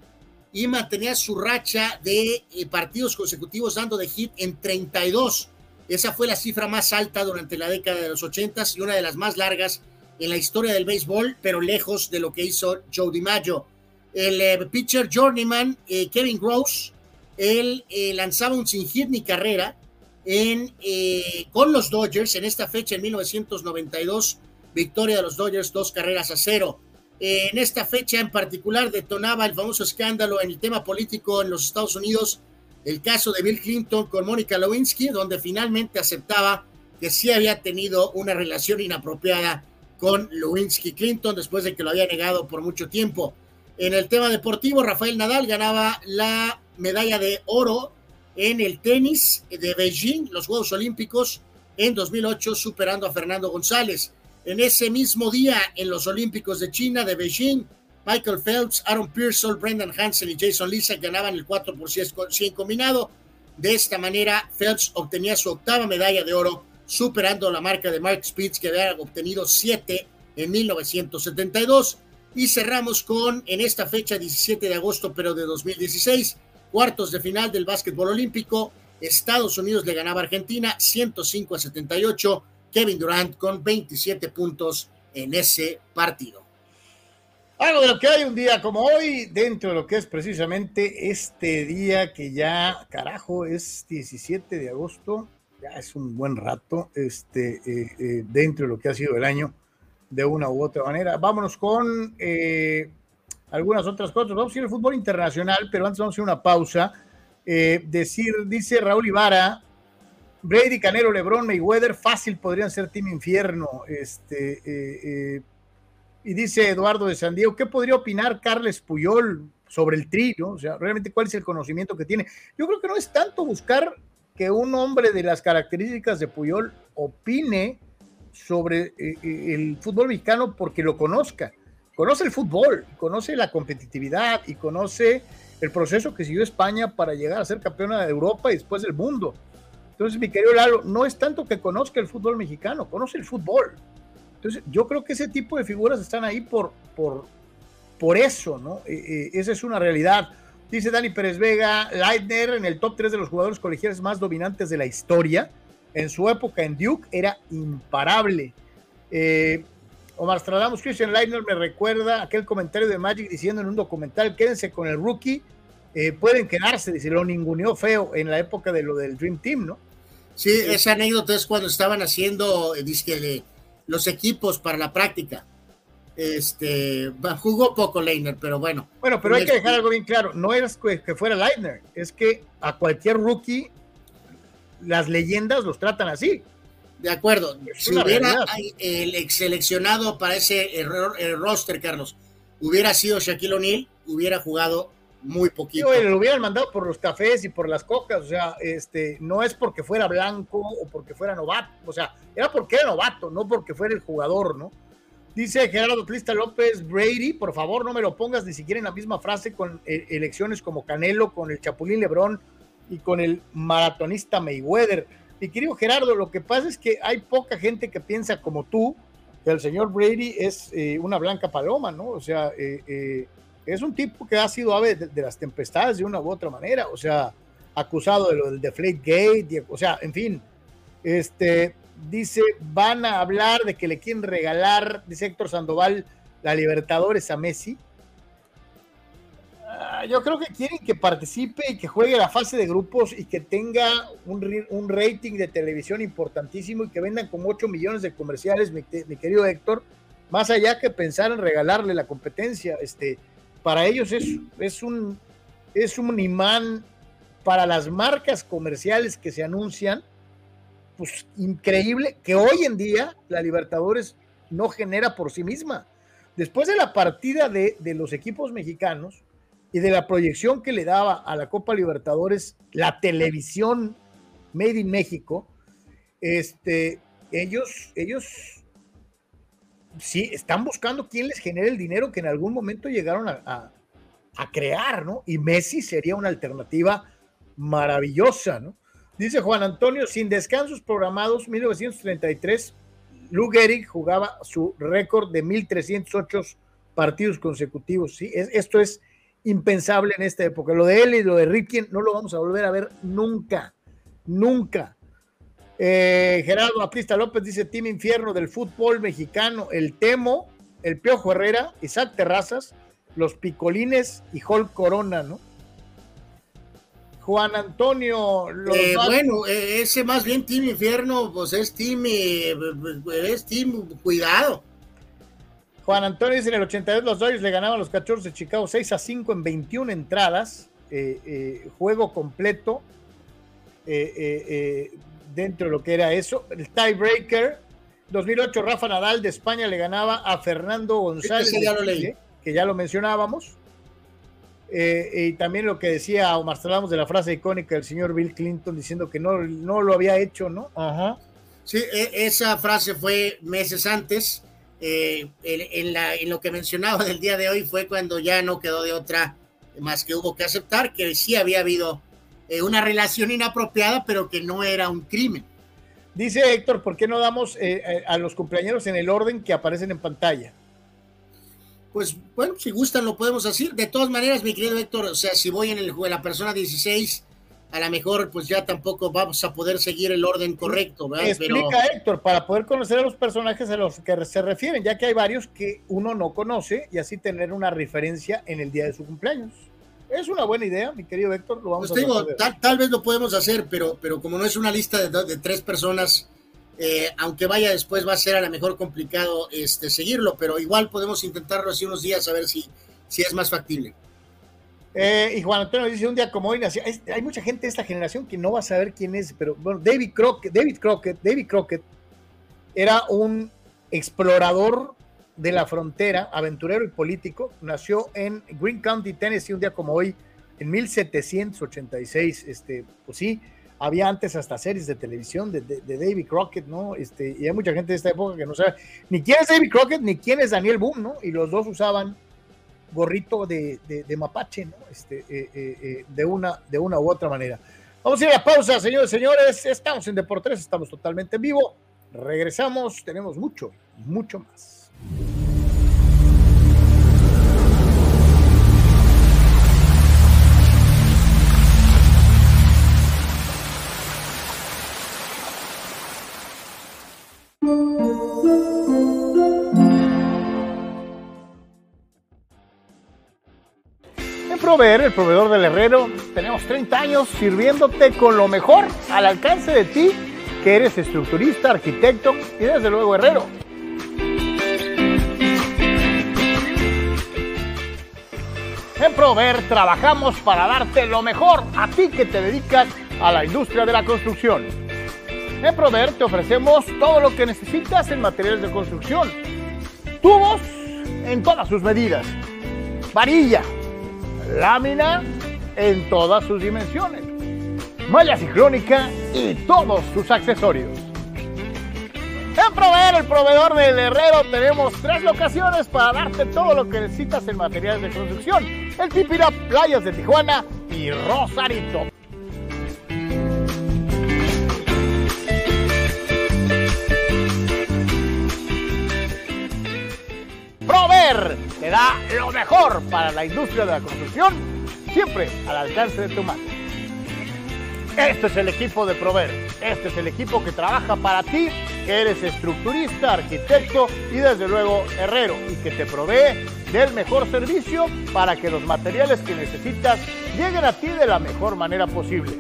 y mantenía su racha de partidos consecutivos dando de hit en 32 esa fue la cifra más alta durante la década de los 80 y una de las más largas en la historia del béisbol, pero lejos de lo que hizo Joe DiMaggio. El pitcher journeyman Kevin Gross, él eh, lanzaba un sin hit ni carrera en, con los Dodgers en esta fecha en 1992, victoria de los Dodgers, dos carreras a cero. en esta fecha en particular detonaba el famoso escándalo en el tema político en los Estados Unidos el caso de Bill Clinton con Mónica Lewinsky, donde finalmente aceptaba que sí había tenido una relación inapropiada con Lewinsky Clinton después de que lo había negado por mucho tiempo. En el tema deportivo, Rafael Nadal ganaba la medalla de oro en el tenis de Beijing, los Juegos Olímpicos, en 2008, superando a Fernando González. En ese mismo día, en los Olímpicos de China de Beijing, Michael Phelps, Aaron Pearsall, Brendan Hansen y Jason Lisa ganaban el 4 por 100 combinado. De esta manera, Phelps obtenía su octava medalla de oro, superando la marca de Mark Spitz, que había obtenido 7 en 1972. Y cerramos con, en esta fecha, 17 de agosto, pero de 2016, cuartos de final del básquetbol olímpico. Estados Unidos le ganaba a Argentina 105 a 78. Kevin Durant con 27 puntos en ese partido. Algo de lo que hay un día como hoy, dentro de lo que es precisamente este día que ya, carajo, es 17 de agosto, ya es un buen rato, este, eh, eh, dentro de lo que ha sido el año, de una u otra manera. Vámonos con eh, algunas otras cosas. Vamos a ir al fútbol internacional, pero antes vamos a hacer una pausa. decir, dice Raúl Ibarra, Brady, Canelo, Lebron, Mayweather, fácil podrían ser Team Infierno. Este, y dice Eduardo de San Diego, ¿qué podría opinar Carles Puyol sobre el tri? O sea, realmente cuál es el conocimiento que tiene. Yo creo que no es tanto buscar que un hombre de las características de Puyol opine sobre eh, eh, el fútbol mexicano porque lo conozca. Conoce el fútbol, conoce la competitividad y conoce el proceso que siguió España para llegar a ser campeona de Europa y después del mundo. Entonces, mi querido Lalo, no es tanto que conozca el fútbol mexicano, conoce el fútbol. Entonces, yo creo que ese tipo de figuras están ahí por, por, por eso, ¿no? Eh, eh, esa es una realidad. Dice Dani Pérez Vega, Leitner en el top 3 de los jugadores colegiales más dominantes de la historia. En su época en Duke era imparable. Eh, Omar Stradamus, Christian Leitner me recuerda aquel comentario de Magic diciendo en un documental, quédense con el rookie, pueden quedarse, dice, lo ninguneó feo en la época de lo del Dream Team, ¿no? Sí, esa anécdota es cuando estaban haciendo, dice, los equipos para la práctica. Este, jugó poco Leitner, pero bueno. Bueno, pero hay que dejar algo bien claro, no es que fuera Leitner, es que a cualquier rookie las leyendas los tratan así. De acuerdo. si hubiera el ex seleccionado para ese error, el roster, Carlos, hubiera sido Shaquille O'Neal, hubiera jugado muy poquito. lo hubieran mandado por los cafés y por las cocas, o sea, este, no es porque fuera blanco o porque fuera novato, o sea, era porque era novato, no porque fuera el jugador, ¿no? Dice Gerardo Trista López, Brady, por favor no me lo pongas ni siquiera en la misma frase con eh, elecciones como Canelo, con el Chapulín Lebrón y con el maratonista Mayweather. Mi querido Gerardo, lo que pasa es que hay poca gente que piensa como tú, que el señor Brady es eh, una blanca paloma, ¿no? O sea, eh, es un tipo que ha sido ave de, las tempestades de una u otra manera. O sea, acusado de lo del Deflate Gate, o sea, en fin, este, dice, van a hablar de que le quieren regalar, dice Héctor Sandoval, la Libertadores a Messi. Yo creo que quieren que participe y que juegue la fase de grupos y que tenga un, un rating de televisión importantísimo y que vendan como 8 millones de comerciales, mi, mi, querido Héctor, más allá que pensar en regalarle la competencia. Este, para ellos es, es, un, es un imán para las marcas comerciales que se anuncian, pues increíble que hoy en día la Libertadores no genera por sí misma. Después de la partida de, de los equipos mexicanos y de la proyección que le daba a la Copa Libertadores la televisión Made in México, este, ellos, ellos sí están buscando quién les genere el dinero que en algún momento llegaron a, a, crear, ¿no? Y Messi sería una alternativa maravillosa, ¿no? Dice Juan Antonio, sin descansos programados, 1933, Lou Gehrig jugaba su récord de 1308 partidos consecutivos, ¿sí? Es, esto es impensable en esta época. Lo de él y lo de Ripken no lo vamos a volver a ver nunca, nunca. Eh, Gerardo Aprista López dice, Team Infierno del fútbol mexicano, el Temo, el Piojo Herrera, Isaac Terrazas, los Picolines y Hulk Corona, ¿no? Juan Antonio. Eh, bueno, ese más bien Team Infierno, pues es Team, eh, es Team Cuidado. Juan Antonio dice en el 82 los Dodgers le ganaban a los Cachorros de Chicago 6 a 5 en 21 entradas, eh, juego completo dentro de lo que era eso. El tiebreaker, 2008 Rafa Nadal de España le ganaba a Fernando González, ya lo leí. que ya lo mencionábamos. Eh, y también lo que decía Omar Salamos de la frase icónica del señor Bill Clinton diciendo que no, no lo había hecho, ¿no? Ajá. Sí, e, esa frase fue meses antes. Eh, en, la, en lo que mencionaba del día de hoy fue cuando ya no quedó de otra más que hubo que aceptar que sí había habido eh, una relación inapropiada, pero que no era un crimen. Dice Héctor, ¿por qué no damos a los cumpleaños en el orden que aparecen en pantalla? pues bueno, si gustan lo podemos hacer. De todas maneras, mi querido Héctor, o sea, si voy en el la persona 16, a lo mejor pues ya tampoco vamos a poder seguir el orden correcto, ¿verdad? Explica, Héctor, para poder conocer a los personajes a los que se refieren, ya que hay varios que uno no conoce y así tener una referencia en el día de su cumpleaños. Es una buena idea, mi querido Héctor, lo vamos pues a digo, tal, tal, vez lo podemos hacer, pero, pero como no es una lista de, de tres personas, eh, aunque vaya después va a ser a lo mejor complicado este, seguirlo, pero igual podemos intentarlo así unos días a ver si, si es más factible. Eh, y Juan Antonio dice, un día como hoy nació, hay mucha gente de esta generación que no va a saber quién es, pero bueno, David Crockett, David Crockett, David Crockett era un explorador de la frontera, aventurero y político, nació en Green County, Tennessee, un día como hoy, en 1786, este, pues sí, había antes hasta series de televisión de, de, David Crockett, ¿no? Este, y hay mucha gente de esta época que no sabe ni quién es David Crockett ni quién es Daniel Boone, ¿no? Y los dos usaban gorrito de, de mapache, ¿no? Este, eh, eh, eh, de, una, de una u otra manera. Vamos a ir a pausa, señores y señores. Estamos en Deportes, estamos totalmente en vivo. Regresamos, tenemos mucho, mucho más. Proveer, el proveedor del herrero, tenemos 30 años sirviéndote con lo mejor al alcance de ti, que eres estructurista, arquitecto y desde luego herrero. En Proveer trabajamos para darte lo mejor a ti que te dedicas a la industria de la construcción. En Prover te ofrecemos todo lo que necesitas en materiales de construcción. Tubos en todas sus medidas. Varilla. Lámina en todas sus dimensiones. Malla ciclónica y todos sus accesorios. En Proveer, el proveedor del herrero, tenemos tres locaciones para darte todo lo que necesitas en materiales de construcción. El Tipira, Playas de Tijuana y Rosarito. Prover te da lo mejor para la industria de la construcción, siempre al alcance de tu mano. Este es el equipo de Prover. Este es el equipo que trabaja para ti, que eres estructurista, arquitecto y desde luego herrero y que te provee del mejor servicio para que los materiales que necesitas lleguen a ti de la mejor manera posible.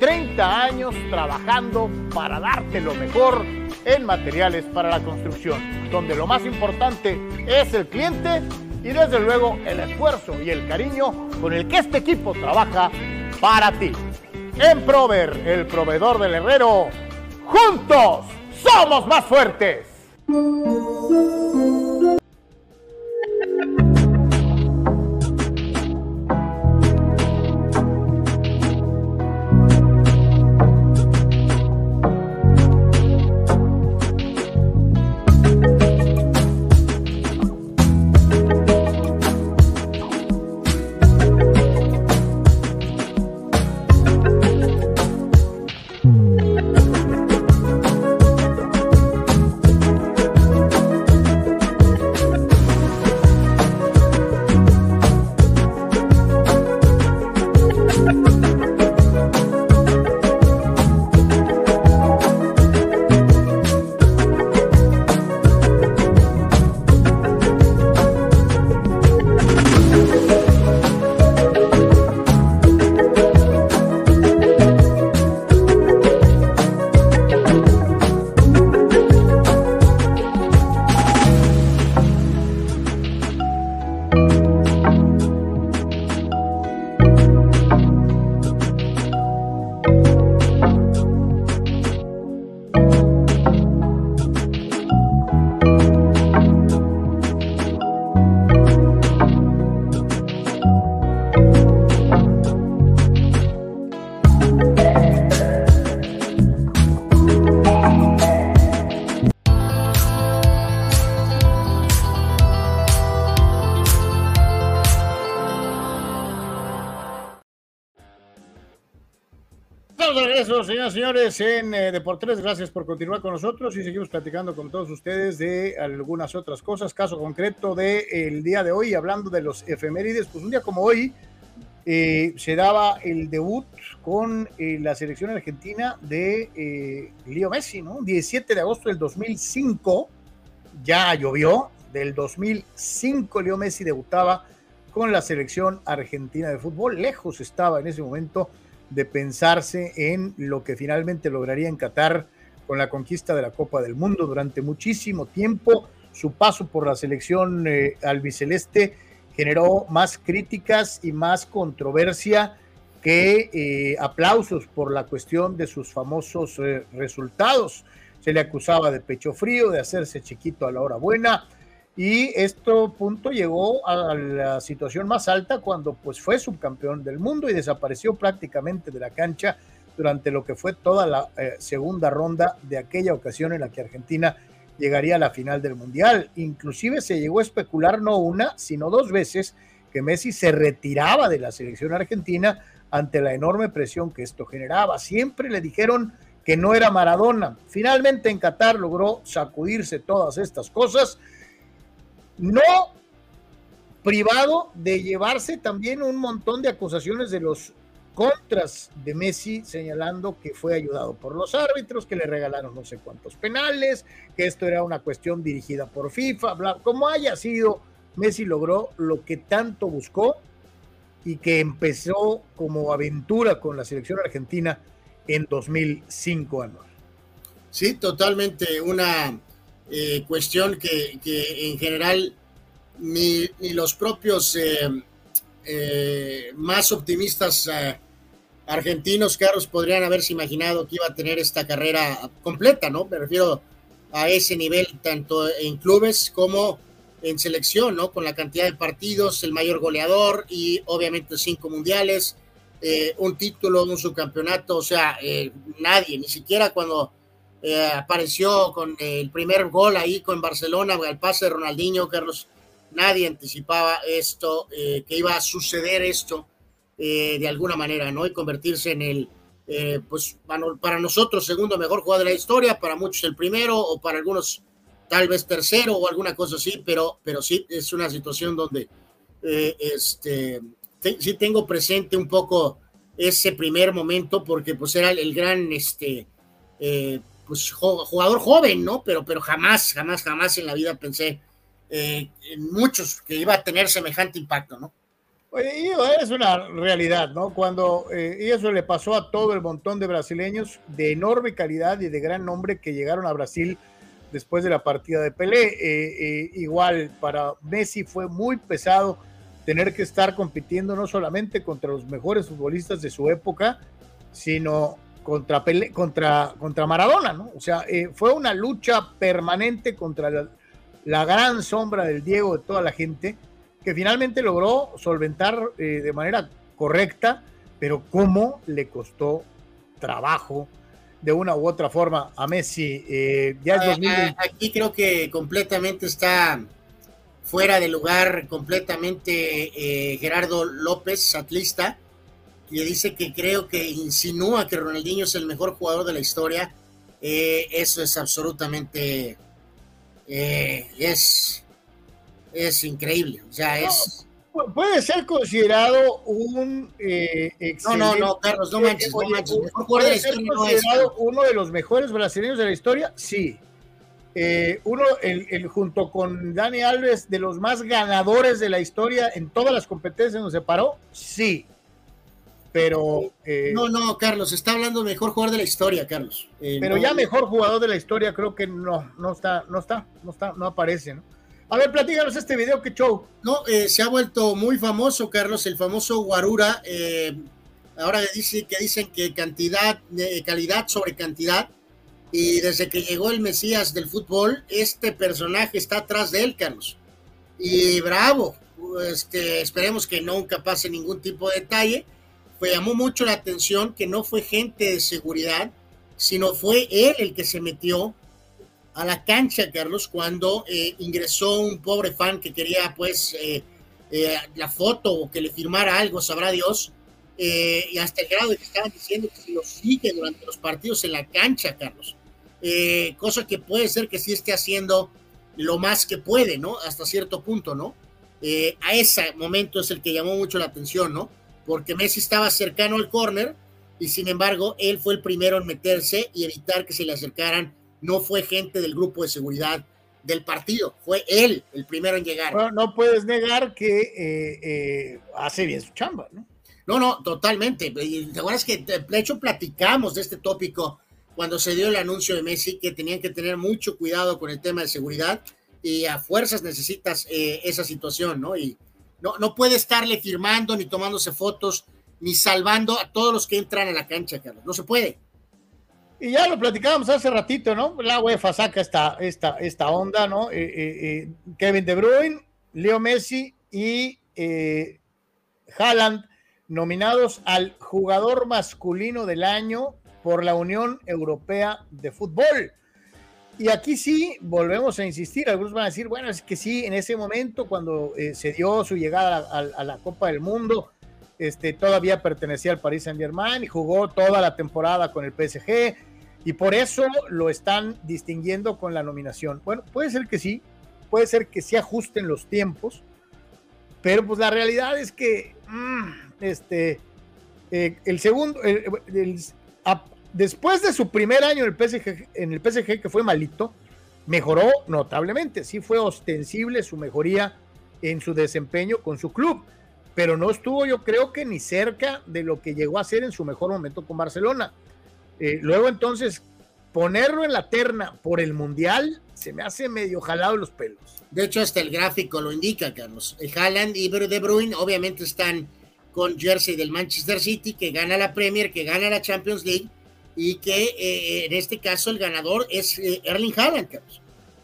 30 años trabajando para darte lo mejor en materiales para la construcción, donde lo más importante es el cliente y desde luego el esfuerzo y el cariño con el que este equipo trabaja para ti. En Prover, el proveedor del herrero, juntos somos más fuertes. De regreso, señoras y señores, en eh, Deportes. Gracias por continuar con nosotros y seguimos platicando con todos ustedes de algunas otras cosas. Caso concreto del el día de hoy, hablando de los efemérides, pues un día como hoy eh, se daba el debut con eh, la selección argentina de eh, Leo Messi, ¿no? 17 de agosto del 2005, ya llovió, del 2005 Leo Messi debutaba con la selección argentina de fútbol. Lejos estaba en ese momento de pensarse en lo que finalmente lograría en Qatar con la conquista de la Copa del Mundo durante muchísimo tiempo. Su paso por la selección eh, albiceleste generó más críticas y más controversia que eh, aplausos por la cuestión de sus famosos eh, resultados. Se le acusaba de pecho frío, de hacerse chiquito a la hora buena, y esto punto llegó a la situación más alta cuando pues fue subcampeón del mundo y desapareció prácticamente de la cancha durante lo que fue toda la eh, segunda ronda de aquella ocasión en la que Argentina llegaría a la final del mundial. Inclusive se llegó a especular no una, sino dos veces que Messi se retiraba de la selección argentina ante la enorme presión que esto generaba. Siempre le dijeron que no era Maradona. Finalmente en Qatar logró sacudirse todas estas cosas no privado de llevarse también un montón de acusaciones de los contras de Messi, señalando que fue ayudado por los árbitros, que le regalaron no sé cuántos penales, que esto era una cuestión dirigida por FIFA, bla, como haya sido, Messi logró lo que tanto buscó y que empezó como aventura con la selección argentina en 2005, Anual. Sí, totalmente una eh, cuestión que, en general ni, ni los propios eh, eh, más optimistas eh, argentinos, Carlos, podrían haberse imaginado que iba a tener esta carrera completa, ¿no? Me refiero a ese nivel, tanto en clubes como en selección, ¿no? Con la cantidad de partidos, el mayor goleador y obviamente cinco mundiales, un título, un subcampeonato, o sea, nadie, ni siquiera cuando eh, apareció con el primer gol ahí con Barcelona, al pase de Ronaldinho, Carlos. Nadie anticipaba esto, eh, que iba a suceder esto eh, de alguna manera, ¿no? Y convertirse en el, pues para nosotros, segundo mejor jugador de la historia, para muchos el primero, o para algunos tal vez tercero o alguna cosa así, pero, pero sí es una situación donde este, sí tengo presente un poco ese primer momento porque pues era el, gran este eh, pues jugador joven, ¿no? Pero, pero jamás, jamás, jamás en la vida pensé eh, en muchos que iba a tener semejante impacto, ¿no? Oye, es una realidad, ¿no? Cuando, eh, y eso le pasó a todo el montón de brasileños de enorme calidad y de gran nombre que llegaron a Brasil después de la partida de Pelé. igual para Messi fue muy pesado tener que estar compitiendo no solamente contra los mejores futbolistas de su época, sino contra, contra, contra Maradona, ¿no? O sea, eh, fue una lucha permanente contra la, gran sombra del Diego de toda la gente, que finalmente logró solventar eh, de manera correcta, pero cómo le costó trabajo de una u otra forma a Messi. Eh, ya ah, Aquí creo que completamente está fuera de lugar completamente Gerardo López, atlista, y dice que creo que insinúa que Ronaldinho es el mejor jugador de la historia. Eh, eso es absolutamente eh, es es increíble. O sea, es puede ser considerado un eh, no, no, no, Carlos, no manches, no manches. ¿Puede ser considerado uno de los mejores brasileños de la historia? Sí. uno, el, el, junto con Dani Alves, de los más ganadores de la historia en todas las competencias donde se paró, sí pero... Eh, no, no, Carlos, está hablando mejor jugador de la historia, Carlos. Eh, pero ya mejor jugador de la historia creo que no, no está, no está, no está, no aparece, ¿no? A ver, platíganos este video, qué show. No, eh, se ha vuelto muy famoso, Carlos, el famoso Guarura. ahora dice, que dicen que cantidad, calidad sobre cantidad. Y desde que llegó el Mesías del fútbol, este personaje está atrás de él, Carlos. Y bravo, este, esperemos que nunca pase ningún tipo de detalle pues llamó mucho la atención que no fue gente de seguridad, sino fue él el que se metió a la cancha, Carlos, cuando eh, ingresó un pobre fan que quería pues eh, eh, la foto o que le firmara algo, sabrá Dios, y hasta el grado de que estaban diciendo que si lo sigue durante los partidos en la cancha, Carlos, cosa que puede ser que sí esté haciendo lo más que puede, ¿no? Hasta cierto punto, ¿no? a ese momento es el que llamó mucho la atención, ¿no? Porque Messi estaba cercano al córner y sin embargo él fue el primero en meterse y evitar que se le acercaran. No fue gente del grupo de seguridad del partido, fue él el primero en llegar. no puedes negar que eh, eh, hace bien su chamba, ¿no? No, no, totalmente. Te acuerdas que de hecho platicamos de este tópico cuando se dio el anuncio de Messi que tenían que tener mucho cuidado con el tema de seguridad y a fuerzas necesitas eh, esa situación, ¿no? Y, no, no puede estarle firmando, ni tomándose fotos, ni salvando a todos los que entran a la cancha, Carlos. No se puede. Y ya lo platicábamos hace ratito, ¿no? La UEFA saca esta, esta, esta onda, ¿no? Eh, eh, eh, Kevin De Bruyne, Leo Messi y Haaland nominados al jugador masculino del año por la Unión Europea de Fútbol. Y aquí sí, volvemos a insistir, algunos van a decir, bueno, es que sí, en ese momento cuando eh, se dio su llegada a, la Copa del Mundo, este, todavía pertenecía al Paris Saint Germain y jugó toda la temporada con el PSG y por eso lo están distinguiendo con la nominación. Bueno, puede ser que sí, puede ser que se ajusten los tiempos, pero pues la realidad es que mm, este, eh, el segundo, el, después de su primer año en el PSG, en el PSG que fue malito, mejoró notablemente. Sí fue ostensible su mejoría en su desempeño con su club, pero no estuvo yo creo que ni cerca de lo que llegó a ser en su mejor momento con Barcelona. Eh, luego entonces ponerlo en la terna por el Mundial se me hace medio jalado los pelos. De hecho, hasta el gráfico lo indica, Carlos. El Haaland y De Bruyne obviamente están con jersey del Manchester City, que gana la Premier, que gana la Champions League, y que eh, en este caso el ganador es eh, Erling Haaland,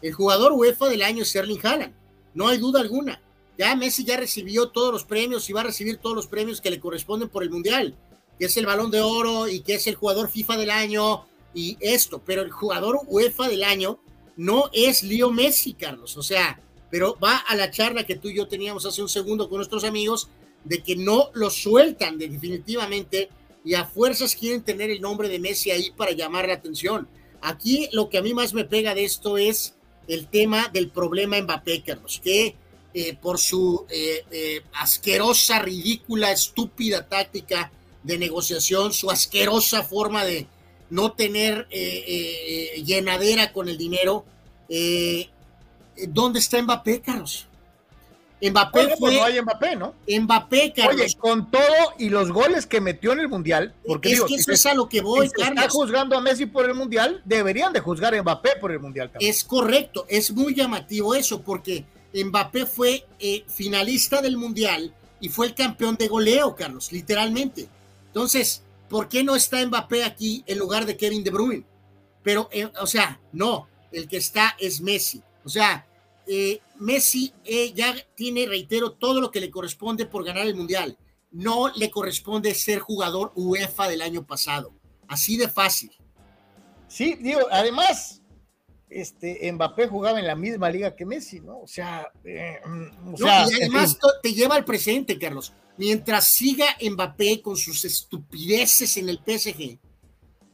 El jugador UEFA del año es Erling Haaland, no hay duda alguna. Ya Messi ya recibió todos los premios y va a recibir todos los premios que le corresponden por el Mundial, que es el Balón de Oro y que es el jugador FIFA del año y esto, pero el jugador UEFA del año no es Leo Messi, Carlos, o sea, pero va a la charla que tú y yo teníamos hace un segundo con nuestros amigos de que no lo sueltan definitivamente y a fuerzas quieren tener el nombre de Messi ahí para llamar la atención. Aquí lo que a mí más me pega de esto es el tema del problema Mbappé, Carlos, que eh, por su eh, eh, asquerosa, ridícula, estúpida táctica de negociación, su asquerosa forma de no tener llenadera con el dinero. ¿Dónde está Mbappé, Carlos? Mbappé Oye, pues no hay Mbappé, ¿no? Mbappé, Carlos. Oye, con todo y los goles que metió en el Mundial, porque es digo, que si eso se- es a lo que voy, si Carlos. está juzgando a Messi por el Mundial, deberían de juzgar a Mbappé por el Mundial también. Es correcto, es muy llamativo eso, porque Mbappé fue eh, finalista del Mundial y fue el campeón de goleo, Carlos, literalmente. Entonces, ¿por qué no está Mbappé aquí en lugar de Kevin De Bruyne? Pero, eh, o sea, no, el que está es Messi. O sea, eh, Messi eh, ya tiene, reitero, todo lo que le corresponde por ganar el Mundial. No le corresponde ser jugador UEFA del año pasado. Así de fácil. Sí, digo, además, este Mbappé jugaba en la misma liga que Messi, ¿no? O sea, eh, mm, o No, sea, y además te lleva al presente, Carlos. Mientras siga Mbappé con sus estupideces en el PSG,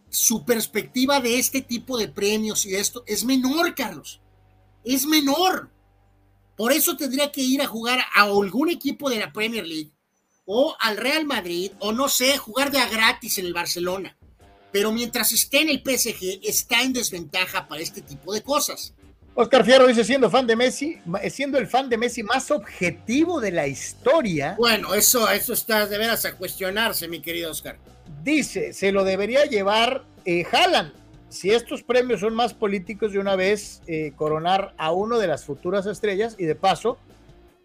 su perspectiva de este tipo de premios y de esto es menor, Carlos. Es menor. Por eso tendría que ir a jugar a algún equipo de la Premier League o al Real Madrid o no sé, jugar de a gratis en el Barcelona. Pero mientras esté en el PSG, está en desventaja para este tipo de cosas. Oscar Fierro dice, siendo fan de Messi, siendo el fan de Messi más objetivo de la historia, Bueno, eso, eso está de veras a cuestionarse, mi querido Oscar. dice, se lo debería llevar eh, Haaland. Si estos premios son más políticos, de una vez eh, coronar a uno de las futuras estrellas y de paso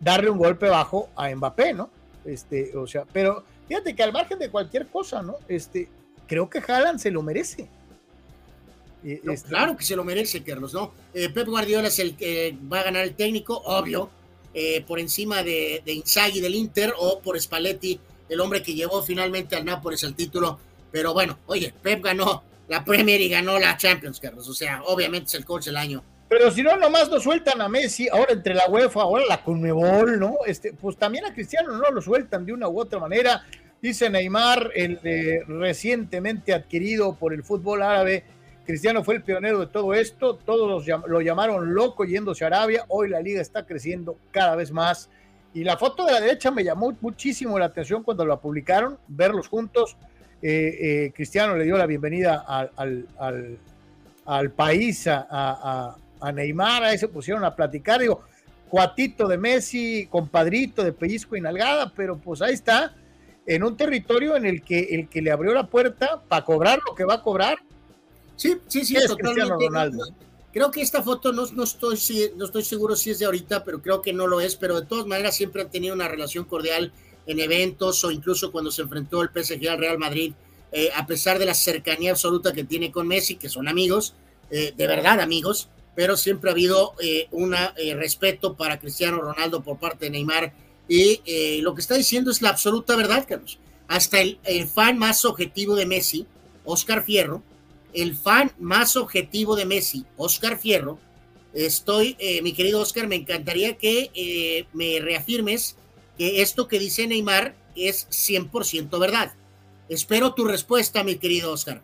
darle un golpe bajo a Mbappé, ¿no? Este, o sea, pero fíjate que al margen de cualquier cosa, ¿no? Este, creo que Haaland se lo merece. Eh, No, este, claro que se lo merece, Carlos, ¿no? Eh, Pep Guardiola es el que va a ganar el técnico, obvio, eh, por encima de, de Inzaghi del Inter o por Spalletti, el hombre que llevó finalmente al Nápoles el título. Pero bueno, oye, Pep ganó la Premier y ganó la Champions, Carlos. O sea, obviamente es el coach del año. Pero si no, nomás lo sueltan a Messi, ahora entre la UEFA, ahora la Conmebol, ¿no? Este, pues también a Cristiano no lo sueltan de una u otra manera. Dice Neymar, el recientemente adquirido por el fútbol árabe, Cristiano fue el pionero de todo esto, todos los lo llamaron loco yéndose a Arabia, hoy la liga está creciendo cada vez más. Y la foto de la derecha me llamó muchísimo la atención cuando la publicaron, verlos juntos. Eh, eh, Cristiano le dio la bienvenida al, al- al- al país, a, a- a Neymar, ahí se pusieron a platicar, digo, cuatito de Messi, compadrito de pellizco y nalgada, pero pues ahí está, en un territorio en el que el que le abrió la puerta para cobrar lo que va a cobrar. Sí, sí, sí, es totalmente. Ronaldo. Creo que esta foto no, no, estoy, no estoy seguro si es de ahorita, pero creo que no lo es. Pero de todas maneras siempre han tenido una relación cordial en eventos o incluso cuando se enfrentó el PSG al Real Madrid, eh, a pesar de la cercanía absoluta que tiene con Messi, que son amigos, eh, de verdad amigos, pero siempre ha habido eh, un respeto para Cristiano Ronaldo por parte de Neymar. Y lo que está diciendo es la absoluta verdad, Carlos. Hasta el, el fan más objetivo de Messi, Oscar Fierro, el fan más objetivo de Messi, Oscar Fierro, estoy, mi querido Oscar, me encantaría que me reafirmes que esto que dice Neymar es 100% verdad. Espero tu respuesta, mi querido Oscar.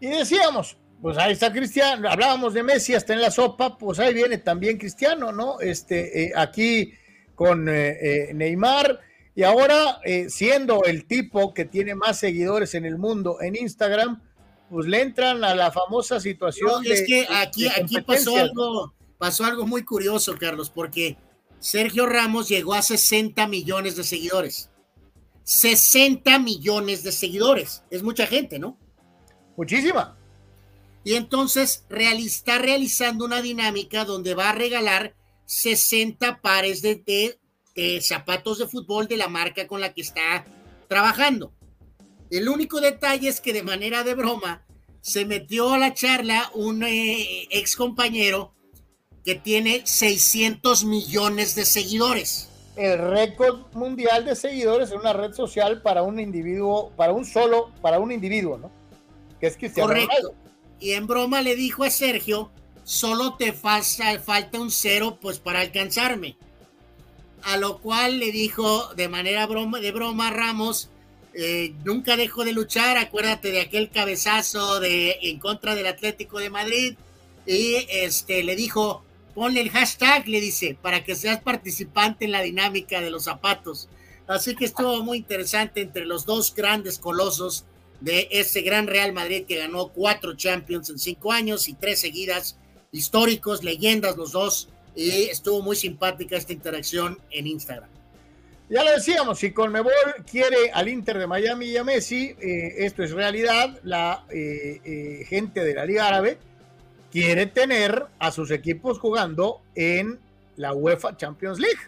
Y decíamos, pues ahí está Cristiano, hablábamos de Messi hasta en la sopa, pues ahí viene también Cristiano, ¿no? Este, eh, aquí con eh, eh, Neymar y ahora eh, siendo el tipo que tiene más seguidores en el mundo en Instagram, pues le entran a la famosa situación No, de es que aquí, de aquí pasó algo, pasó algo muy curioso, Carlos, porque Sergio Ramos llegó a 60 millones de seguidores. 60 millones de seguidores. Es mucha gente, ¿no? Muchísima. Y entonces está realizando una dinámica donde va a regalar 60 pares de, de- de zapatos de fútbol de la marca con la que está trabajando. El único detalle es que de manera de broma se metió a la charla un eh, ex compañero que tiene 600 millones de seguidores. el récord mundial de seguidores en una red social para un individuo, para un solo, para un individuo, ¿no? Que es Cristiano Correcto. Ronaldo. Y en broma le dijo a Sergio, solo te falta, falta un cero pues para alcanzarme. A lo cual le dijo de manera broma, de broma Ramos, eh, nunca dejo de luchar, acuérdate de aquel cabezazo de, en contra del Atlético de Madrid. Y este, le dijo, ponle el hashtag, le dice, para que seas participante en la dinámica de los zapatos. Así que estuvo muy interesante entre los dos grandes colosos de ese gran Real Madrid que ganó cuatro Champions en cinco años y tres seguidas, históricos, leyendas los dos, y estuvo muy simpática esta interacción en Instagram. Ya lo decíamos, si Conmebol quiere al Inter de Miami y a Messi, eh, esto es realidad, la eh, eh, gente de la Liga Árabe quiere tener a sus equipos jugando en la UEFA Champions League.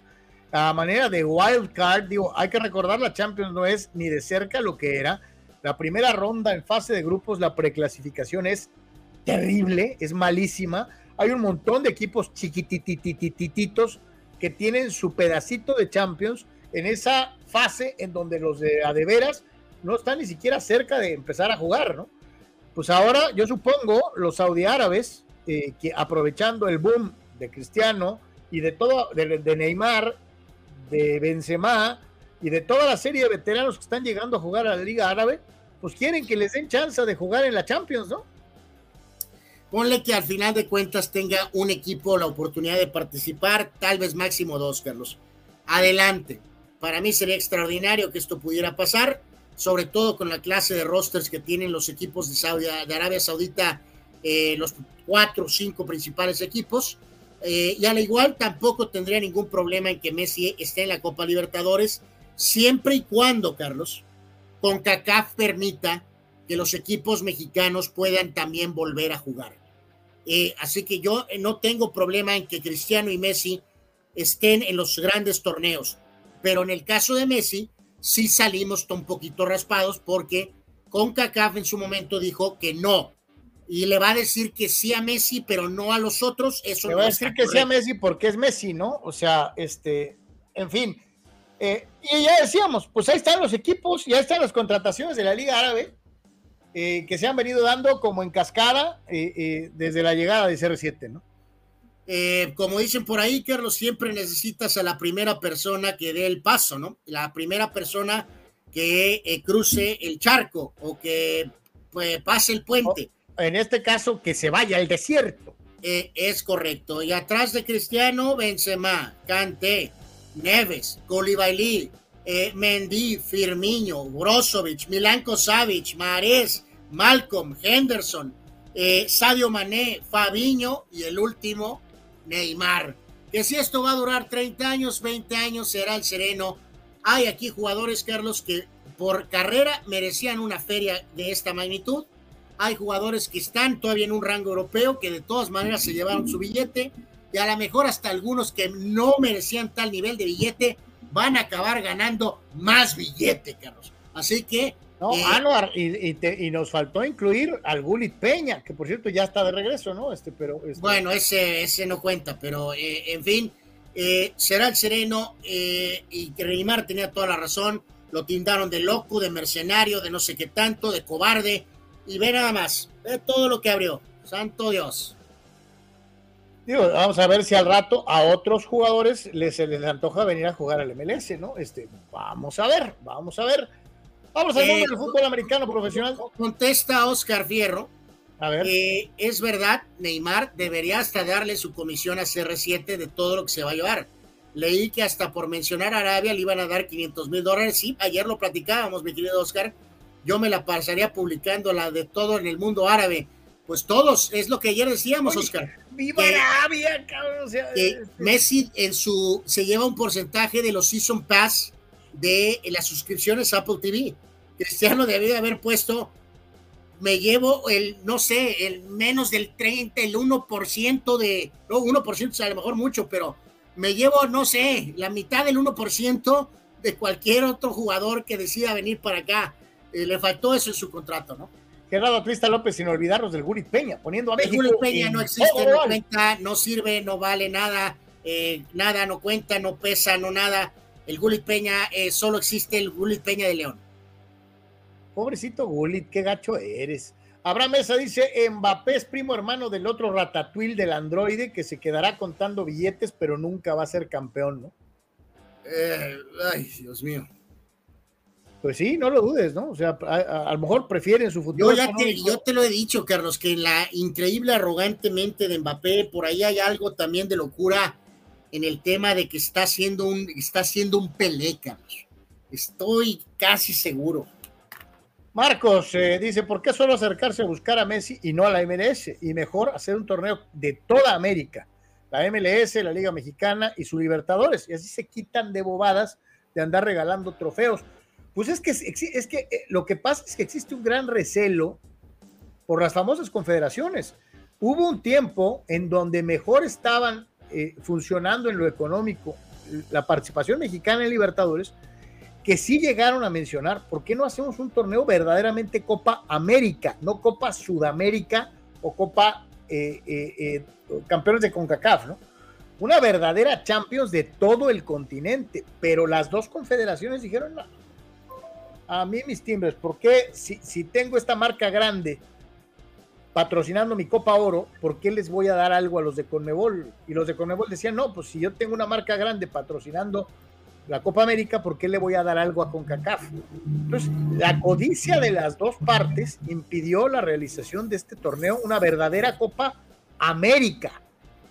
A manera de wild card, digo, hay que recordar, la Champions no es ni de cerca lo que era. La primera ronda en fase de grupos, la preclasificación es terrible, es malísima. Hay un montón de equipos chiquitititititos que tienen su pedacito de Champions en esa fase en donde los de adeveras no están ni siquiera cerca de empezar a jugar, ¿no? Pues ahora yo supongo los saudí árabes, eh, que aprovechando el boom de Cristiano y de todo, de, de Neymar de Benzema y de toda la serie de veteranos que están llegando a jugar a la Liga Árabe, pues quieren que les den chance de jugar en la Champions, ¿no? Ponle que al final de cuentas tenga un equipo la oportunidad de participar, tal vez máximo dos, Carlos. Adelante. Para mí sería extraordinario que esto pudiera pasar, sobre todo con la clase de rosters que tienen los equipos de, Saudi, Arabia Saudita, eh, los cuatro o cinco principales equipos. Eh, y al igual tampoco tendría ningún problema en que Messi esté en la Copa Libertadores, siempre y cuando, Carlos, con CACAF permita que los equipos mexicanos puedan también volver a jugar. Eh, así que yo no tengo problema en que Cristiano y Messi estén en los grandes torneos, pero en el caso de Messi sí salimos un poquito raspados porque con CACAF en su momento dijo que no, y le va a decir que sí a Messi, pero no a los otros, eso le va a decir que sí a Messi porque es Messi, ¿no? O sea, este, en fin. Eh, y ya decíamos, pues ahí están los equipos, ya están las contrataciones de la Liga Árabe eh, que se han venido dando como en cascada eh, desde la llegada de CR7, ¿no? Como dicen por ahí, Carlos, siempre necesitas a la primera persona que dé el paso, ¿no? La primera persona que cruce el charco o que pues, pase el puente en este caso, que se vaya al desierto. Eh, es correcto. Y atrás de Cristiano, Benzema, Kanté, Neves, eh, Mendy, Firmino, Brozovic, Milanko Savic, Mares, Malcolm, Henderson, eh, Sadio Mané, Fabiño y el último, Neymar. Que si esto va a durar 30 años, 20 años, será el sereno. Hay aquí jugadores, Carlos, que por carrera merecían una feria de esta magnitud hay jugadores que están todavía en un rango europeo que de todas maneras se llevaron su billete y a lo mejor hasta algunos que no merecían tal nivel de billete van a acabar ganando más billete, Carlos. Así que... No, eh, Anuar, y, nos faltó incluir al Gulit Peña, que por cierto ya está de regreso, ¿no? Este, pero, este Bueno, ese, ese no cuenta, pero eh, en fin, eh, será el sereno y que Neymar tenía toda la razón, lo tindaron de loco, de mercenario, de no sé qué tanto, de cobarde, y ve nada más, ve todo lo que abrió. Santo Dios. Digo, vamos a ver si al rato a otros jugadores les, les antoja venir a jugar al MLS, ¿no? Este, vamos a ver, vamos a ver. Vamos al mundo del fútbol americano profesional. Contesta Oscar Fierro. A ver. es verdad, Neymar debería hasta darle su comisión a CR7 de todo lo que se va a llevar. Leí que hasta por mencionar Arabia le iban a dar 500 mil dólares. Sí, ayer lo platicábamos, mi querido Oscar yo me la pasaría publicando la de todo en el mundo árabe. Pues todos, es lo que ayer decíamos, Oscar. ¡Viva Arabia, cabrón! Este Messi en su, se lleva un porcentaje de los Season Pass de las suscripciones a Apple TV. Cristiano debía haber puesto, me llevo el, no sé, el menos del 30, el 1% de, no, 1% es a lo mejor mucho, pero me llevo, no sé, la mitad del 1% de cualquier otro jugador que decida venir para acá. Eh, le faltó eso en su contrato, ¿no? Gerardo Atlista López, sin olvidarnos del Gurit Peña, poniendo a México. El Gurit Peña no existe, no cuenta, no sirve, no vale nada, eh, nada, no cuenta, no pesa, no nada. El Gulit Peña, eh, solo existe el Gulit Peña de León. Pobrecito Gulit, qué gacho eres. Abraham Mesa dice, Mbappé es primo hermano del otro ratatouille del androide que se quedará contando billetes, pero nunca va a ser campeón, ¿no? ay, Dios mío. Pues sí, no lo dudes, ¿no? O sea, a, lo mejor prefieren su fútbol. Yo ya te, yo te lo he dicho, Carlos, que en la increíble arrogantemente de Mbappé, por ahí hay algo también de locura en el tema de que está haciendo un, está haciendo un. Estoy casi seguro. Marcos eh, dice, ¿por qué solo acercarse a buscar a Messi y no a la MLS? Y mejor hacer un torneo de toda América, la MLS, la Liga Mexicana y su Libertadores. Y así se quitan de bobadas de andar regalando trofeos. Pues es que, es que eh, lo que pasa es que existe un gran recelo por las famosas confederaciones. Hubo un tiempo en donde mejor estaban eh, funcionando en lo económico la participación mexicana en Libertadores, que sí llegaron a mencionar, ¿por qué no hacemos un torneo verdaderamente Copa América, no Copa Sudamérica o Copa eh, eh, eh, Campeones de CONCACAF, ¿no? Una verdadera Champions de todo el continente, pero las dos confederaciones dijeron, no, a mí mis timbres, ¿por qué si, si tengo esta marca grande patrocinando mi Copa Oro, ¿por qué les voy a dar algo a los de Conmebol? Y los de Conmebol decían, no, pues si yo tengo una marca grande patrocinando la Copa América, ¿por qué le voy a dar algo a CONCACAF? Entonces, la codicia de las dos partes impidió la realización de este torneo, una verdadera Copa América,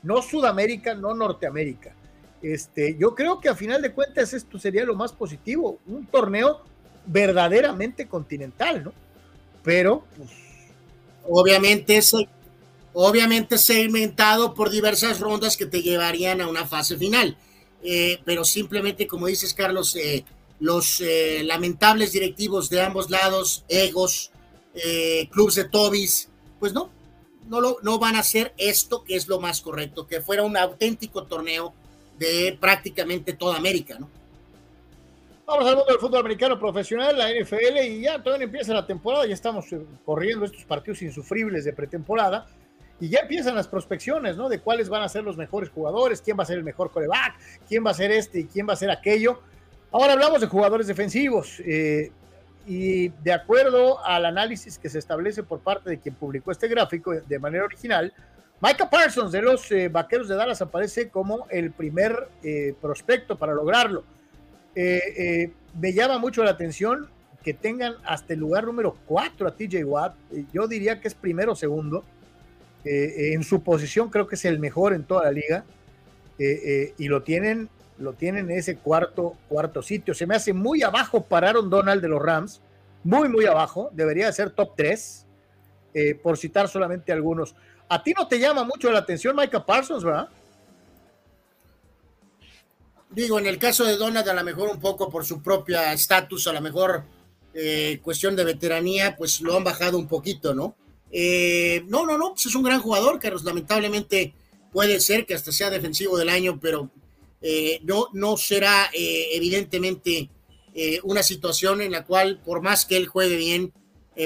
no Sudamérica, no Norteamérica. Este, yo creo que a final de cuentas esto sería lo más positivo, un torneo verdaderamente continental, ¿no? Pero, pues, obviamente, obviamente segmentado por diversas rondas que te llevarían a una fase final eh, pero simplemente, como dices, Carlos, eh, los eh, lamentables directivos de ambos lados, egos, clubes de Tobis, pues no, no, lo, no van a hacer esto que es lo más correcto, que fuera un auténtico torneo de prácticamente toda América, ¿no? Vamos al mundo del fútbol americano profesional, la NFL, y ya todavía empieza la temporada, ya estamos corriendo estos partidos insufribles de pretemporada y ya empiezan las prospecciones, ¿no? De cuáles van a ser los mejores jugadores, quién va a ser el mejor coreback, quién va a ser este y quién va a ser aquello. Ahora hablamos de jugadores defensivos eh, y de acuerdo al análisis que se establece por parte de quien publicó este gráfico de manera original, Micah Parsons de los eh, Vaqueros de Dallas aparece como el primer eh, prospecto para lograrlo. Me llama mucho la atención que tengan hasta el lugar número 4 a TJ Watt. Yo diría que es primero o segundo. Eh, en su posición creo que es el mejor en toda la liga eh, eh, y lo tienen, lo tienen en ese cuarto, cuarto sitio. Se me hace muy abajo para Aaron Donald de los Rams, muy, muy abajo, debería ser top 3, por citar solamente algunos. ¿A ti no te llama mucho la atención Micah Parsons, verdad? Digo, en el caso de Donald, a lo mejor un poco por su propia estatus, a lo mejor cuestión de veteranía, pues lo han bajado un poquito, ¿no? Eh, no, no, no, pues es un gran jugador, Carlos. Lamentablemente puede ser que hasta sea defensivo del año, pero eh, no, no será eh, evidentemente una situación en la cual, por más que él juegue bien,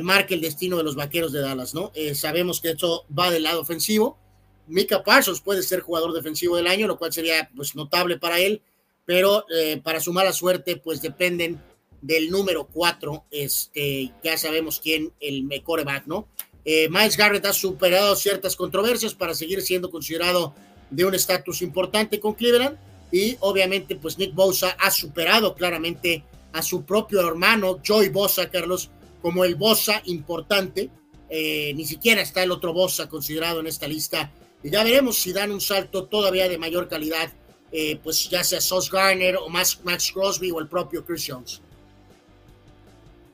marque el destino de los vaqueros de Dallas, ¿no? sabemos que esto va del lado ofensivo. Mika Parsons puede ser jugador defensivo del año, lo cual sería pues notable para él, pero para su mala suerte, pues dependen del número cuatro, este, ya sabemos quién, el coreback, ¿no? Eh, Miles Garrett ha superado ciertas controversias para seguir siendo considerado de un estatus importante con Cleveland y obviamente pues Nick Bosa ha superado claramente a su propio hermano Joy Bosa, Carlos, como el Bosa importante. Eh, ni siquiera está el otro Bosa considerado en esta lista. Y ya veremos si dan un salto todavía de mayor calidad, eh, pues ya sea Sos Garner o Max, Max Crosby o el propio Chris Jones.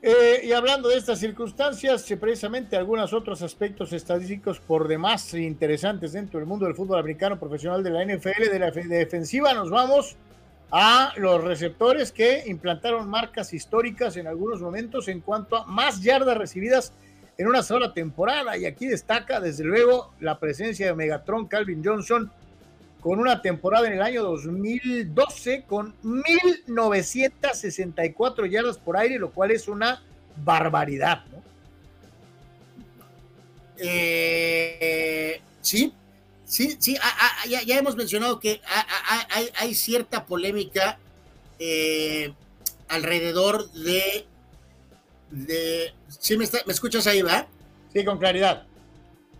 Eh, y hablando de estas circunstancias, eh, precisamente algunos otros aspectos estadísticos por demás interesantes dentro del mundo del fútbol americano profesional de la NFL, de la defensiva, nos vamos a los receptores que implantaron marcas históricas en algunos momentos en cuanto a más yardas recibidas en una sola temporada. Y aquí destaca, desde luego, la presencia de Megatron Calvin Johnson con una temporada en el año 2012 con 1964 yardas por aire, lo cual es una barbaridad, ¿no? Eh, sí, sí, sí, ya, hemos mencionado que hay, cierta polémica eh, alrededor de, de ¿sí me, me escuchas ahí, va? Sí, con claridad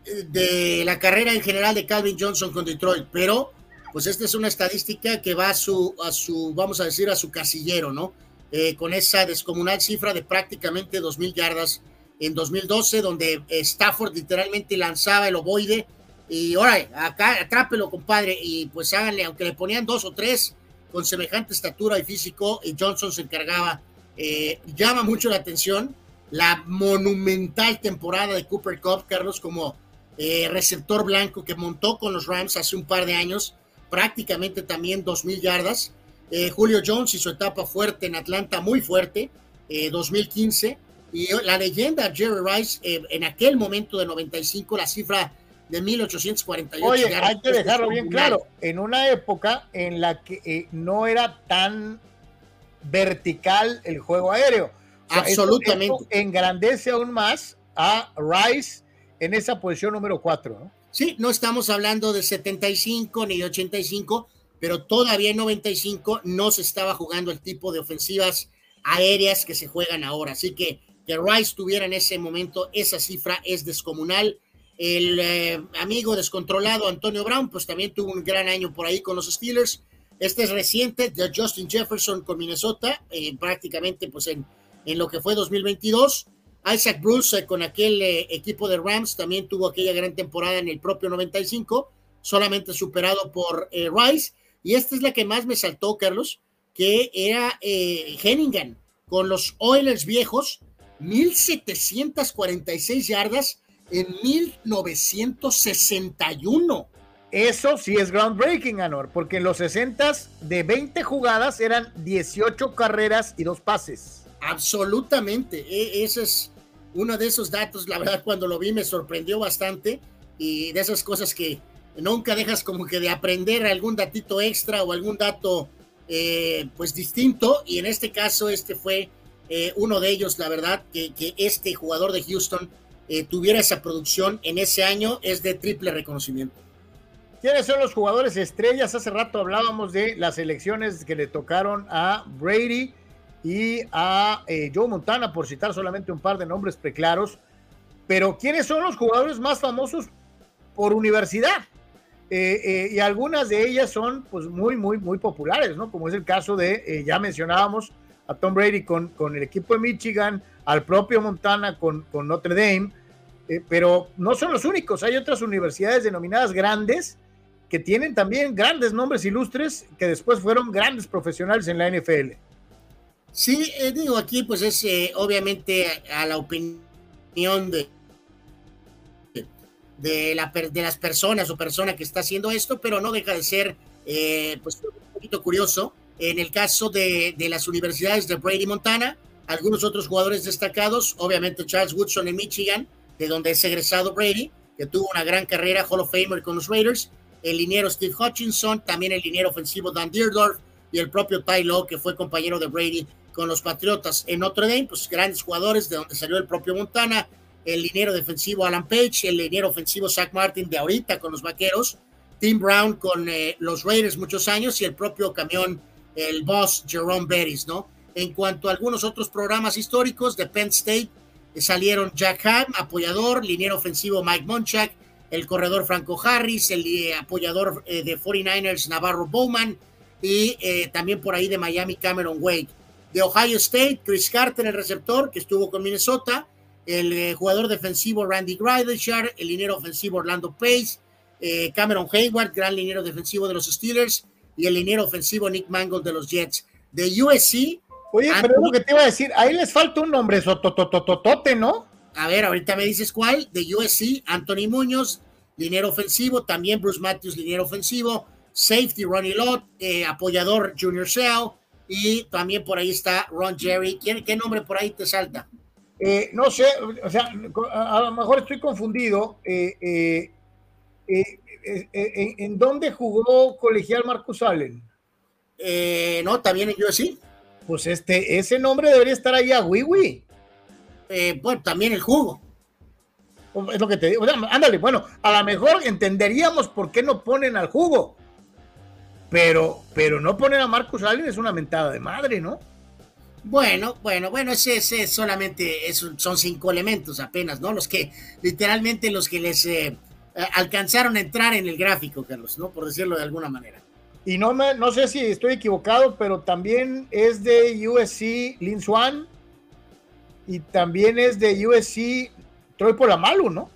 de la carrera en general de Calvin Johnson con Detroit, pero pues esta es una estadística que va a su, a su vamos a decir, a su casillero, ¿no? Eh, con esa descomunal cifra de prácticamente 2.000 yardas en 2012, donde Stafford literalmente lanzaba el ovoide y ahora acá atrápelo, compadre, y pues háganle, aunque le ponían dos o tres con semejante estatura y físico, y Johnson se encargaba eh, llama mucho la atención la monumental temporada de Cooper Cup, Carlos, como eh, receptor blanco que montó con los Rams hace un par de años, prácticamente también 2.000 yardas. Eh, Julio Jones y su etapa fuerte en Atlanta, muy fuerte, 2015. Y la leyenda Jerry Rice, en aquel momento de 95, la cifra de 1848. Oye, hay que dejarlo bien claro, en una época en la que no era tan vertical el juego aéreo. Absolutamente. engrandece aún más a Rice en esa posición número 4, ¿no? Sí, no estamos hablando de 75 ni de 85, pero todavía en 95 no se estaba jugando el tipo de ofensivas aéreas que se juegan ahora. Así que que Rice tuviera en ese momento esa cifra es descomunal. El eh, amigo descontrolado Antonio Brown, pues también tuvo un gran año por ahí con los Steelers. Este es reciente de Justin Jefferson con Minnesota, eh, prácticamente pues en, en, lo que fue 2022. Isaac Bruce eh, con aquel eh, equipo de Rams también tuvo aquella gran temporada en el propio 95, solamente superado por Rice. Y esta es la que más me saltó, Carlos, que era Henningan con los Oilers viejos, 1746 yardas en 1961. Eso sí es groundbreaking, Anor, porque en los 60 de 20 jugadas eran 18 carreras y dos pases. Absolutamente, e, ese es uno de esos datos, la verdad cuando lo vi me sorprendió bastante y de esas cosas que nunca dejas como que de aprender algún datito extra o algún dato eh, pues distinto y en este caso este fue eh, uno de ellos, la verdad, que, que este jugador de Houston eh, tuviera esa producción en ese año es de triple reconocimiento. ¿Quiénes son los jugadores estrellas? Hace rato hablábamos de las elecciones que le tocaron a Brady y a eh, Joe Montana, por citar solamente un par de nombres preclaros. Pero ¿quiénes son los jugadores más famosos por universidad? Eh, eh, y algunas de ellas son pues muy, muy, muy populares, ¿no? Como es el caso de, ya mencionábamos, a Tom Brady con, con el equipo de Michigan, al propio Montana con, con Notre Dame, pero no son los únicos, hay otras universidades denominadas grandes que tienen también grandes nombres ilustres que después fueron grandes profesionales en la NFL. Sí, eh, digo, aquí pues es eh, obviamente a la opinión de, de, de las personas o persona que está haciendo esto, pero no deja de ser eh, pues un poquito curioso. En el caso de, de, las universidades de Brady Montana, algunos otros jugadores destacados, obviamente Charles Woodson en Michigan, de donde es egresado Brady, que tuvo una gran carrera Hall of Famer con los Raiders, el liniero Steve Hutchinson, también el liniero ofensivo Dan Deerdorf y el propio Ty Lowe, que fue compañero de Brady con los Patriotas en Notre Dame, pues grandes jugadores de donde salió el propio Montana, el liniero defensivo Alan Page, el liniero ofensivo Zach Martin de ahorita con los Vaqueros, Tim Brown con eh, los Raiders muchos años y el propio camión, el boss Jerome Bettis, ¿no? En cuanto a algunos otros programas históricos de Penn State, eh, salieron Jack Ham, apoyador, liniero ofensivo Mike Monchak, el corredor Franco Harris, el eh, apoyador eh, de 49ers Navarro Bowman y también por ahí de Miami Cameron Wade. De Ohio State, Chris Carter, el receptor que estuvo con Minnesota, el jugador defensivo Randy Gridleshire, el liniero ofensivo Orlando Pace, Cameron Hayward, gran liniero defensivo de los Steelers, y el liniero ofensivo Nick Mangold de los Jets. De USC. Oye, pero lo que te iba a decir, ahí les falta un nombre, sototototote, ¿no? A ver, ahorita me dices cuál. De USC, Anthony Muñoz, liniero ofensivo. También Bruce Matthews, liniero ofensivo. Safety, Ronnie Lott, eh, apoyador Junior Seau. Y también por ahí está Ron Jerry. ¿Qué, nombre por ahí te salta? Eh, no sé, o sea, a lo mejor estoy confundido. Eh, ¿En dónde jugó colegial Marcus Allen? no, también en USC. Pues este, ese nombre debería estar ahí a Wiwi. Eh, bueno, también el jugo. Es lo que te digo. ándale, bueno, a lo mejor entenderíamos por qué no ponen al jugo. Pero, pero no poner a Marcus Allen es una mentada de madre, ¿no? Bueno, bueno, bueno, ese, ese solamente son cinco elementos apenas, ¿no? Los que, literalmente, los que les eh, alcanzaron a entrar en el gráfico, Carlos, ¿no? Por decirlo de alguna manera. Y no, me, no sé si estoy equivocado, pero también es de USC Lin Swan y también es de USC Troy Polamalu, ¿no?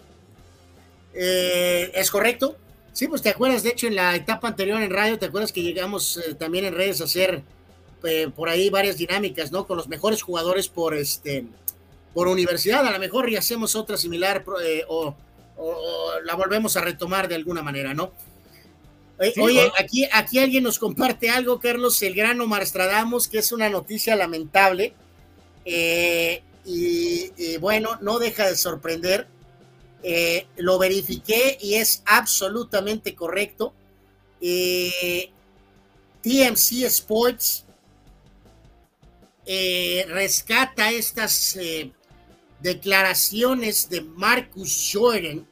Eh, es correcto. Sí, pues te acuerdas, de hecho, en la etapa anterior en radio, ¿te acuerdas que llegamos eh, también en redes a hacer eh, por ahí varias dinámicas, ¿no? Con los mejores jugadores por este por universidad, a lo mejor y hacemos otra similar eh, o, o, la volvemos a retomar de alguna manera, ¿no? Sí, Oye, bueno. aquí, aquí alguien nos comparte algo, Carlos, el gran Omar Stradamus, que es una noticia lamentable. y, y bueno, no deja de sorprender. Eh, lo verifiqué y es absolutamente correcto. Eh, TMC Sports eh, rescata estas declaraciones de Marcus Jordan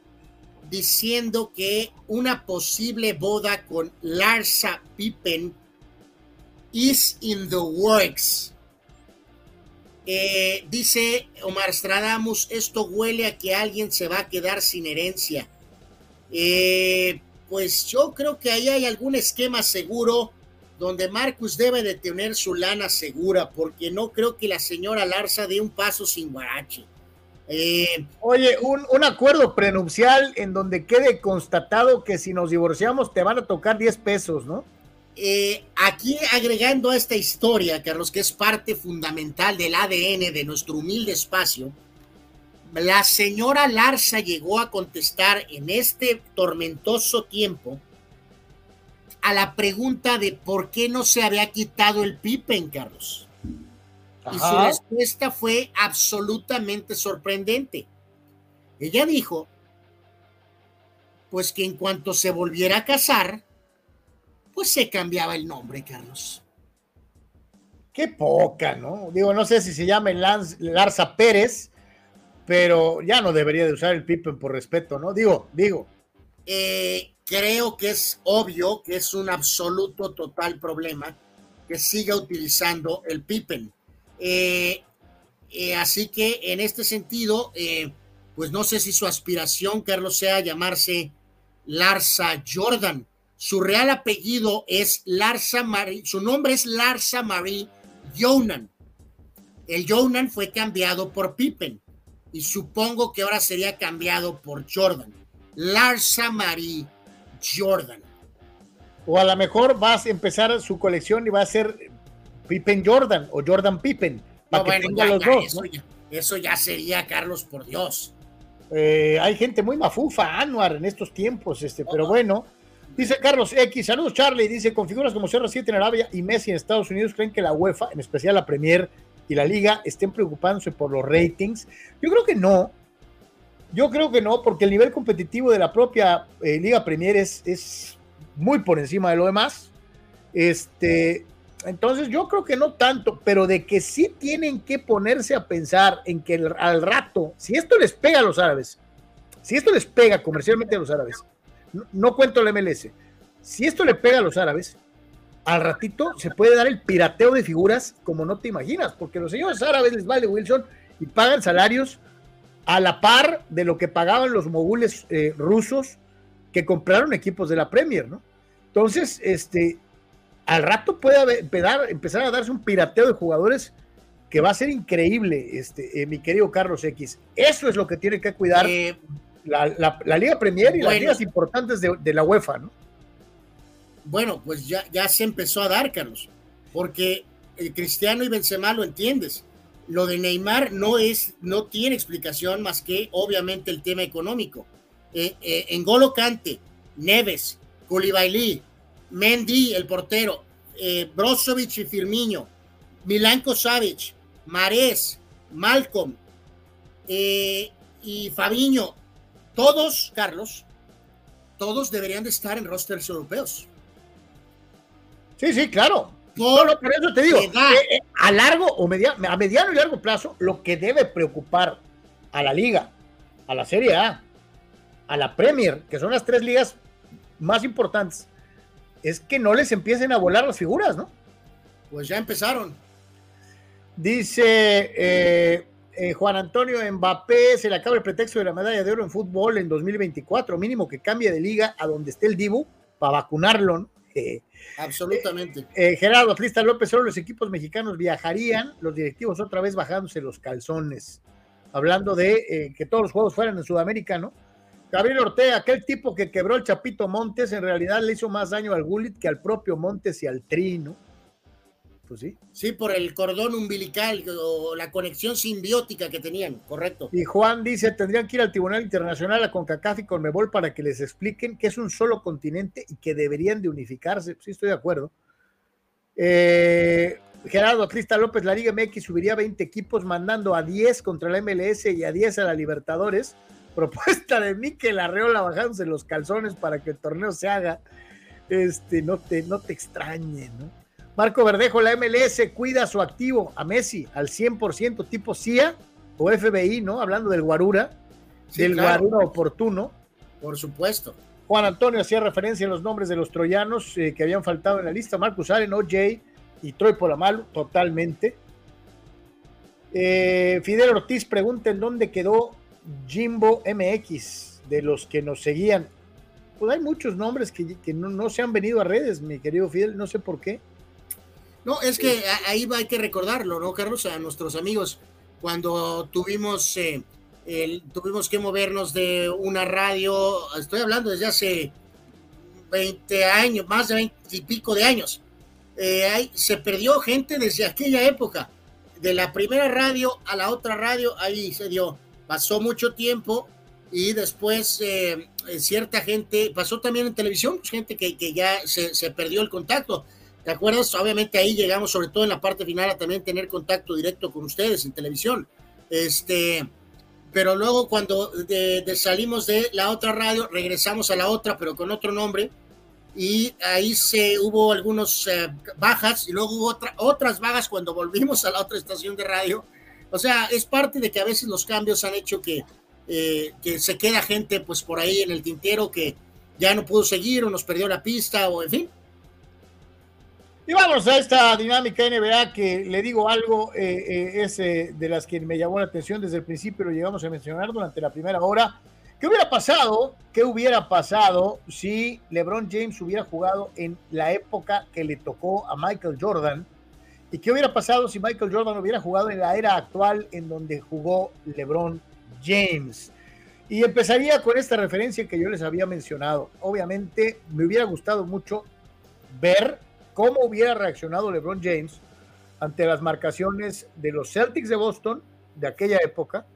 diciendo que una posible boda con Larsa Pippen is in the works. Eh, dice Omar Stradamus, esto huele a que alguien se va a quedar sin herencia. Eh, pues yo creo que ahí hay algún esquema seguro donde Marcus debe de tener su lana segura, porque no creo que la señora Larsa dé un paso sin guarache. Eh, Oye, un, un acuerdo prenupcial en donde quede constatado que si nos divorciamos te van a tocar 10 pesos, ¿no? Eh, aquí agregando a esta historia, Carlos, que es parte fundamental del ADN de nuestro humilde espacio, la señora Larsa llegó a contestar en este tormentoso tiempo a la pregunta de por qué no se había quitado el pipen, Carlos. Y su respuesta fue absolutamente sorprendente. Ella dijo, pues que en cuanto se volviera a casar, pues se cambiaba el nombre, Carlos. Qué poca, ¿no? Digo, no sé si se llama Lance- Larza Pérez, pero ya no debería de usar el Pippen por respeto, ¿no? Digo, digo. Eh, creo que es obvio que es un absoluto total problema que siga utilizando el Pippen. Eh, eh, así que en este sentido, pues no sé si su aspiración, Carlos, sea llamarse Larsa Jordan. Su real apellido es Larsa Marie, su nombre es Larsa Marie Jonan. El Jonan fue cambiado por Pippen y supongo que ahora sería cambiado por Jordan. Larsa Marie Jordan. O a lo mejor vas a empezar su colección y va a ser Pippen Jordan o Jordan Pippen, para No, que bueno, tenga ya, los ya, dos, eso, ¿no? ya, eso ya sería, Carlos, por Dios. Eh, hay gente muy mafufa, Anuar, en estos tiempos, este, pero bueno. Dice Carlos X, saludos Charlie, dice, con figuras como CR7 en Arabia y Messi en Estados Unidos, ¿creen que la UEFA, en especial la Premier y la Liga, estén preocupándose por los ratings? Yo creo que no. Yo creo que no, porque el nivel competitivo de la propia eh, Liga Premier es, es muy por encima de lo demás. Este, entonces yo creo que no tanto, pero de que sí tienen que ponerse a pensar en que al rato, si esto les pega a los árabes, si esto les pega comercialmente a los árabes, no, cuento el MLS, si esto le pega a los árabes, al ratito se puede dar el pirateo de figuras como no te imaginas, porque los señores árabes les vale Wilson y pagan salarios a la par de lo que pagaban los mogules eh, rusos que compraron equipos de la Premier, ¿no? Entonces, este, al rato puede empezar a darse un pirateo de jugadores que va a ser increíble, este, eh, mi querido Carlos X. Eso es lo que tiene que cuidar Eh, la, la- la Liga Premier y las ligas importantes de, de la UEFA, ¿no? Bueno, pues ya, ya se empezó a dar, Carlos, porque el Cristiano y Benzema lo entiendes. Lo de Neymar no es, no tiene explicación más que obviamente el tema económico. Eh, eh, en Golo Kante, Neves, Koulibaly, Mendy, el portero, eh, Brozovic y Firmino, Milanko Savic, Marés, Malcolm eh, y Fabiño, todos, Carlos, todos deberían de estar en rosters europeos. Sí, sí, claro. Por, No, no, por eso te digo, eh, eh, a largo o media- a mediano y largo plazo, lo que debe preocupar a la liga, a la Serie A, a la Premier, que son las tres ligas más importantes, es que no les empiecen a volar las figuras, ¿no? Pues ya empezaron. Dice eh, eh, Juan Antonio Mbappé, se le acaba el pretexto de la medalla de oro en fútbol en 2024, mínimo que cambie de liga a donde esté el Dibu para vacunarlo. ¿no? Eh, Absolutamente. eh, Gerardo Atlista López, solo los equipos mexicanos viajarían, los directivos otra vez bajándose los calzones, hablando de que todos los juegos fueran en Sudamérica, ¿no? Gabriel Ortega, aquel tipo que quebró el Chapito Montes, en realidad le hizo más daño al Gullit que al propio Montes y al Tri, ¿no? Pues sí. Sí, por el cordón umbilical o la conexión simbiótica que tenían, correcto. Y Juan dice, tendrían que ir al Tribunal Internacional a CONCACAF y CONMEBOL para que les expliquen que es un solo continente y que deberían de unificarse. Sí, estoy de acuerdo. Eh, Gerardo Atlista López, la Liga MX subiría 20 equipos mandando a 10 contra la MLS y a 10 a la Libertadores. (laughs) Propuesta de Miquel Arreola bajándose los calzones para que el torneo se haga. Este, no te, no te extrañe, ¿no? Marco Verdejo, la MLS cuida su activo a Messi al 100% tipo CIA o FBI, ¿no? Hablando del Guarura, Sí, del claro. Guarura oportuno. Por supuesto. Juan Antonio hacía referencia a los nombres de los troyanos eh, que habían faltado en la lista. Marcus Allen, OJ y Troy Polamalu, totalmente. Eh, Fidel Ortiz pregunta en dónde quedó Jimbo MX, de los que nos seguían. Pues hay muchos nombres que, que no, no se han venido a redes, mi querido Fidel, no sé por qué. No, es que ahí va- hay que recordarlo, ¿no, Carlos? A nuestros amigos, cuando tuvimos, eh, el- tuvimos que movernos de una radio, estoy hablando desde hace 20 años, más de 20 y pico de años. Eh, se perdió gente desde aquella época, de la primera radio a la otra radio, ahí se dio. Pasó mucho tiempo y después eh, cierta gente, pasó también en televisión, pues, gente que, que ya se, se perdió el contacto. ¿Te acuerdas? Obviamente ahí llegamos, sobre todo en la parte final, a también tener contacto directo con ustedes en televisión. Este, pero luego cuando de- de salimos de la otra radio, regresamos a la otra, pero con otro nombre, y ahí se hubo algunos eh, bajas y luego hubo otra- otras bajas cuando volvimos a la otra estación de radio. O sea, es parte de que a veces los cambios han hecho que, eh, que se queda gente pues por ahí en el tintero que ya no pudo seguir o nos perdió la pista o en fin. Y vamos a esta dinámica NBA que le digo algo, eh, eh, es eh, de las que me llamó la atención desde el principio, lo llegamos a mencionar durante la primera hora. ¿Qué hubiera pasado? ¿Qué hubiera pasado si LeBron James hubiera jugado en la época que le tocó a Michael Jordan? ¿Y qué hubiera pasado si Michael Jordan hubiera jugado en la era actual en donde jugó LeBron James? Y empezaría con esta referencia que yo les había mencionado. Obviamente me hubiera gustado mucho ver cómo hubiera reaccionado LeBron James ante las marcaciones de los Celtics de Boston de aquella época,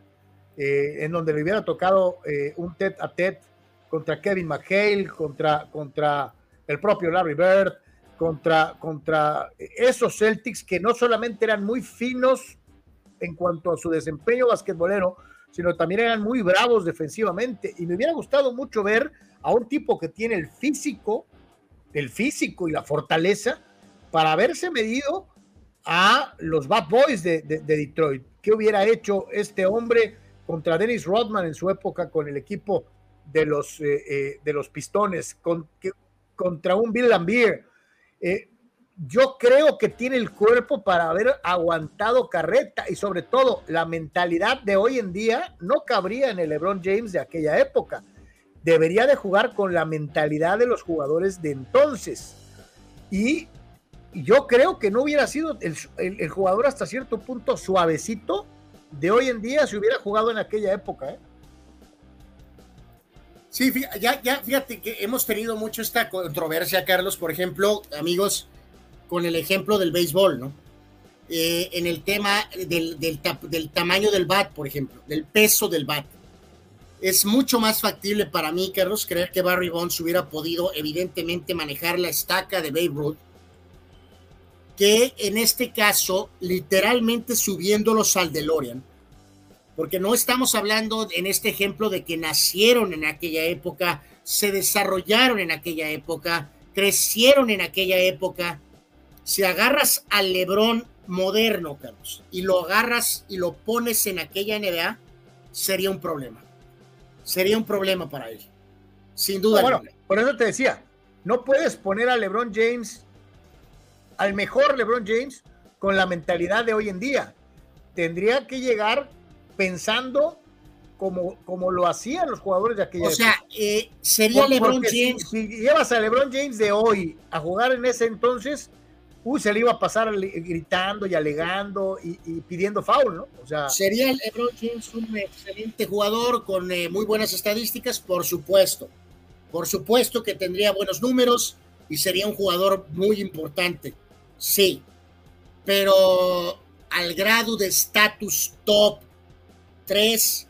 eh, en donde le hubiera tocado eh, un tet a tet contra Kevin McHale, contra, contra el propio Larry Bird, contra, contra esos Celtics que no solamente eran muy finos en cuanto a su desempeño basquetbolero, sino también eran muy bravos defensivamente. Y me hubiera gustado mucho ver a un tipo que tiene el físico, el físico y la fortaleza para haberse medido a los Bad Boys de, de- de Detroit. ¿Qué hubiera hecho este hombre contra Dennis Rodman en su época con el equipo de los, eh, eh, de los Pistones, contra un Bill Lambier? Eh, yo creo que tiene el cuerpo para haber aguantado carreta y sobre todo la mentalidad de hoy en día no cabría en el LeBron James de aquella época. Debería de jugar con la mentalidad de los jugadores de entonces. Y yo creo que no hubiera sido el, el- jugador hasta cierto punto suavecito de hoy en día si hubiera jugado en aquella época. ¿eh? Sí, ya, ya, fíjate que hemos tenido mucho esta controversia, Carlos, por ejemplo, amigos, con el ejemplo del béisbol, ¿no? Eh, en el tema del, del del tamaño del bat, por ejemplo, del peso del bat. Es mucho más factible para mí, Carlos, creer que Barry Bonds hubiera podido, evidentemente, manejar la estaca de Babe Ruth, que en este caso, literalmente subiéndolos al DeLorean, porque no estamos hablando en este ejemplo de que nacieron en aquella época, se desarrollaron en aquella época, crecieron en aquella época. Si agarras al Lebrón moderno, Carlos, y lo agarras y lo pones en aquella NBA, sería un problema. Sería un problema para él. Sin duda. No, bueno, alguna. por eso te decía, no puedes poner a LeBron James, al mejor LeBron James, con la mentalidad de hoy en día. Tendría que llegar pensando como, como lo hacían los jugadores de aquella O sea, eh, sería LeBron si- James. Si, llevas a LeBron James de hoy a jugar en ese entonces, uy, se le iba a pasar gritando y alegando y, y pidiendo foul, ¿no? O sea, ¿Sería LeBron James un excelente jugador con eh, muy buenas estadísticas? Por supuesto. Por supuesto que tendría buenos números y sería un jugador muy importante. Sí. pero al grado de estatus top 3,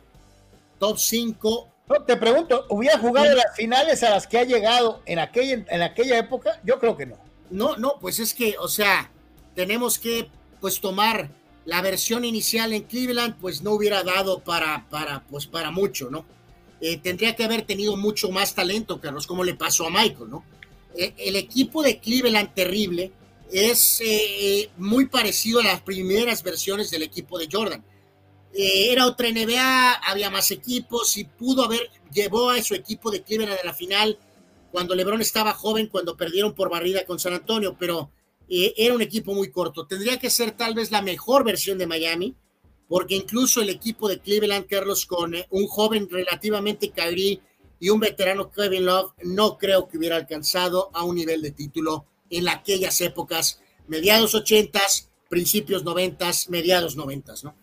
top 5. No, te pregunto, ¿hubiera jugado las finales a las que ha llegado en aquella, en aquella época? Yo creo que no. No, no, pues es que, o sea, tenemos que pues tomar la versión inicial en Cleveland, pues no hubiera dado para, para, pues para mucho, ¿no? Eh, tendría que haber tenido mucho más talento, Carlos, como le pasó a Michael, ¿no? Eh, el equipo de Cleveland terrible es eh, muy parecido a las primeras versiones del equipo de Jordan. era otra NBA, había más equipos y pudo haber, llevó a su equipo de Cleveland a la final cuando LeBron estaba joven, cuando perdieron por barrida con San Antonio, pero era un equipo muy corto. Tendría que ser tal vez la mejor versión de Miami, porque incluso el equipo de Cleveland, Carlos, con eh, un joven relativamente Kyrie y un veterano Kevin Love, no creo que hubiera alcanzado a un nivel de título en aquellas épocas, mediados ochentas, principios noventas, mediados noventas, ¿no?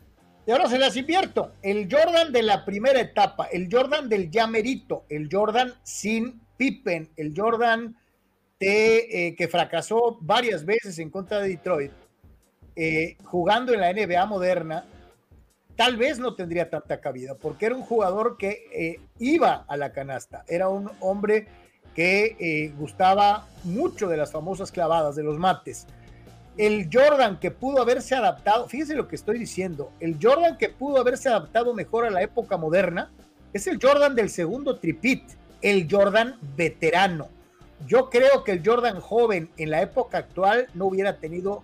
Y ahora se las invierto. El Jordan de la primera etapa, el Jordan del llamerito, el Jordan sin Pippen, el Jordan eh, que fracasó varias veces en contra de Detroit, eh, jugando en la NBA moderna, tal vez no tendría tanta cabida, porque era un jugador que eh, iba a la canasta, era un hombre que gustaba mucho de las famosas clavadas, de los mates. El Jordan que pudo haberse adaptado, fíjese lo que estoy diciendo, el Jordan que pudo haberse adaptado mejor a la época moderna es el Jordan del segundo tripit, el Jordan veterano. Yo creo que el Jordan joven en la época actual no hubiera tenido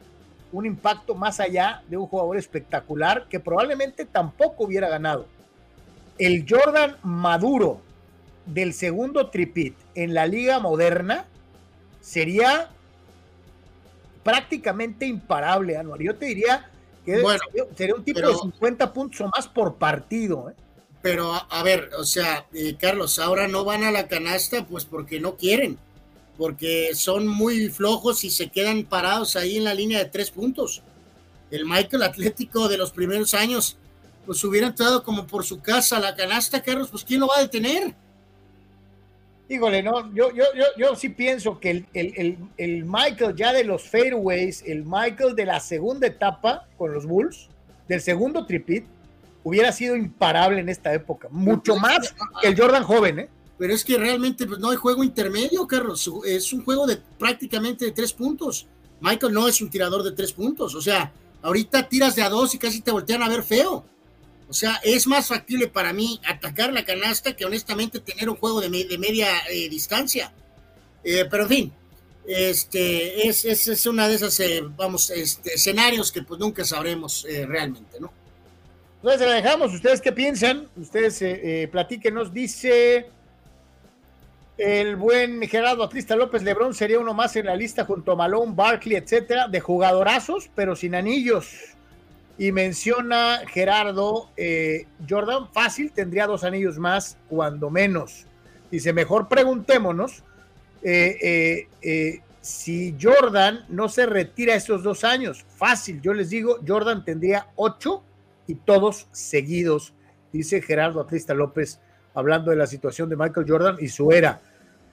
un impacto más allá de un jugador espectacular que probablemente tampoco hubiera ganado. El Jordan maduro del segundo tripit en la liga moderna sería prácticamente imparable, Anuar. Yo te diría que sería un tipo de 50 puntos o más por partido. ¿eh? Pero, a, ver, o sea, eh, Carlos, ahora no van a la canasta pues porque no quieren porque son muy flojos y se quedan parados ahí en la línea de tres puntos. El Michael Atlético de los primeros años, pues hubiera entrado como por su casa a la canasta, Carlos, pues ¿quién lo va a detener? Híjole, no, yo, yo, yo, yo sí pienso que el, el, el, Michael ya de los fairways, el Michael de la segunda etapa con los Bulls, del segundo tripit, hubiera sido imparable en esta época, mucho más que el Jordan joven, ¿eh? pero es que realmente pues, no hay juego intermedio, Carlos. Es un juego de prácticamente de tres puntos. Michael no es un tirador de tres puntos. O sea, ahorita tiras de a dos y casi te voltean a ver feo. O sea, es más factible para mí atacar la canasta que honestamente tener un juego de, media eh, distancia. Eh, pero en fin, este, es, es, una de esas, eh, vamos, este, escenarios que pues nunca sabremos realmente, ¿no? Entonces se la dejamos. ¿Ustedes qué piensan? Ustedes platíquenos. Dice el buen Gerardo Atlista López Lebrón sería uno más en la lista junto a Malone, Barkley, etcétera, de jugadorazos, pero sin anillos. Y menciona Gerardo, eh, Jordan fácil tendría dos anillos más, cuando menos. Dice, mejor preguntémonos eh, eh, si Jordan no se retira esos dos años. Fácil, yo les digo, Jordan tendría ocho y todos seguidos, dice Gerardo Atlista López hablando de la situación de Michael Jordan y su era.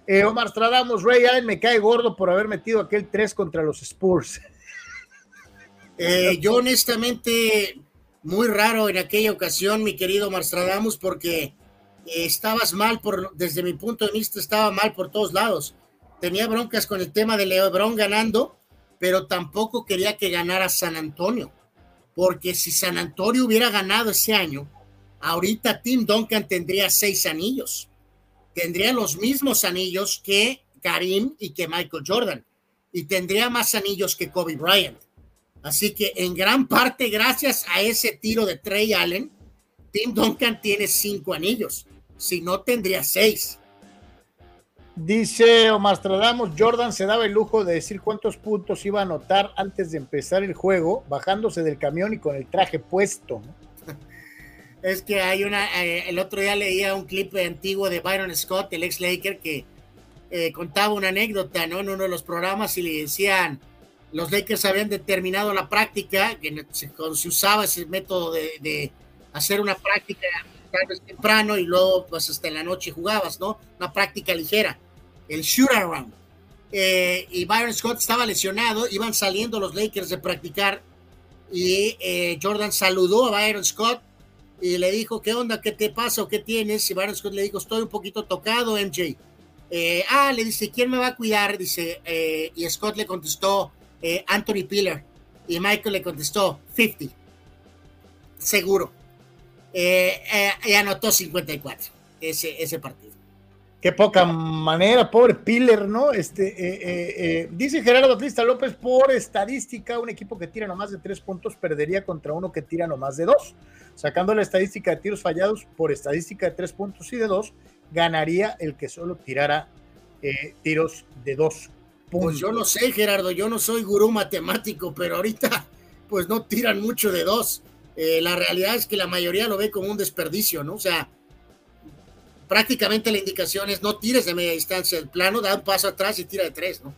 Eh, Omar Stradamos, Ray Allen me cae gordo por haber metido aquel 3 contra los Spurs. (laughs) Eh, yo honestamente, muy raro en aquella ocasión, mi querido Omar Stradamos, porque eh, estabas mal, por, desde mi punto de vista, estaba mal por todos lados. Tenía broncas con el tema de LeBron ganando, pero tampoco quería que ganara San Antonio, porque si San Antonio hubiera ganado ese año, ahorita Tim Duncan tendría seis anillos. Tendría los mismos anillos que Karim y que Michael Jordan. Y tendría más anillos que Kobe Bryant. Así que en gran parte, gracias a ese tiro de Trey Allen, Tim Duncan tiene cinco anillos. Si no, tendría seis. Dice Omar Stradamos, Jordan se daba el lujo de decir cuántos puntos iba a anotar antes de empezar el juego, bajándose del camión y con el traje puesto. (laughs) es que hay una, eh, el otro día leía un clip antiguo de Byron Scott, el ex Laker, que eh, contaba una anécdota, ¿no? En uno de los programas y le decían, los Lakers habían determinado la práctica, que se usaba ese método de, hacer una práctica temprano y luego pues hasta en la noche jugabas, ¿no? Una práctica ligera, el shoot around. eh, y Byron Scott estaba lesionado, iban saliendo los Lakers de practicar y eh, Jordan saludó a Byron Scott y le dijo, ¿qué onda? ¿Qué te pasa qué tienes? Y Byron Scott le dijo, estoy un poquito tocado, MJ. Eh, ah, le dice, ¿quién me va a cuidar? Dice, y Scott le contestó, Anthony Piller. Y Michael le contestó, 50. Seguro. Y anotó 54 ese, ese partido. Qué poca manera, pobre Piller, ¿no? Este, eh, eh, eh, dice Gerardo Atlista López, por estadística, un equipo que tira no más de tres puntos perdería contra uno que tira no más de dos. Sacando la estadística de tiros fallados por estadística de tres puntos y de dos, ganaría el que solo tirara tiros de dos puntos. Pues yo no sé, Gerardo, yo no soy gurú matemático, pero ahorita pues no tiran mucho de dos. La realidad es que la mayoría lo ve como un desperdicio, ¿no? O sea, prácticamente la indicación es no tires de media distancia el plano, da un paso atrás y tira de tres, ¿no?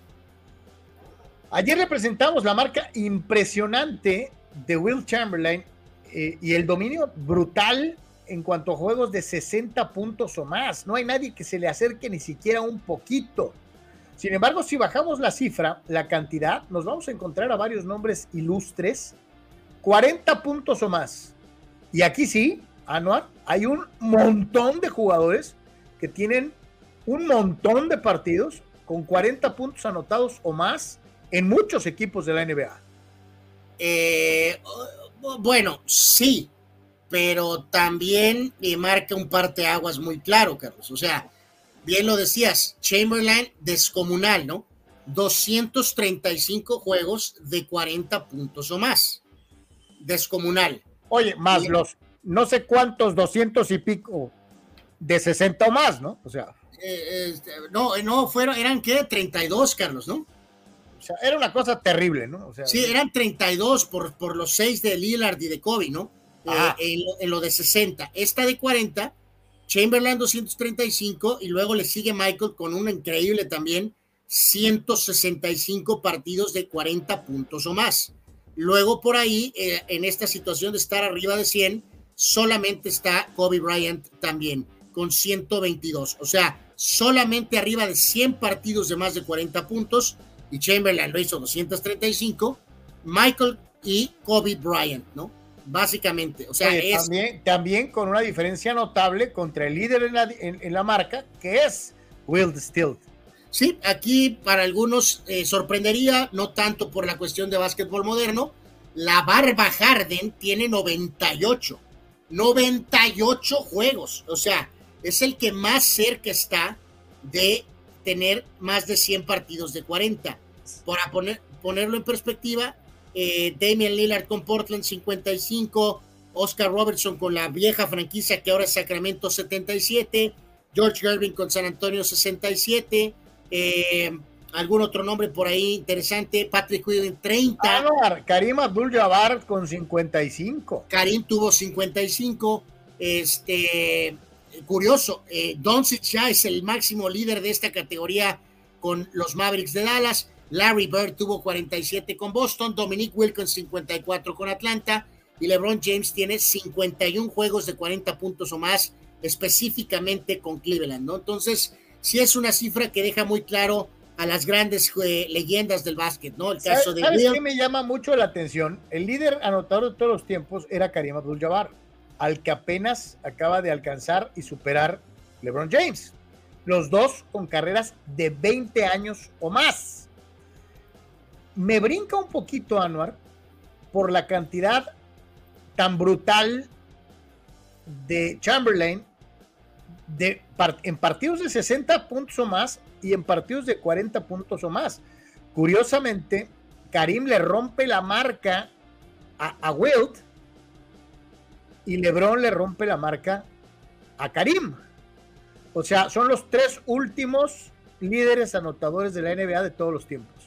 Ayer le presentamos la marca impresionante de Will Chamberlain eh, y el dominio brutal en cuanto a juegos de 60 puntos o más. No hay nadie que se le acerque ni siquiera un poquito. Sin embargo, si bajamos la cifra, la cantidad, nos vamos a encontrar a varios nombres ilustres. 40 puntos o más. Y aquí sí, Anuar, hay un montón de jugadores que tienen un montón de partidos con 40 puntos anotados o más en muchos equipos de la NBA. Eh, bueno, sí, pero también marca un parteaguas muy claro, Carlos. O sea, bien lo decías, Chamberlain descomunal, ¿no? 235 juegos de 40 puntos o más. Descomunal. Oye, más los no sé cuántos, 200 y pico de 60 o más, ¿no? O sea. Eh, este, no, no, fueron, eran qué, 32, Carlos, ¿no? O sea, era una cosa terrible, ¿no? O sea, sí, eran 32 por, por los 6 de Lillard y de Kobe, ¿no? Eh, en, lo, de 60. Esta de 40, Chamberlain 235 y luego le sigue Michael con un increíble también 165 partidos de 40 puntos o más. Luego por ahí, eh, en esta situación de estar arriba de 100, solamente está Kobe Bryant también, con 122. O sea, solamente arriba de 100 partidos de más de 40 puntos, y Chamberlain lo hizo 235, Michael y Kobe Bryant, ¿no? Básicamente, o sea, también, también, con una diferencia notable contra el líder en la, marca, que es Will Still. Sí, aquí para algunos eh, sorprendería, no tanto por la cuestión de básquetbol moderno, la Barba Harden tiene 98 98 juegos. O sea, es el que más cerca está de tener más de 100 partidos de 40. Para poner, ponerlo en perspectiva, eh, Damian Lillard con Portland 55, Oscar Robertson con la vieja franquicia que ahora es Sacramento 77, George Gervin con San Antonio 67, eh, algún otro nombre por ahí interesante, Patrick Ewing 30. Ah, Karim Abdul-Jabbar con 55. Karim tuvo 55. Este, curioso, eh, Doncic ya es el máximo líder de esta categoría con los Mavericks de Dallas. Larry Bird tuvo 47 con Boston, Dominic Wilkins 54 con Atlanta y LeBron James tiene 51 juegos de 40 puntos o más específicamente con Cleveland, ¿no? Entonces, sí es una cifra que deja muy claro a las grandes eh, leyendas del básquet, ¿no? El caso de ¿sabes qué me llama mucho la atención? El líder anotador de todos los tiempos era Karim Abdul-Jabbar, al que apenas acaba de alcanzar y superar LeBron James. Los dos con carreras de 20 años o más. Me brinca un poquito, Anuar, por la cantidad tan brutal de Chamberlain de, en partidos de 60 puntos o más y en partidos de 40 puntos o más. Curiosamente, Karim le rompe la marca a, Wilt y LeBron le rompe la marca a Karim. O sea, son los tres últimos líderes anotadores de la NBA de todos los tiempos.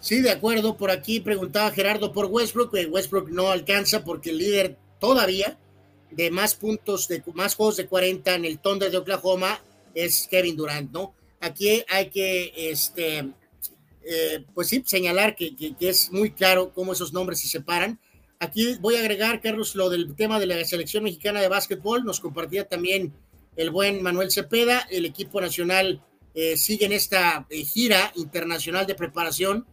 Sí, de acuerdo. Por aquí preguntaba Gerardo por Westbrook. Westbrook no alcanza porque el líder todavía de más puntos, de más juegos de 40 en el Thunder de Oklahoma es Kevin Durant, ¿no? Aquí hay que, este, eh, pues sí, señalar que, es muy claro cómo esos nombres se separan. Aquí voy a agregar, Carlos, lo del tema de la selección mexicana de básquetbol. Nos compartía también el buen Manuel Cepeda, el equipo nacional eh, siguen esta eh, gira internacional de preparación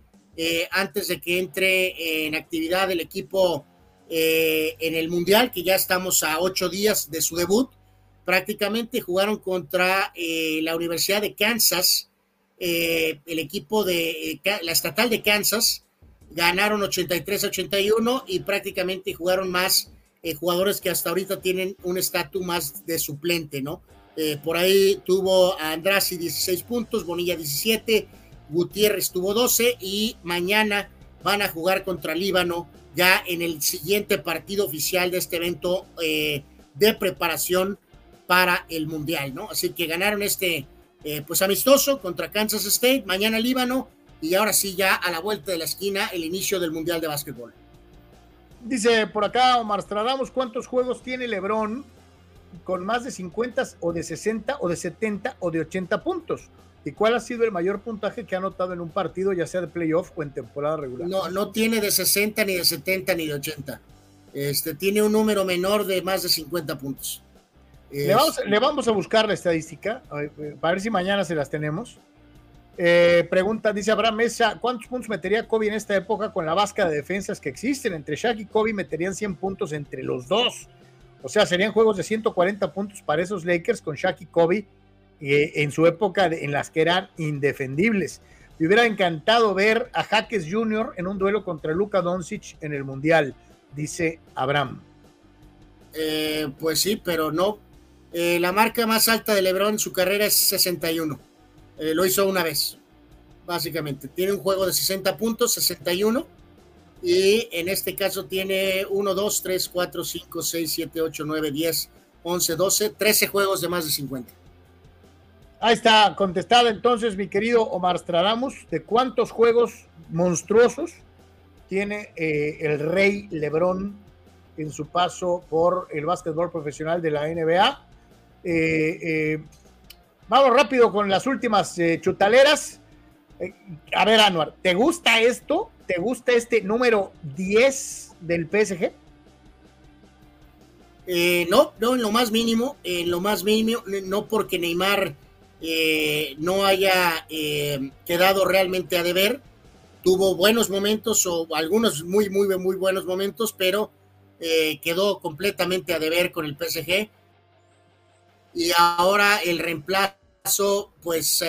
antes de que entre en actividad el equipo en el Mundial, que ya estamos a ocho días de su debut. Prácticamente jugaron contra la Universidad de Kansas, el equipo de la estatal de Kansas, ganaron 83-81 y prácticamente jugaron más jugadores que hasta ahorita tienen un estatus más de suplente, ¿no? Eh, por ahí tuvo a Andrasi 16 puntos, Bonilla 17, Gutiérrez tuvo 12 y mañana van a jugar contra Líbano ya en el siguiente partido oficial de este evento eh, de preparación para el Mundial, ¿no? Así que ganaron este, eh, pues amistoso contra Kansas State, mañana Líbano y ahora sí ya a la vuelta de la esquina el inicio del Mundial de Básquetbol. Dice por acá Omar Stradamos, ¿cuántos juegos tiene Lebron con más de 50 o de 60 o de 70 o de 80 puntos. ¿Y cuál ha sido el mayor puntaje que ha anotado en un partido, ya sea de playoff o en temporada regular? No, no tiene de 60, ni de 70, ni de 80. Este, tiene un número menor de más de 50 puntos. Le, vamos, a buscar la estadística, eh, para ver si mañana se las tenemos. Eh, pregunta, dice Abraham Mesa, ¿cuántos puntos metería Kobe en esta época con la vasca de defensas que existen? Entre Shaq y Kobe meterían 100 puntos entre los dos. O sea, serían juegos de 140 puntos para esos Lakers con Shaq y Kobe eh, en su época en las que eran indefendibles. Me hubiera encantado ver a Jaques Jr. en un duelo contra Luka Doncic en el Mundial, dice Abraham. Eh, pues sí, pero no. Eh, la marca más alta de LeBron en su carrera es 61. lo hizo una vez, básicamente. Tiene un juego de 60 puntos, 61 y en este caso tiene 1, 2, 3, 4, 5, 6, 7, 8, 9, 10, 11, 12, 13 juegos de más de 50. Ahí está contestada entonces mi querido Omar Stradamus, de cuántos juegos monstruosos tiene eh, el rey Lebrón en su paso por el básquetbol profesional de la NBA. Eh, eh, vamos rápido con las últimas chutaleras. a ver, Anuar, ¿te gusta esto? ¿Te gusta este número 10 del PSG? No, no, en lo más mínimo, en lo más mínimo, no porque Neymar eh, no haya eh, quedado realmente a deber, tuvo buenos momentos o algunos muy, muy, muy buenos momentos, pero quedó completamente a deber con el PSG. Y ahora el reemplazo, pues,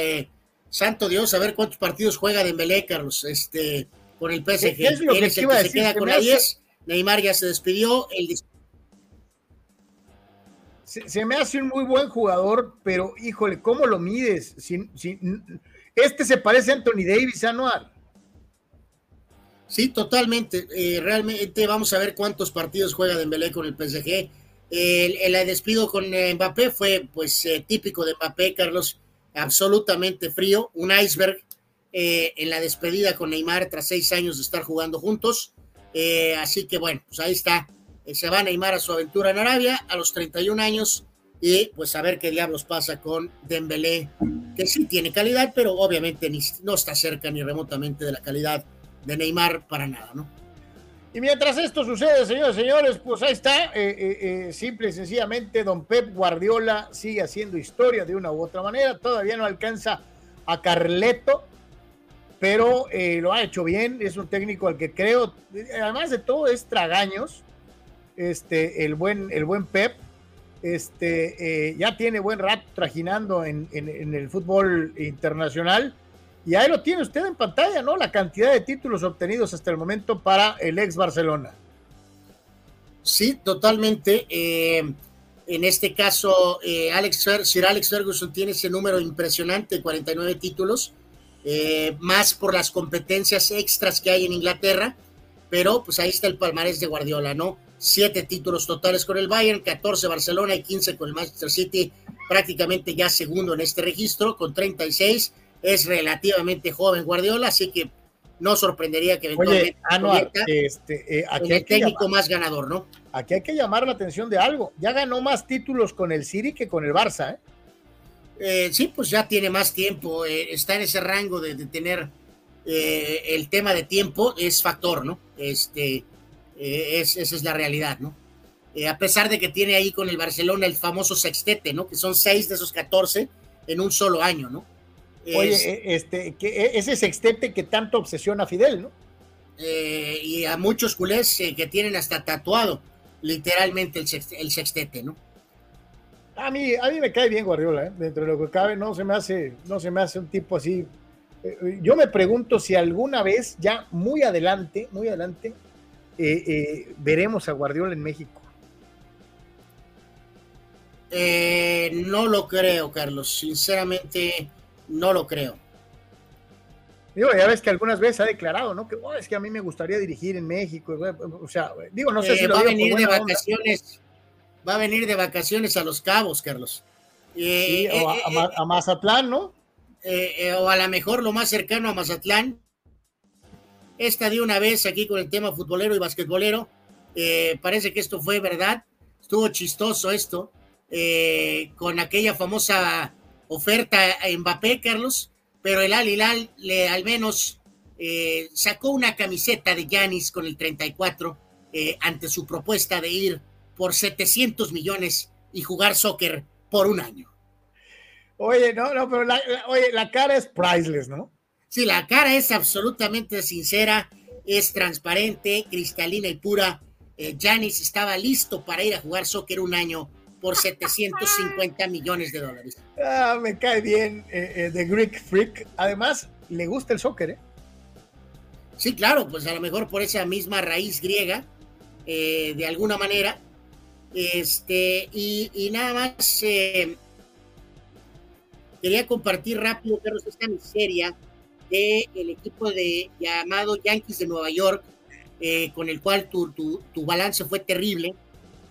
santo Dios, a ver cuántos partidos juega Dembélé, Carlos, este con el PSG. ¿Qué es lo que, iba a decir? Se queda con la 10. Neymar ya se despidió. El... Se, me hace un muy buen jugador, pero híjole, ¿cómo lo mides? este se parece a Anthony Davis, Anuar. Sí, totalmente. Eh, realmente vamos a ver cuántos partidos juega Dembélé con el PSG. El, el despido con eh, Mbappé fue pues eh, típico de Mbappé, Carlos, absolutamente frío, un iceberg en la despedida con Neymar tras seis años de estar jugando juntos. Así que bueno, pues ahí está. Eh, se va Neymar a su aventura en Arabia a los 31 años y pues a ver qué diablos pasa con Dembélé, que sí tiene calidad, pero obviamente no está cerca ni remotamente de la calidad de Neymar para nada, ¿no? Y mientras esto sucede, señores señores, pues ahí está, simple y sencillamente, don Pep Guardiola sigue haciendo historia de una u otra manera, todavía no alcanza a Carleto, pero eh, lo ha hecho bien, es un técnico al que creo, además de todo es tragaños, este, el buen, el buen Pep, este, eh, ya tiene buen rato trajinando en, el fútbol internacional, y ahí lo tiene usted en pantalla, ¿no? La cantidad de títulos obtenidos hasta el momento para el ex Barcelona. Sí, totalmente. Eh, en este caso, Alex Sir Alex Ferguson tiene ese número impresionante, 49 títulos eh, más por las competencias extras que hay en Inglaterra, pero pues ahí está el palmarés de Guardiola, ¿no? Siete títulos totales con el Bayern, 14 Barcelona y 15 con el Manchester City, prácticamente ya segundo en este registro, con 36. Es relativamente joven Guardiola, así que no sorprendería que eventualmente Oye, este, eh, el técnico más ganador, ¿no? Aquí hay que llamar la atención de algo. Ya ganó más títulos con el City que con el Barça, ¿eh? Eh, sí, pues ya tiene más tiempo, eh, está en ese rango de, tener eh, el tema de tiempo, es factor, ¿no? Este, es, esa es la realidad, ¿no? a pesar de que tiene ahí con el Barcelona el famoso sextete, ¿no? Que son seis de esos 14 en un solo año, ¿no? Oye, Es- eh, este, que eh, ese sextete que tanto obsesiona a Fidel, ¿no? eh, y a muchos culés eh, que tienen hasta tatuado literalmente el, sext- el sextete, ¿no? A mí, a mí me cae bien Guardiola, ¿eh? dentro de lo que cabe, no se me hace, no se me hace un tipo así. Eh, Yo me pregunto si alguna vez, ya muy adelante, muy adelante, eh, eh, veremos a Guardiola en México. Eh, no lo creo, Carlos. Sinceramente, no lo creo. Digo, ya ves que algunas veces ha declarado, ¿no? Que "Oh, es que a mí me gustaría dirigir en México. O sea, digo, no sé si lo va a venir de onda. vacaciones. Va a venir de vacaciones a Los Cabos, Carlos. Sí, o a, a Ma- a Mazatlán, ¿no? eh, eh, o a lo mejor lo más cercano a Mazatlán. Esta de una vez aquí con el tema futbolero y basquetbolero. Eh, parece que esto fue verdad. Estuvo chistoso esto. eh, con aquella famosa oferta a Mbappé, Carlos. Pero el Al Hilal le al menos eh, sacó una camiseta de Yanis con el 34 eh, ante su propuesta de ir por 700 millones y jugar soccer por un año. Oye, no, no, pero oye, la cara es priceless, ¿no? Sí, la cara es absolutamente sincera, es transparente, cristalina y pura. Eh, Giannis estaba listo para ir a jugar soccer un año por (laughs) 750 millones de dólares. Ah, me cae bien eh, eh, The Greek Freak. Además, le gusta el soccer, ¿eh? Sí, claro, pues a lo mejor por esa misma raíz griega, eh, de alguna manera. Este, y, y nada más, eh, quería compartir rápido, Carlos, esta miseria del equipo de llamado Yankees de Nueva York, eh, con el cual tu, tu, tu balance fue terrible.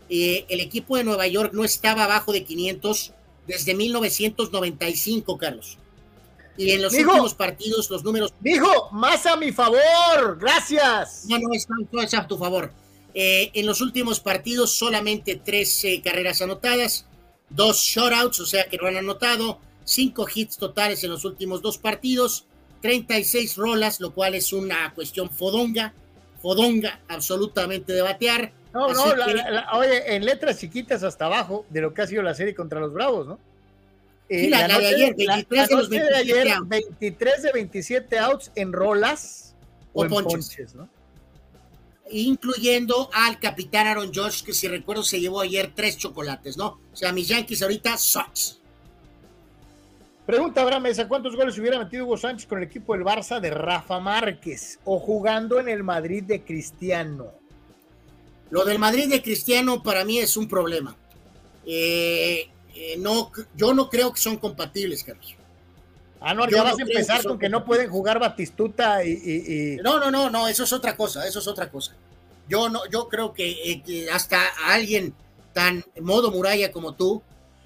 Eh, el equipo de Nueva York no estaba abajo de 500 desde 1995, Carlos. Y en los Mijo. últimos partidos, los números Dijo, más a mi favor, gracias. no, no es, no es a tu favor. Eh, en los últimos partidos, solamente tres carreras anotadas, dos shutouts, o sea que no han anotado, cinco hits totales en los últimos dos partidos, 36 rolas, lo cual es una cuestión fodonga, fodonga absolutamente de batear. No, Así no, la- que- la- la- oye, en letras chiquitas hasta abajo de lo que ha sido la serie contra los Bravos, ¿no? Eh, Sí, la- la de noche ayer, la- 23 la de los noche 27 ayer, outs. 23 de 27 outs en rolas o, O en ponches. ponches, ¿no? incluyendo al capitán Aaron Josh, que si recuerdo se llevó ayer tres chocolates, ¿no? O sea, mis Yankees ahorita sucks. Pregunta Abraham Mesa, ¿cuántos goles hubiera metido Hugo Sánchez con el equipo del Barça de Rafa Márquez o jugando en el Madrid de Cristiano? Lo del Madrid de Cristiano para mí es un problema. Eh, eh, no, yo no creo que son compatibles, Carlos. Ah, no, Yo ya no vas a empezar que con que no pueden jugar Batistuta y... y- y- No, no, no, no, eso es otra cosa, eso es otra cosa. Yo no, yo creo que, eh, que hasta alguien tan modo muralla como tú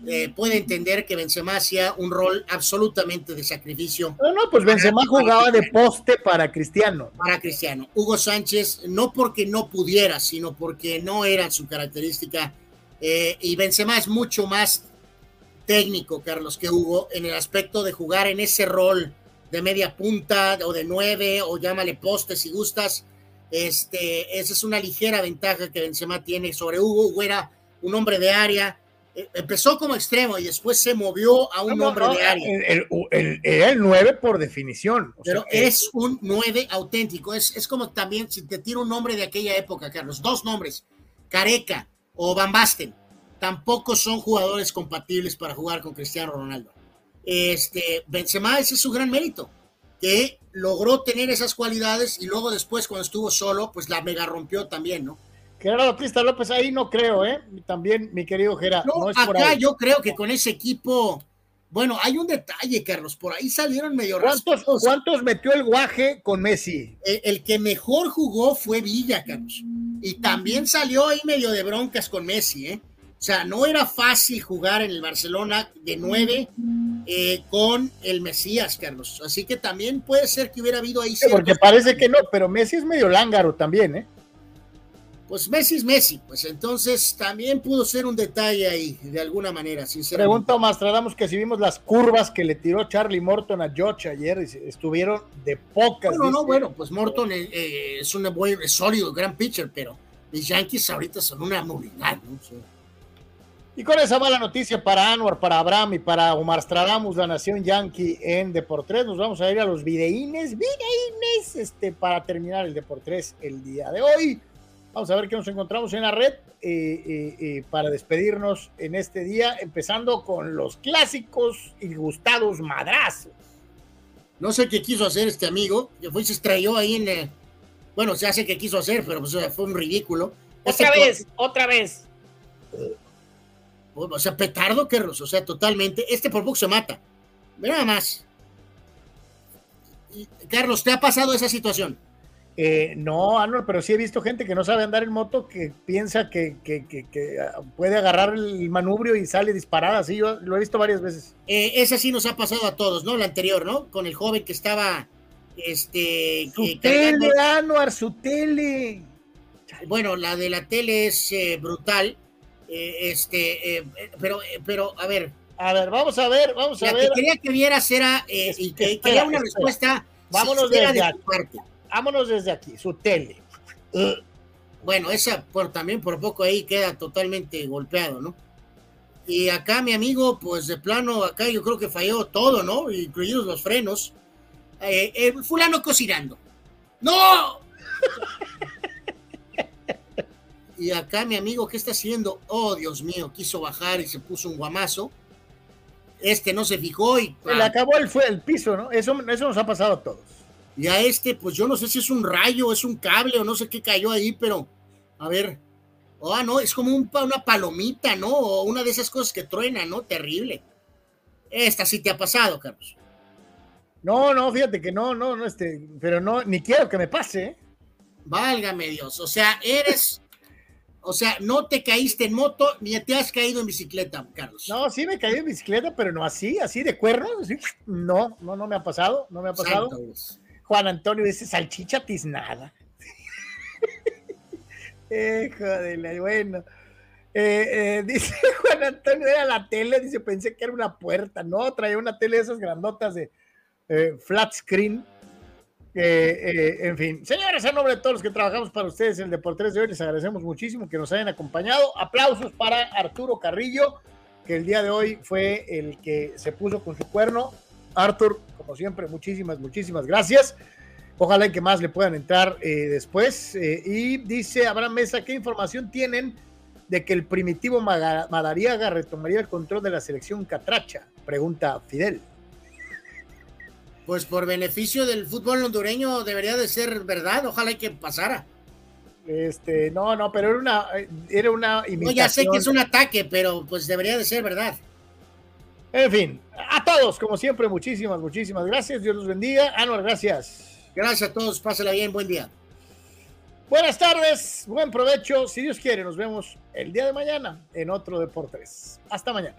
eh, puede entender que Benzema hacía un rol absolutamente de sacrificio No, no, pues Benzema jugaba de poste para Cristiano. para Cristiano. Hugo Sánchez, no porque no pudiera, sino porque no era su característica. eh, y Benzema es mucho más técnico, Carlos, que Hugo, en el aspecto de jugar en ese rol de media punta o de nueve, o llámale poste si gustas. Este, esa es una ligera ventaja que Benzema tiene sobre Hugo. Hugo era un hombre de área. Eh, Empezó como extremo y después se movió a un No, hombre no, de área. el- el- el- era el 9 por definición. o Pero sea, es un 9 auténtico. Es, es como también si te tiro un nombre de aquella época, Carlos. Dos nombres, Careca o Van Basten. Tampoco son jugadores compatibles para jugar con Cristiano Ronaldo. Este, Benzema, ese es su gran mérito, que logró tener esas cualidades y luego después cuando estuvo solo, pues la mega rompió también, ¿no? Gerardo Batista López, ahí no creo, ¿eh? También, mi querido Gerardo. No, No, es por acá ahí. yo creo que con ese equipo, bueno, hay un detalle, Carlos, por ahí salieron medio ¿Cuántos, rasposos. ¿Cuántos metió el guaje con Messi? el, el que mejor jugó fue Villa, Carlos. Y también salió ahí medio de broncas con Messi, ¿eh? O sea, no era fácil jugar en el Barcelona de nueve eh, con el Mesías, Carlos. Así que también puede ser que hubiera habido ahí Sí, porque parece que no, pero Messi es medio lángaro también, ¿eh? Pues Messi es Messi, pues entonces también pudo ser un detalle ahí, de alguna manera, sinceramente. Pregunta Mastradamos que si vimos las curvas que le tiró Charlie Morton a George ayer, estuvieron de pocas. Bueno, no, bueno, pues Morton eh, eh, es un buen, sólido, gran pitcher, pero los Yankees ahorita son una nulidad, ¿no? Sea, Y con esa mala noticia para Anwar, para Abraham y para Omar Stradamus, la nación yankee en Deportes, nos vamos a ir a los videínes, videínes, este, para terminar el Deportes el día de hoy. Vamos a ver qué nos encontramos en la red eh, eh, eh, para despedirnos en este día, empezando con los clásicos y gustados madrazos. No sé qué quiso hacer este amigo, que fue y se estrelló ahí en. bueno, se hace que quiso hacer, pero pues, fue un ridículo. Otra vez, otra vez. O sea, petardo, Carlos, o sea, totalmente. Este por poco se mata. Ve Nada más. Carlos, ¿te ha pasado esa situación? Eh, no, Arnold, pero sí he visto gente que no sabe andar en moto que piensa que, que- que- que, ah, puede agarrar el manubrio y sale disparada. Sí, yo lo he visto varias veces. Eh, esa sí nos ha pasado a todos, ¿no? La anterior, ¿no? Con el joven que estaba, este... Su eh, cargando- tele, Anuar, su tele. Bueno, la de la tele es eh, brutal. este, pero, eh, pero, a ver. A ver, vamos a ver, vamos a La ver. que quería que vieras era, y que quería una espera. respuesta Vámonos de tu parte. Vámonos desde aquí, su tele. Bueno, esa por, también por poco ahí queda totalmente golpeado, ¿no? Y acá mi amigo, pues de plano, acá yo creo que falló todo, ¿no? Incluidos los frenos. Eh, eh, fulano cocinando. ¡No! (laughs) y acá mi amigo, ¿qué está haciendo? Oh, Dios mío, quiso bajar y se puso un guamazo. Este no se fijó y... Se le acabó el, fue el piso, ¿no? Eso, eso nos ha pasado a todos. Y a este, pues yo no sé si es un rayo, es un cable o no sé qué cayó ahí, pero a ver. Oh, no, es como un una palomita, ¿no? O una de esas cosas que truenan, ¿no? Terrible. Esta sí te ha pasado, Carlos. No, no, fíjate que no, no, no, este, pero no, ni quiero que me pase, ¿eh? Válgame Dios. O sea, eres. O sea, no te caíste en moto ni te has caído en bicicleta, Carlos. No, sí me caí en bicicleta, pero no así, así de cuernos, así. No, no, no me ha pasado, no me ha pasado. Santo. Juan Antonio dice salchicha tiznada. (laughs) La, bueno. Eh, eh, dice (laughs) Juan Antonio, era la tele, dice, pensé que era una puerta, no, traía una tele de esas grandotas de eh, flat screen. Eh, eh, en fin, señores, a nombre de todos los que trabajamos para ustedes en el Deportes de hoy, les agradecemos muchísimo que nos hayan acompañado. Aplausos para Arturo Carrillo, que el día de hoy fue el que se puso con su cuerno. Arthur, como siempre, muchísimas, muchísimas gracias. Ojalá y que más le puedan entrar eh, después. Eh, y dice Abraham Mesa, ¿qué información tienen de que el primitivo Madariaga retomaría el control de la selección catracha? Pregunta Fidel. Pues por beneficio del fútbol hondureño debería de ser verdad. Ojalá y que pasara. Este, no, no, pero era una, era una No, imitación. ya sé que es un ataque, pero pues debería de ser verdad. En fin, a todos, como siempre, muchísimas, muchísimas gracias. Dios los bendiga. Anuar, gracias. Gracias a todos. Pásala bien. Buen día. Buenas tardes, buen provecho. Si Dios quiere, nos vemos el día de mañana en otro Deportes. Hasta mañana.